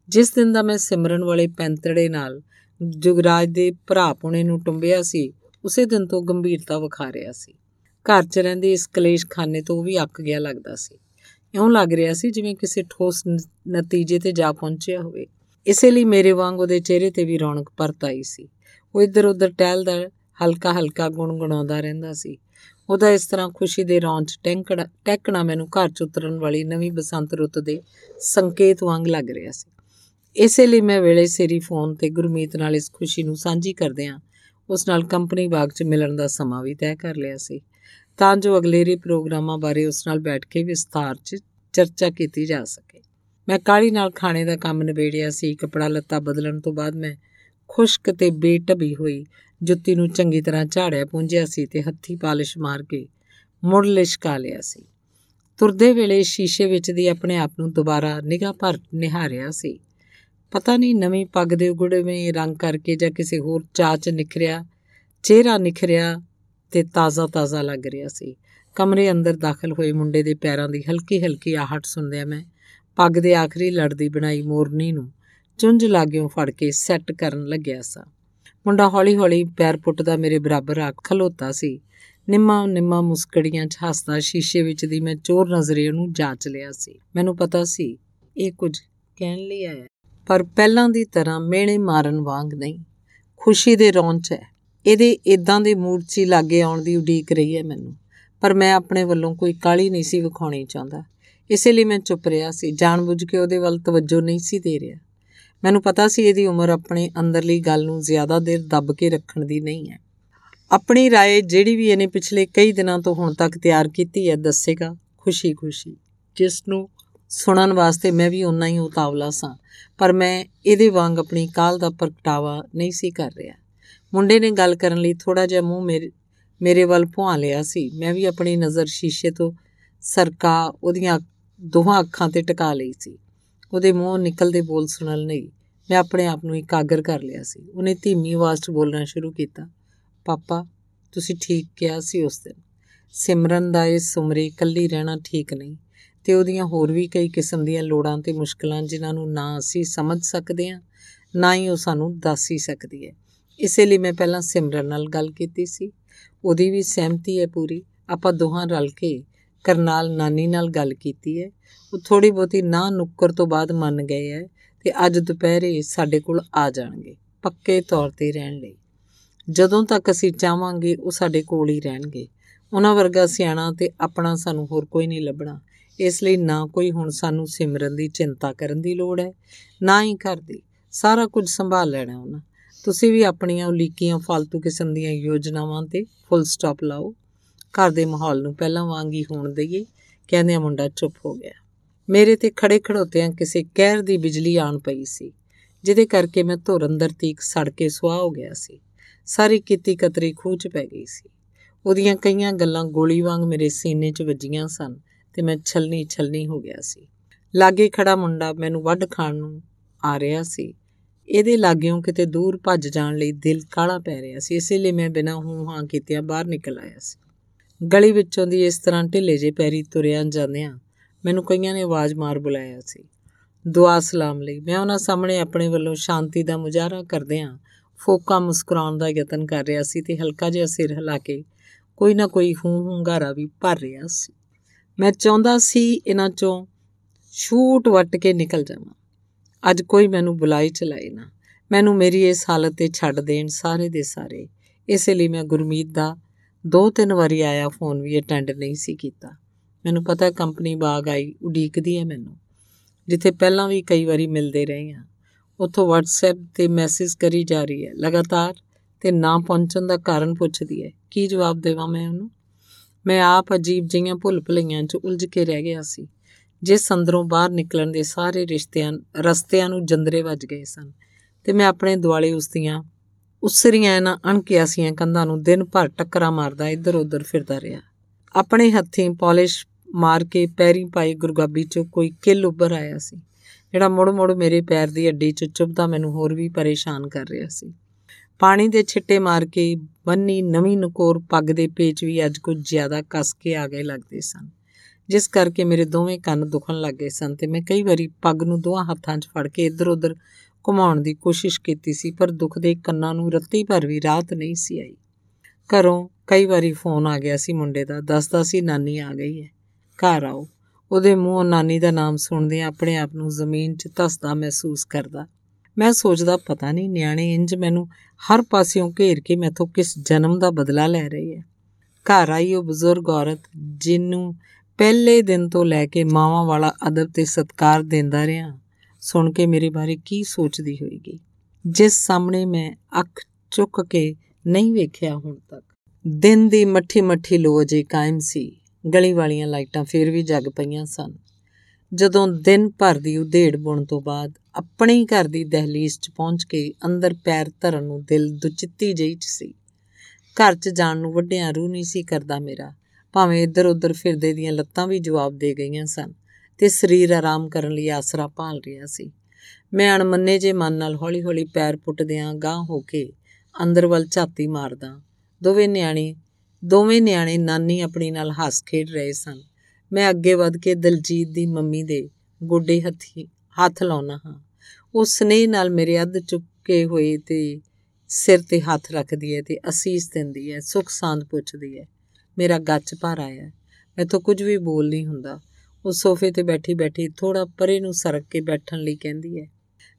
ਜਿਸ ਦਿਨ ਦਾ ਮੈਂ ਸਿਮਰਨ ਵਾਲੇ ਪੈਂਤੜੇ ਨਾਲ ਜੁਗਰਾਜ ਦੇ ਭਰਾ ਪੁਣੇ ਨੂੰ ਟੁੰਬਿਆ ਸੀ, ਉਸੇ ਦਿਨ ਤੋਂ ਗੰਭੀਰਤਾ ਵਿਖਾ ਰਿਹਾ ਸੀ। ਘਰ 'ਚ ਰਹਿੰਦੇ ਇਸ ਕਲੇਸ਼ ਖਾਨੇ ਤੋਂ ਵੀ ਅੱਕ ਗਿਆ ਲੱਗਦਾ ਸੀ। ਇਉਂ ਲੱਗ ਰਿਹਾ ਸੀ ਜਿਵੇਂ ਕਿਸੇ ਠੋਸ ਨਤੀਜੇ ਤੇ ਜਾ ਪਹੁੰਚਿਆ ਹੋਵੇ। ਇਸੇ ਲਈ ਮੇਰੇ ਵਾਂਗ ਉਹਦੇ ਚਿਹਰੇ ਤੇ ਵੀ ਰੌਣਕ ਪਰਤ ਆਈ ਸੀ। ਉਹ ਇੱਧਰ ਉੱਧਰ ਟਹਿਲਦਾ ਹਲਕਾ ਹਲਕਾ ਗੁੰਗਣਾਉਂਦਾ ਰਹਿੰਦਾ ਸੀ। ਉਹਦਾ ਇਸ ਤਰ੍ਹਾਂ ਖੁਸ਼ੀ ਦੇ ਰੌਂਚ ਟੈਂਕੜਾ ਟੈਕਣਾ ਮੈਨੂੰ ਘਰ ਚ ਉਤਰਨ ਵਾਲੀ ਨਵੀਂ ਬਸੰਤ ਰੁੱਤ ਦੇ ਸੰਕੇਤ ਵਾਂਗ ਲੱਗ ਰਿਹਾ ਸੀ। ਇਸੇ ਲਈ ਮੈਂ ਵੇਲੇ ਸੇਰੀ ਫੋਨ ਤੇ ਗੁਰਮੀਤ ਨਾਲ ਇਸ ਖੁਸ਼ੀ ਨੂੰ ਸਾਂਝੀ ਕਰਦਿਆਂ ਉਸ ਨਾਲ ਕੰਪਨੀ ਬਾਗ 'ਚ ਮਿਲਣ ਦਾ ਸਮਾਂ ਵੀ ਤੈਅ ਕਰ ਲਿਆ ਸੀ। ਤਾਂ ਜੋ ਅਗਲੇਰੇ ਪ੍ਰੋਗਰਾਮਾਂ ਬਾਰੇ ਉਸ ਨਾਲ ਬੈਠ ਕੇ ਵਿਸਥਾਰ 'ਚ ਚਰਚਾ ਕੀਤੀ ਜਾ ਸਕੇ। ਮੈਂ ਕਾਲੀ ਨਾਲ ਖਾਣੇ ਦਾ ਕੰਮ ਨਿਬੇੜਿਆ ਸੀ। ਕਪੜਾ ਲੱਤਾ ਬਦਲਣ ਤੋਂ ਬਾਅਦ ਮੈਂ ਖੁਸ਼ਕ ਤੇ ਬੇਟਬੀ ਹੋਈ। ਜੁੱਤੀ ਨੂੰ ਚੰਗੀ ਤਰ੍ਹਾਂ ਝਾੜਿਆ ਪੁੰਝਿਆ ਸੀ ਤੇ ਹੱਥੀ ਪਾਲਿਸ਼ ਮਾਰ ਕੇ ਮੁੜ ਲਿਸ਼ਕਾ ਲਿਆ ਸੀ। ਤੁਰਦੇ ਵੇਲੇ ਸ਼ੀਸ਼ੇ ਵਿੱਚ ਦੀ ਆਪਣੇ ਆਪ ਨੂੰ ਦੁਬਾਰਾ ਨਿਗਾਹ ਭਰ ਨਿਹਾਰਿਆ ਸੀ। ਪਤਾ ਨਹੀਂ ਨਵੀਂ ਪੱਗ ਦੇ ਉਗੜਵੇਂ ਰੰਗ ਕਰਕੇ ਜਾਂ ਕਿਸੇ ਹੋਰ ਚਾਚ ਨਿਖਰਿਆ, ਚਿਹਰਾ ਨਿਖਰਿਆ ਤੇ ਤਾਜ਼ਾ-ਤਾਜ਼ਾ ਲੱਗ ਰਿਹਾ ਸੀ। ਕਮਰੇ ਅੰਦਰ ਦਾਖਲ ਹੋਏ ਮੁੰਡੇ ਦੇ ਪੈਰਾਂ ਦੀ ਹਲਕੀ-ਹਲਕੀ ਆਹਟ ਸੁਣਦਿਆਂ ਮੈਂ ਪੱਗ ਦੇ ਆਖਰੀ ਲੜ ਦੀ ਬਣਾਈ ਮੋਰਨੀ ਨੂੰ ਚੁੰਝ ਲਾਗਿਓ ਫੜ ਕੇ ਸੈੱਟ ਕਰਨ ਲੱਗਿਆ ਸਾਂ। ਮੁੰਡਾ ਹੌਲੀ-ਹੌਲੀ ਪੈਰ ਪੁੱਟਦਾ ਮੇਰੇ ਬਰਾਬਰ ਆ ਖਲੋਤਾ ਸੀ। ਨਿੰਮਾ ਨਿੰਮਾ ਮੁਸਕੜੀਆਂ 'ਚ ਹੱਸਦਾ ਸ਼ੀਸ਼ੇ ਵਿੱਚ ਦੀ ਮੈਂ ਚੋਰ ਨਜ਼ਰੇ ਉਹਨੂੰ ਜਾਂਚ ਲਿਆ ਸੀ। ਮੈਨੂੰ ਪਤਾ ਸੀ, ਇਹ ਕੁਝ ਕਹਿਣ ਲਈ ਆਇਆ। ਪਰ ਪਹਿਲਾਂ ਦੀ ਤਰ੍ਹਾਂ ਮੇਣੇ ਮਾਰਨ ਵਾਂਗ ਨਹੀਂ। ਖੁਸ਼ੀ ਦੇ ਰੌਂਚ ਹੈ। ਇਹਦੇ ਇਦਾਂ ਦੇ ਮੂਡ 'ਚ ਲਾਗੇ ਆਉਣ ਦੀ ਉਡੀਕ ਰਹੀ ਹੈ ਮੈਨੂੰ ਪਰ ਮੈਂ ਆਪਣੇ ਵੱਲੋਂ ਕੋਈ ਕਾਲੀ ਨਹੀਂ ਸੀ ਵਿਖਾਉਣੀ ਚਾਹੁੰਦਾ ਇਸੇ ਲਈ ਮੈਂ ਚੁੱਪ ਰਿਹਾ ਸੀ ਜਾਣਬੁੱਝ ਕੇ ਉਹਦੇ ਵੱਲ ਤਵੱਜੋ ਨਹੀਂ ਸੀ ਦੇ ਰਿਹਾ ਮੈਨੂੰ ਪਤਾ ਸੀ ਇਹਦੀ ਉਮਰ ਆਪਣੇ ਅੰਦਰਲੀ ਗੱਲ ਨੂੰ ਜ਼ਿਆਦਾ ਦੇਰ ਦੱਬ ਕੇ ਰੱਖਣ ਦੀ ਨਹੀਂ ਹੈ ਆਪਣੀ رائے ਜਿਹੜੀ ਵੀ ਇਹਨੇ ਪਿਛਲੇ ਕਈ ਦਿਨਾਂ ਤੋਂ ਹੁਣ ਤੱਕ ਤਿਆਰ ਕੀਤੀ ਹੈ ਦੱਸੇਗਾ ਖੁਸ਼ੀ-ਖੁਸ਼ੀ ਜਿਸ ਨੂੰ ਸੁਣਨ ਵਾਸਤੇ ਮੈਂ ਵੀ ਉਨਾ ਹੀ ਉਤਾਵਲਾ ਸਾਂ ਪਰ ਮੈਂ ਇਹਦੇ ਵਾਂਗ ਆਪਣੀ ਕਾਲ ਦਾ ਪ੍ਰਗਟਾਵਾ ਨਹੀਂ ਸੀ ਕਰ ਰਿਹਾ ਮੁੰਡੇ ਨੇ ਗੱਲ ਕਰਨ ਲਈ ਥੋੜਾ ਜਿਹਾ ਮੂੰਹ ਮੇਰੇ ਮੇਰੇ ਵੱਲ ਭੁਆ ਲਿਆ ਸੀ। ਮੈਂ ਵੀ ਆਪਣੀ ਨਜ਼ਰ ਸ਼ੀਸ਼ੇ ਤੋਂ ਸਰਕਾ ਉਹਦੀਆਂ ਦੋਹਾਂ ਅੱਖਾਂ ਤੇ ਟਿਕਾ ਲਈ ਸੀ। ਉਹਦੇ ਮੂੰਹੋਂ ਨਿਕਲਦੇ ਬੋਲ ਸੁਣਨ ਲਈ ਮੈਂ ਆਪਣੇ ਆਪ ਨੂੰ ਇਕਾਗਰ ਕਰ ਲਿਆ ਸੀ। ਉਹਨੇ ਧੀਮੀ ਆਵਾਜ਼ 'ਚ ਬੋਲਣਾ ਸ਼ੁਰੂ ਕੀਤਾ, ਪਾਪਾ, ਤੁਸੀਂ ਠੀਕ ਕਿਹਾ ਸੀ ਉਸ ਦਿਨ। ਸਿਮਰਨ ਦਾ ਇਸ ਉਮਰੇ ਇਕੱਲੀ ਰਹਿਣਾ ਠੀਕ ਨਹੀਂ ਤੇ ਉਹਦੀਆਂ ਹੋਰ ਵੀ ਕਈ ਕਿਸਮ ਦੀਆਂ ਲੋੜਾਂ ਤੇ ਮੁਸ਼ਕਲਾਂ ਜਿਨ੍ਹਾਂ ਨੂੰ ਨਾ ਅਸੀਂ ਸਮਝ ਸਕਦੇ ਹਾਂ, ਨਾ ਹੀ ਉਹ ਸਾਨੂੰ ਦੱਸ ਹੀ ਸਕਦੀ ਹੈ। ਇਸੇ ਲਈ ਮੈਂ ਪਹਿਲਾਂ ਸਿਮਰਨ ਨਾਲ ਗੱਲ ਕੀਤੀ ਸੀ। ਉਹਦੀ ਵੀ ਸਹਿਮਤੀ ਹੈ ਪੂਰੀ। ਆਪਾਂ ਦੋਹਾਂ ਰਲ ਕੇ ਕਰਨਾਲ ਨਾਨੀ ਨਾਲ ਗੱਲ ਕੀਤੀ ਹੈ। ਉਹ ਥੋੜੀ ਬਹੁਤੀ ਨਾ ਨੁੱਕਰ ਤੋਂ ਬਾਅਦ ਮੰਨ ਗਏ ਹੈ ਤੇ ਅੱਜ ਦੁਪਹਿਰੇ ਸਾਡੇ ਕੋਲ ਆ ਜਾਣਗੇ, ਪੱਕੇ ਤੌਰ ਤੇ ਰਹਿਣ ਲਈ। ਜਦੋਂ ਤੱਕ ਅਸੀਂ ਚਾਹਾਂਗੇ ਉਹ ਸਾਡੇ ਕੋਲ ਹੀ ਰਹਿਣਗੇ। ਉਹਨਾਂ ਵਰਗਾ ਸਿਆਣਾ ਤੇ ਆਪਣਾ ਸਾਨੂੰ ਹੋਰ ਕੋਈ ਨਹੀਂ ਲੱਭਣਾ। ਇਸ ਲਈ ਨਾ ਕੋਈ ਹੁਣ ਸਾਨੂੰ ਸਿਮਰਨ ਦੀ ਚਿੰਤਾ ਕਰਨ ਦੀ ਲੋੜ ਹੈ, ਨਾ ਹੀ ਕਰਦੀ ਸਾਰਾ ਕੁਝ ਸੰਭਾਲ ਲੈਣਾ ਉਹਨਾਂ। ਤੁਸੀਂ ਵੀ ਆਪਣੀਆਂ ਉਲੀਕੀਆਂ ਫालतू ਕਿਸਮ ਦੀਆਂ ਯੋਜਨਾਵਾਂ ਤੇ ਫੁੱਲ ਸਟਾਪ ਲਾਓ। ਘਰ ਦੇ ਮਾਹੌਲ ਨੂੰ ਪਹਿਲਾਂ ਵਾਂਗ ਹੀ ਹੋਣ ਦਈਏ। ਕਹਿੰਦਿਆਂ ਮੁੰਡਾ ਚੁੱਪ ਹੋ ਗਿਆ। ਮੇਰੇ ਤੇ ਖੜੇ ਖੜੋਤਿਆਂ ਕਿਸੇ ਕਹਿਰ ਦੀ ਬਿਜਲੀ ਆਣ ਪਈ ਸੀ, ਜਿਹਦੇ ਕਰਕੇ ਮੈਂ ਧੁਰ ਅੰਦਰ ਤੀਕ ਸੜ ਕੇ ਸੁਆਹ ਹੋ ਗਿਆ ਸੀ। ਸਾਰੀ ਕੀਤੀ ਕਤਰੀ ਖੂਚ 'ਚ ਪੈ ਗਈ ਸੀ। ਉਹਦੀਆਂ ਕਈਆਂ ਗੱਲਾਂ ਗੋਲੀ ਵਾਂਗ ਮੇਰੇ ਸੀਨੇ 'ਚ ਵੱਜੀਆਂ ਸਨ ਤੇ ਮੈਂ ਛਲਨੀ ਛਲਨੀ ਹੋ ਗਿਆ ਸੀ। ਲਾਗੇ ਖੜਾ ਮੁੰਡਾ ਮੈਨੂੰ ਵੱਢ ਖਾਣ ਨੂੰ ਆ ਰਿਹਾ ਸੀ। ਇਹਦੇ ਲਾਗਿਓਂ ਕਿਤੇ ਦੂਰ ਭੱਜ ਜਾਣ ਲਈ ਦਿਲ ਕਾਲਾ ਪੈ ਰਿਹਾ ਸੀ, ਇਸੇ ਲਈ ਮੈਂ ਬਿਨਾਂ ਹੂੰ ਹਾਂ ਕੀਤਿਆਂ ਬਾਹਰ ਨਿਕਲ ਆਇਆ ਸੀ। ਗਲੀ ਵਿੱਚੋਂ ਦੀ ਇਸ ਤਰ੍ਹਾਂ ਢਿੱਲੇ ਜੇ ਪੈਰੀ ਤੁਰਿਆਂ ਜਾਂਦਿਆਂ ਮੈਨੂੰ ਕਈਆਂ ਨੇ ਆਵਾਜ਼ ਮਾਰ ਬੁਲਾਇਆ ਸੀ। ਦੁਆ ਸਲਾਮ ਲਈ। ਮੈਂ ਉਹਨਾਂ ਸਾਹਮਣੇ ਆਪਣੇ ਵੱਲੋਂ ਸ਼ਾਂਤੀ ਦਾ ਮੁਜ਼ਾਹਰਾ ਕਰਦਿਆਂ ਫੋਕਾ ਮੁਸਕਰਾਉਣ ਦਾ ਯਤਨ ਕਰ ਰਿਹਾ ਸੀ ਤੇ ਹਲਕਾ ਜਿਹਾ ਸਿਰ ਹਿਲਾ ਕੇ ਕੋਈ ਨਾ ਕੋਈ ਹੂੰ ਹੂੰਗਾਰਾ ਵੀ ਭਰ ਰਿਹਾ ਸੀ। ਮੈਂ ਚਾਹੁੰਦਾ ਸੀ ਇਹਨਾਂ ਚੋਂ ਛੂਟ ਵੱਟ ਕੇ ਨਿਕਲ ਜਾਵਾਂ। ਅੱਜ ਕੋਈ ਮੈਨੂੰ ਬੁਲਾਈ ਚਲਾਏ ਨਾ। ਮੈਨੂੰ ਮੇਰੀ ਇਸ ਹਾਲਤ ਤੇ ਛੱਡ ਦੇਣ ਸਾਰੇ ਦੇ ਸਾਰੇ। ਇਸੇ ਲਈ ਮੈਂ ਗੁਰਮੀਤ ਦਾ ਦੋ ਤਿੰਨ ਵਾਰੀ ਆਇਆ ਫੋਨ ਵੀ ਅਟੈਂਡ ਨਹੀਂ ਸੀ ਕੀਤਾ। ਮੈਨੂੰ ਪਤਾ ਕੰਪਨੀ ਬਾਗ ਆਈ, ਉਡੀਕਦੀ ਹੈ ਮੈਨੂੰ। ਜਿੱਥੇ ਪਹਿਲਾਂ ਵੀ ਕਈ ਵਾਰੀ ਮਿਲਦੇ ਰਹੇ ਹਾਂ। ਉਥੋਂ WhatsApp ਤੇ ਮੈਸੇਜ ਕਰੀ ਜਾ ਰਹੀ ਹੈ। ਲਗਾਤਾਰ ਤੇ ਨਾ ਪਹੁੰਚਣ ਦਾ ਕਾਰਨ ਪੁੱਛਦੀ ਹੈ। ਕੀ ਜਵਾਬ ਦੇਵਾਂ ਮੈਂ ਉਹਨੂੰ? ਮੈਂ ਆਪ ਅਜੀਬ ਜਿਹੀਆਂ ਭੁੱਲ ਭੁਲਈਆਂ 'ਚ ਉਲਝ ਕੇ ਰਹਿ ਗਿਆ ਸੀ। ਜਿਸ ਅੰਦਰੋਂ ਬਾਹਰ ਨਿਕਲਣ ਦੇ ਸਾਰੇ ਰਿਸ਼ਤਿਆਂ ਰਸਤਿਆਂ ਨੂੰ ਜੰਦਰੇ ਵੱਜ ਗਏ ਸਨ। ਤੇ ਮੈਂ ਆਪਣੇ ਦੁਆਲੇ ਉਸ ਦੀਆਂ ਉਸਰੀਆਂ ਇਹਨਾਂ ਅਣਕਿਆਸੀਆਂ ਕੰਧਾਂ ਨੂੰ ਦਿਨ ਭਰ ਟੱਕਰਾਂ ਮਾਰਦਾ ਇੱਧਰ ਉੱਧਰ ਫਿਰਦਾ ਰਿਹਾ। ਆਪਣੇ ਹੱਥੀਂ ਪਾਲਿਸ਼ ਮਾਰ ਕੇ ਪੈਰੀ ਪਾਈ ਗੁਰਗਾਬੀ 'ਚੋਂ ਕੋਈ ਕਿੱਲ ਉੱਭਰ ਆਇਆ ਸੀ, ਜਿਹੜਾ ਮੁੜ-ਮੁੜ ਮੇਰੇ ਪੈਰ ਦੀ ਅੱਡੀ 'ਚ ਚੁੱਭਦਾ ਮੈਨੂੰ ਹੋਰ ਵੀ ਪਰੇਸ਼ਾਨ ਕਰ ਰਿਹਾ ਸੀ। ਪਾਣੀ ਦੇ ਛਿੱਟੇ ਮਾਰ ਕੇ ਬੰਨੀ ਨਵੀਂ ਨਕੋਰ ਪੱਗ ਦੇ ਪੇਚ ਵੀ ਅੱਜ ਕੁਝ ਜ਼ਿਆਦਾ ਕੱਸ ਕੇ ਆ ਗਏ ਲੱਗਦੇ ਸਨ। ਜਿਸ ਕਰਕੇ ਮੇਰੇ ਦੋਵੇਂ ਕੰਨ ਦੁਖਣ ਲੱਗ ਗਏ ਸਨ ਤੇ ਮੈਂ ਕਈ ਵਾਰੀ ਪੱਗ ਨੂੰ ਦੋਹਾਂ ਹੱਥਾਂ 'ਚ ਫੜ ਕੇ ਇੱਧਰ-ਉੱਧਰ ਘੁਮਾਉਣ ਦੀ ਕੋਸ਼ਿਸ਼ ਕੀਤੀ ਸੀ, ਪਰ ਦੁੱਖ ਦੇ ਕੰਨਾਂ ਨੂੰ ਰੱਤੀ ਭਰ ਵੀ ਰਾਤ ਨਹੀਂ ਸੀ ਆਈ। ਘਰੋਂ ਕਈ ਵਾਰੀ ਫੋਨ ਆ ਗਿਆ ਸੀ ਮੁੰਡੇ ਦਾ, ਦੱਸਦਾ ਸੀ, ਨਾਨੀ ਆ ਗਈ ਹੈ, ਘਰ ਆਓ। ਉਹਦੇ ਮੂੰਹੋਂ ਨਾਨੀ ਦਾ ਨਾਮ ਸੁਣਦਿਆਂ ਆਪਣੇ ਆਪ ਨੂੰ ਜ਼ਮੀਨ 'ਚ ਧਸਦਾ ਮਹਿਸੂਸ ਕਰਦਾ। ਮੈਂ ਸੋਚਦਾ, ਪਤਾ ਨਹੀਂ, ਨਿਆਣੇ ਇੰਜ ਮੈਨੂੰ ਹਰ ਪਾਸਿਓਂ ਘੇਰ ਕੇ ਮੈਥੋਂ ਕਿਸ ਜਨਮ ਦਾ ਬਦਲਾ ਲੈ ਰਹੀ ਹੈ। ਘਰ ਆਈ ਉਹ ਬਜ਼ੁਰਗ ਔਰਤ ਜਿਹਨੂੰ ਪਹਿਲੇ ਦਿਨ ਤੋਂ ਲੈ ਕੇ ਮਾਵਾਂ ਵਾਲਾ ਅਦਬ ਤੇ ਸਤਕਾਰ ਦਿੰਦਾ ਰਿਹਾ, ਸੁਣ ਕੇ ਮੇਰੇ ਬਾਰੇ ਕੀ ਸੋਚਦੀ ਹੋਏਗੀ? ਜਿਸ ਸਾਹਮਣੇ ਮੈਂ ਅੱਖ ਚੁੱਕ ਕੇ ਨਹੀਂ ਵੇਖਿਆ ਹੁਣ ਤੱਕ। ਦਿਨ ਦੀ ਮੱਠੀ ਮੱਠੀ ਲੋ ਅਜੇ ਕਾਇਮ ਸੀ। ਗਲੀ ਵਾਲੀਆਂ ਲਾਈਟਾਂ ਫੇਰ ਵੀ ਜਗ ਪਈਆਂ ਸਨ। ਜਦੋਂ ਦਿਨ ਭਰ ਦੀ ਉਧੇੜ ਬੁਣ ਤੋਂ ਬਾਅਦ ਆਪਣੇ ਘਰ ਦੀ ਦਹਲੀਜ਼ 'ਚ ਪਹੁੰਚ ਕੇ ਅੰਦਰ ਪੈਰ ਧਰਨ ਨੂੰ ਦਿਲ ਦੁਚਿੱਤੀ ਜਿਹੀ 'ਚ ਸੀ। ਘਰ 'ਚ ਜਾਣ ਨੂੰ ਵੱਡਿਆਂ ਰੂਹ ਨਹੀਂ ਸੀ ਕਰਦਾ ਮੇਰਾ। ਭਾਵੇਂ ਇੱਧਰ ਉੱਧਰ ਫਿਰਦੇ ਦੀਆਂ ਲੱਤਾਂ ਵੀ ਜਵਾਬ ਦੇ ਗਈਆਂ ਸਨ ਤੇ ਸਰੀਰ ਆਰਾਮ ਕਰਨ ਲਈ ਆਸਰਾ ਭਾਲ ਰਿਹਾ ਸੀ। ਮੈਂ ਅਣਮੰਨੇ ਜੇ ਮਨ ਨਾਲ ਹੌਲੀ-ਹੌਲੀ ਪੈਰ ਪੁੱਟਦਿਆਂ ਗਾਂ ਹੋ ਕੇ ਅੰਦਰ ਵੱਲ ਝਾਤੀ ਮਾਰਦਾ। ਦੋਵੇਂ ਨਿਆਣੇ ਦੋਵੇਂ ਨਿਆਣੇ ਨਾਨੀ ਆਪਣੀ ਨਾਲ ਹੱਸ ਖੇਡ ਰਹੇ ਸਨ। ਮੈਂ ਅੱਗੇ ਵੱਧ ਕੇ ਦਲਜੀਤ ਦੀ ਮੰਮੀ ਦੇ ਗੋਡੇ ਹੱਥੀ, ਹੱਥ ਲਾਉਣਾ ਹਾਂ। ਉਹ ਸਨੇਹ ਨਾਲ ਮੇਰੇ ਅੱਧ ਚੁੱਕੇ ਹੋਏ ਤੇ ਸਿਰ ਤੇ ਹੱਥ ਰੱਖਦੀ ਹੈ ਤੇ ਅਸੀਸ ਦਿੰਦੀ ਹੈ, ਸੁਖ ਸਾਂਦ ਪੁੱਛਦੀ ਹੈ। ਮੇਰਾ ਗੱਚ ਭਰ ਆਇਆ। ਮੈਥੋਂ ਕੁਝ ਵੀ ਬੋਲ ਨਹੀਂ ਹੁੰਦਾ। ਉਹ ਸੋਫੇ ਤੇ ਬੈਠੀ ਬੈਠੀ ਥੋੜਾ ਪਰੇ ਨੂੰ ਸਰਕ ਕੇ ਬੈਠਣ ਲਈ ਕਹਿੰਦੀ ਹੈ,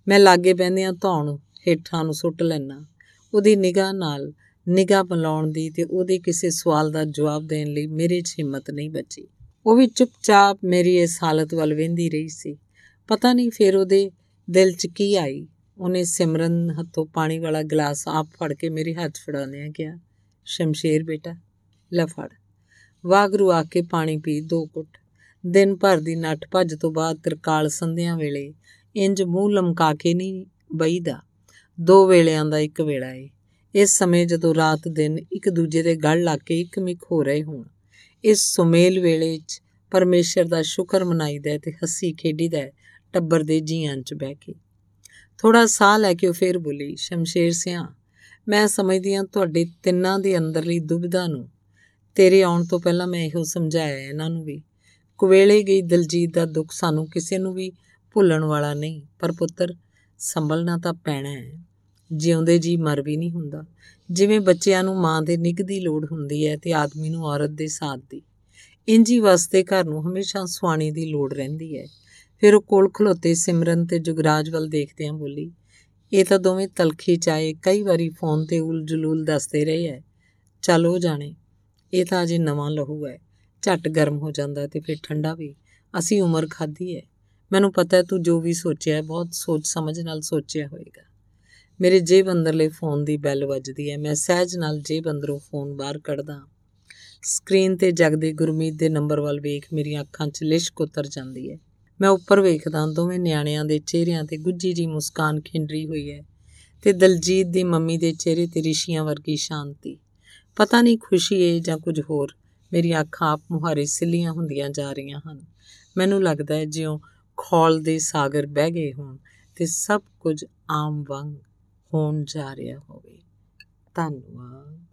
ਮੈਂ ਲਾਗੇ ਬੈੰਦਿਆਂ ਧੌਣ ਹੇਠਾਂ ਨੂੰ ਸੁੱਟ ਲੈਣਾ ਉਹਦੀ ਨਿਗਾਹ ਨਾਲ ਨਿਗਾਹ ਬਲਾਉਣ ਦੀ ਤੇ ਉਹਦੇ ਕਿਸੇ ਸਵਾਲ ਦਾ ਜਵਾਬ ਦੇਣ ਲਈ ਮੇਰੇ 'ਚ ਹਿੰਮਤ ਨਹੀਂ ਬਚੀ। ਉਹ ਵੀ ਚੁੱਪਚਾਪ ਮੇਰੀ ਇਸ ਹਾਲਤ ਵੱਲ ਵੇਂਦੀ ਰਹੀ ਸੀ। ਪਤਾ ਨਹੀਂ ਫਿਰ ਉਹਦੇ ਦਿਲ 'ਚ ਕੀ ਆਈ। ਉਹਨੇ ਸਿਮਰਨ ਹੱਥੋਂ ਪਾਣੀ ਵਾਲਾ ਗਲਾਸ ਆਪ ਫੜ ਕੇ ਮੇਰੇ ਹੱਥ ਫੜਾਉਂਦਿਆਂ ਕਿਹਾ, ਸ਼ਮਸ਼ੇਰ ਬੇਟਾ ਲੈ ਫੜ। ਵਾਗਰੂ ਆ ਕੇ ਪਾਣੀ ਪੀ ਦੋ ਘੁੱਟ। ਦਿਨ ਭਰ ਦੀ ਨੱਠ ਭੱਜ ਤੋਂ ਬਾਅਦ ਤਰਕਾਲ ਸੰਧਿਆਂ ਵੇਲੇ ਇੰਜ ਮੂੰਹ ਲਮਕਾ ਕੇ ਨਹੀਂ ਬਈਦਾ। ਦੋ ਵੇਲਿਆਂ ਦਾ ਇੱਕ ਵੇਲਾ ਏ। ਇਸ ਸਮੇਂ ਜਦੋਂ ਰਾਤ ਦਿਨ ਇੱਕ ਦੂਜੇ ਦੇ ਗਲ ਲੱਗ ਕੇ ਇੱਕ ਮਿਕ ਹੋ ਰਹੇ ਹੋਣ, ਇਸ ਸੁਮੇਲ ਵੇਲੇ 'ਚ ਪਰਮੇਸ਼ਰ ਦਾ ਸ਼ੁਕਰ ਮਨਾਈਦਾ ਤੇ ਹੱਸੀ ਖੇਡੀਦਾ ਟੱਬਰ ਦੇ ਜੀਆਂ 'ਚ ਬਹਿ ਕੇ। ਥੋੜਾ ਸਾਹ ਲੈ ਕੇ ਉਹ ਫੇਰ ਬੋਲੀ, ਸ਼ਮਸ਼ੇਰ ਸਿਆ, ਮੈਂ ਸਮਝਦੀ ਹਾਂ ਤੁਹਾਡੇ ਤਿੰਨਾਂ ਦੇ ਅੰਦਰਲੀ ਦੁਬਿਧਾ ਨੂੰ ਤੇਰੇ ਆਉਣ ਤੋਂ ਪਹਿਲਾਂ ਮੈਂ ਇਹੋ ਸਮਝਾਇਆ ਇਹਨਾਂ ਨੂੰ ਵੀ, ਕੁਵੇਲੇ ਗਈ ਦਲਜੀਤ ਦਾ ਦੁੱਖ ਸਾਨੂੰ ਕਿਸੇ ਨੂੰ ਵੀ ਭੁੱਲਣ ਵਾਲਾ ਨਹੀਂ, ਪਰ ਪੁੱਤਰ, ਸੰਭਲਣਾ ਤਾਂ ਪੈਣਾ ਹੈ। ਜਿਉਂਦੇ ਜੀ ਮਰ ਵੀ ਨਹੀਂ ਹੁੰਦਾ। ਜਿਵੇਂ ਬੱਚਿਆਂ ਨੂੰ ਮਾਂ ਦੇ ਨਿੱਘ ਦੀ ਲੋੜ ਹੁੰਦੀ ਹੈ ਤੇ ਆਦਮੀ ਨੂੰ ਔਰਤ ਦੇ ਸਾਥ ਦੀ। ਇੰਜੀ ਵਾਸਤੇ ਘਰ ਨੂੰ ਹਮੇਸ਼ਾ ਸੁਆਣੀ ਦੀ ਲੋੜ ਰਹਿੰਦੀ ਹੈ। ਫਿਰ ਉਹ ਕੋਲ ਖਲੋਤੇ ਸਿਮਰਨ ਤੇ ਜੁਗਰਾਜ ਵੱਲ ਦੇਖਦਿਆਂ ਬੋਲੀ, ਇਹ ਤਾਂ ਦੋਵੇਂ ਤਲਖੀ ਚਾਏ ਕਈ ਵਾਰੀ ਫੋਨ ਤੇ ਉਲ ਜਲੂਲ ਦੱਸਦੇ ਰਹੇ ਐ ਚੱਲ ਉਹ ਜਾਣੇ। ਇਹ ਤਾਂ ਅਜੇ ਨਵਾਂ ਲਹੂ ਹੈ। ਝੱਟ ਗਰਮ ਹੋ ਜਾਂਦਾ ਤੇ ਫਿਰ ਠੰਡਾ ਵੀ। ਅਸੀਂ ਉਮਰ ਖਾਧੀ ਹੈ। ਮੈਨੂੰ ਪਤਾ ਹੈ ਤੂੰ ਜੋ ਵੀ ਸੋਚਿਆ ਹੈ, ਬਹੁਤ ਸੋਚ ਸਮਝ ਨਾਲ ਸੋਚਿਆ ਹੋਵੇਗਾ ਮੇਰੇ ਜੇਬ ਅੰਦਰਲੇ ਫੋਨ ਦੀ ਬੈਲ ਵੱਜਦੀ ਹੈ। ਮੈਂ ਸਹਿਜ ਨਾਲ ਜੇਬ ਅੰਦਰੋਂ ਫੋਨ ਬਾਹਰ ਕੱਢਦਾ ਸਕਰੀਨ ਤੇ ਜਗਦੇ ਗੁਰਮੀਤ ਦੇ ਨੰਬਰ ਵੱਲ ਵੇਖ ਮੇਰੀਆਂ ਅੱਖਾਂ 'ਚ ਲਿਸ਼ਕ ਉਤਰ ਜਾਂਦੀ ਹੈ। ਮੈਂ ਉੱਪਰ ਵੇਖਦਾ ਦੋਵੇਂ ਨਿਆਣਿਆਂ ਦੇ ਚਿਹਰਿਆਂ ਤੇ ਗੁੱਜੀ ਜੀ ਮੁਸਕਾਨ ਖਿੰਡਰੀ ਹੋਈ ਹੈ ਤੇ ਦਲਜੀਤ ਦੀ ਮੰਮੀ ਦੇ ਚਿਹਰੇ ਤੇ ਰਿਸ਼ੀਆਂ ਵਰਗੀ ਸ਼ਾਂਤੀ। ਪਤਾ ਨਹੀਂ ਖੁਸ਼ੀ ਹੈ ਜਾਂ ਕੁਝ ਹੋਰ। ਮੇਰੀਆਂ ਅੱਖਾਂ ਆਪ ਮੁਹਾਰੇ ਸਿੱਲੀਆਂ ਹੁੰਦੀਆਂ ਜਾ ਰਹੀਆਂ ਹਨ। ਮੈਨੂੰ ਲੱਗਦਾ ਹੈ ਜਿਉਂ ਖੌਲ ਦੇ ਸਾਗਰ ਬਹਿ ਗਏ ਹੋਣ ਤੇ ਸਭ ਕੁਝ ਆਮ ਵਾਂਗ ਹੋਣ ਜਾ ਰਿਹਾ ਹੋਵੇ। ਧੰਨਵਾਦ।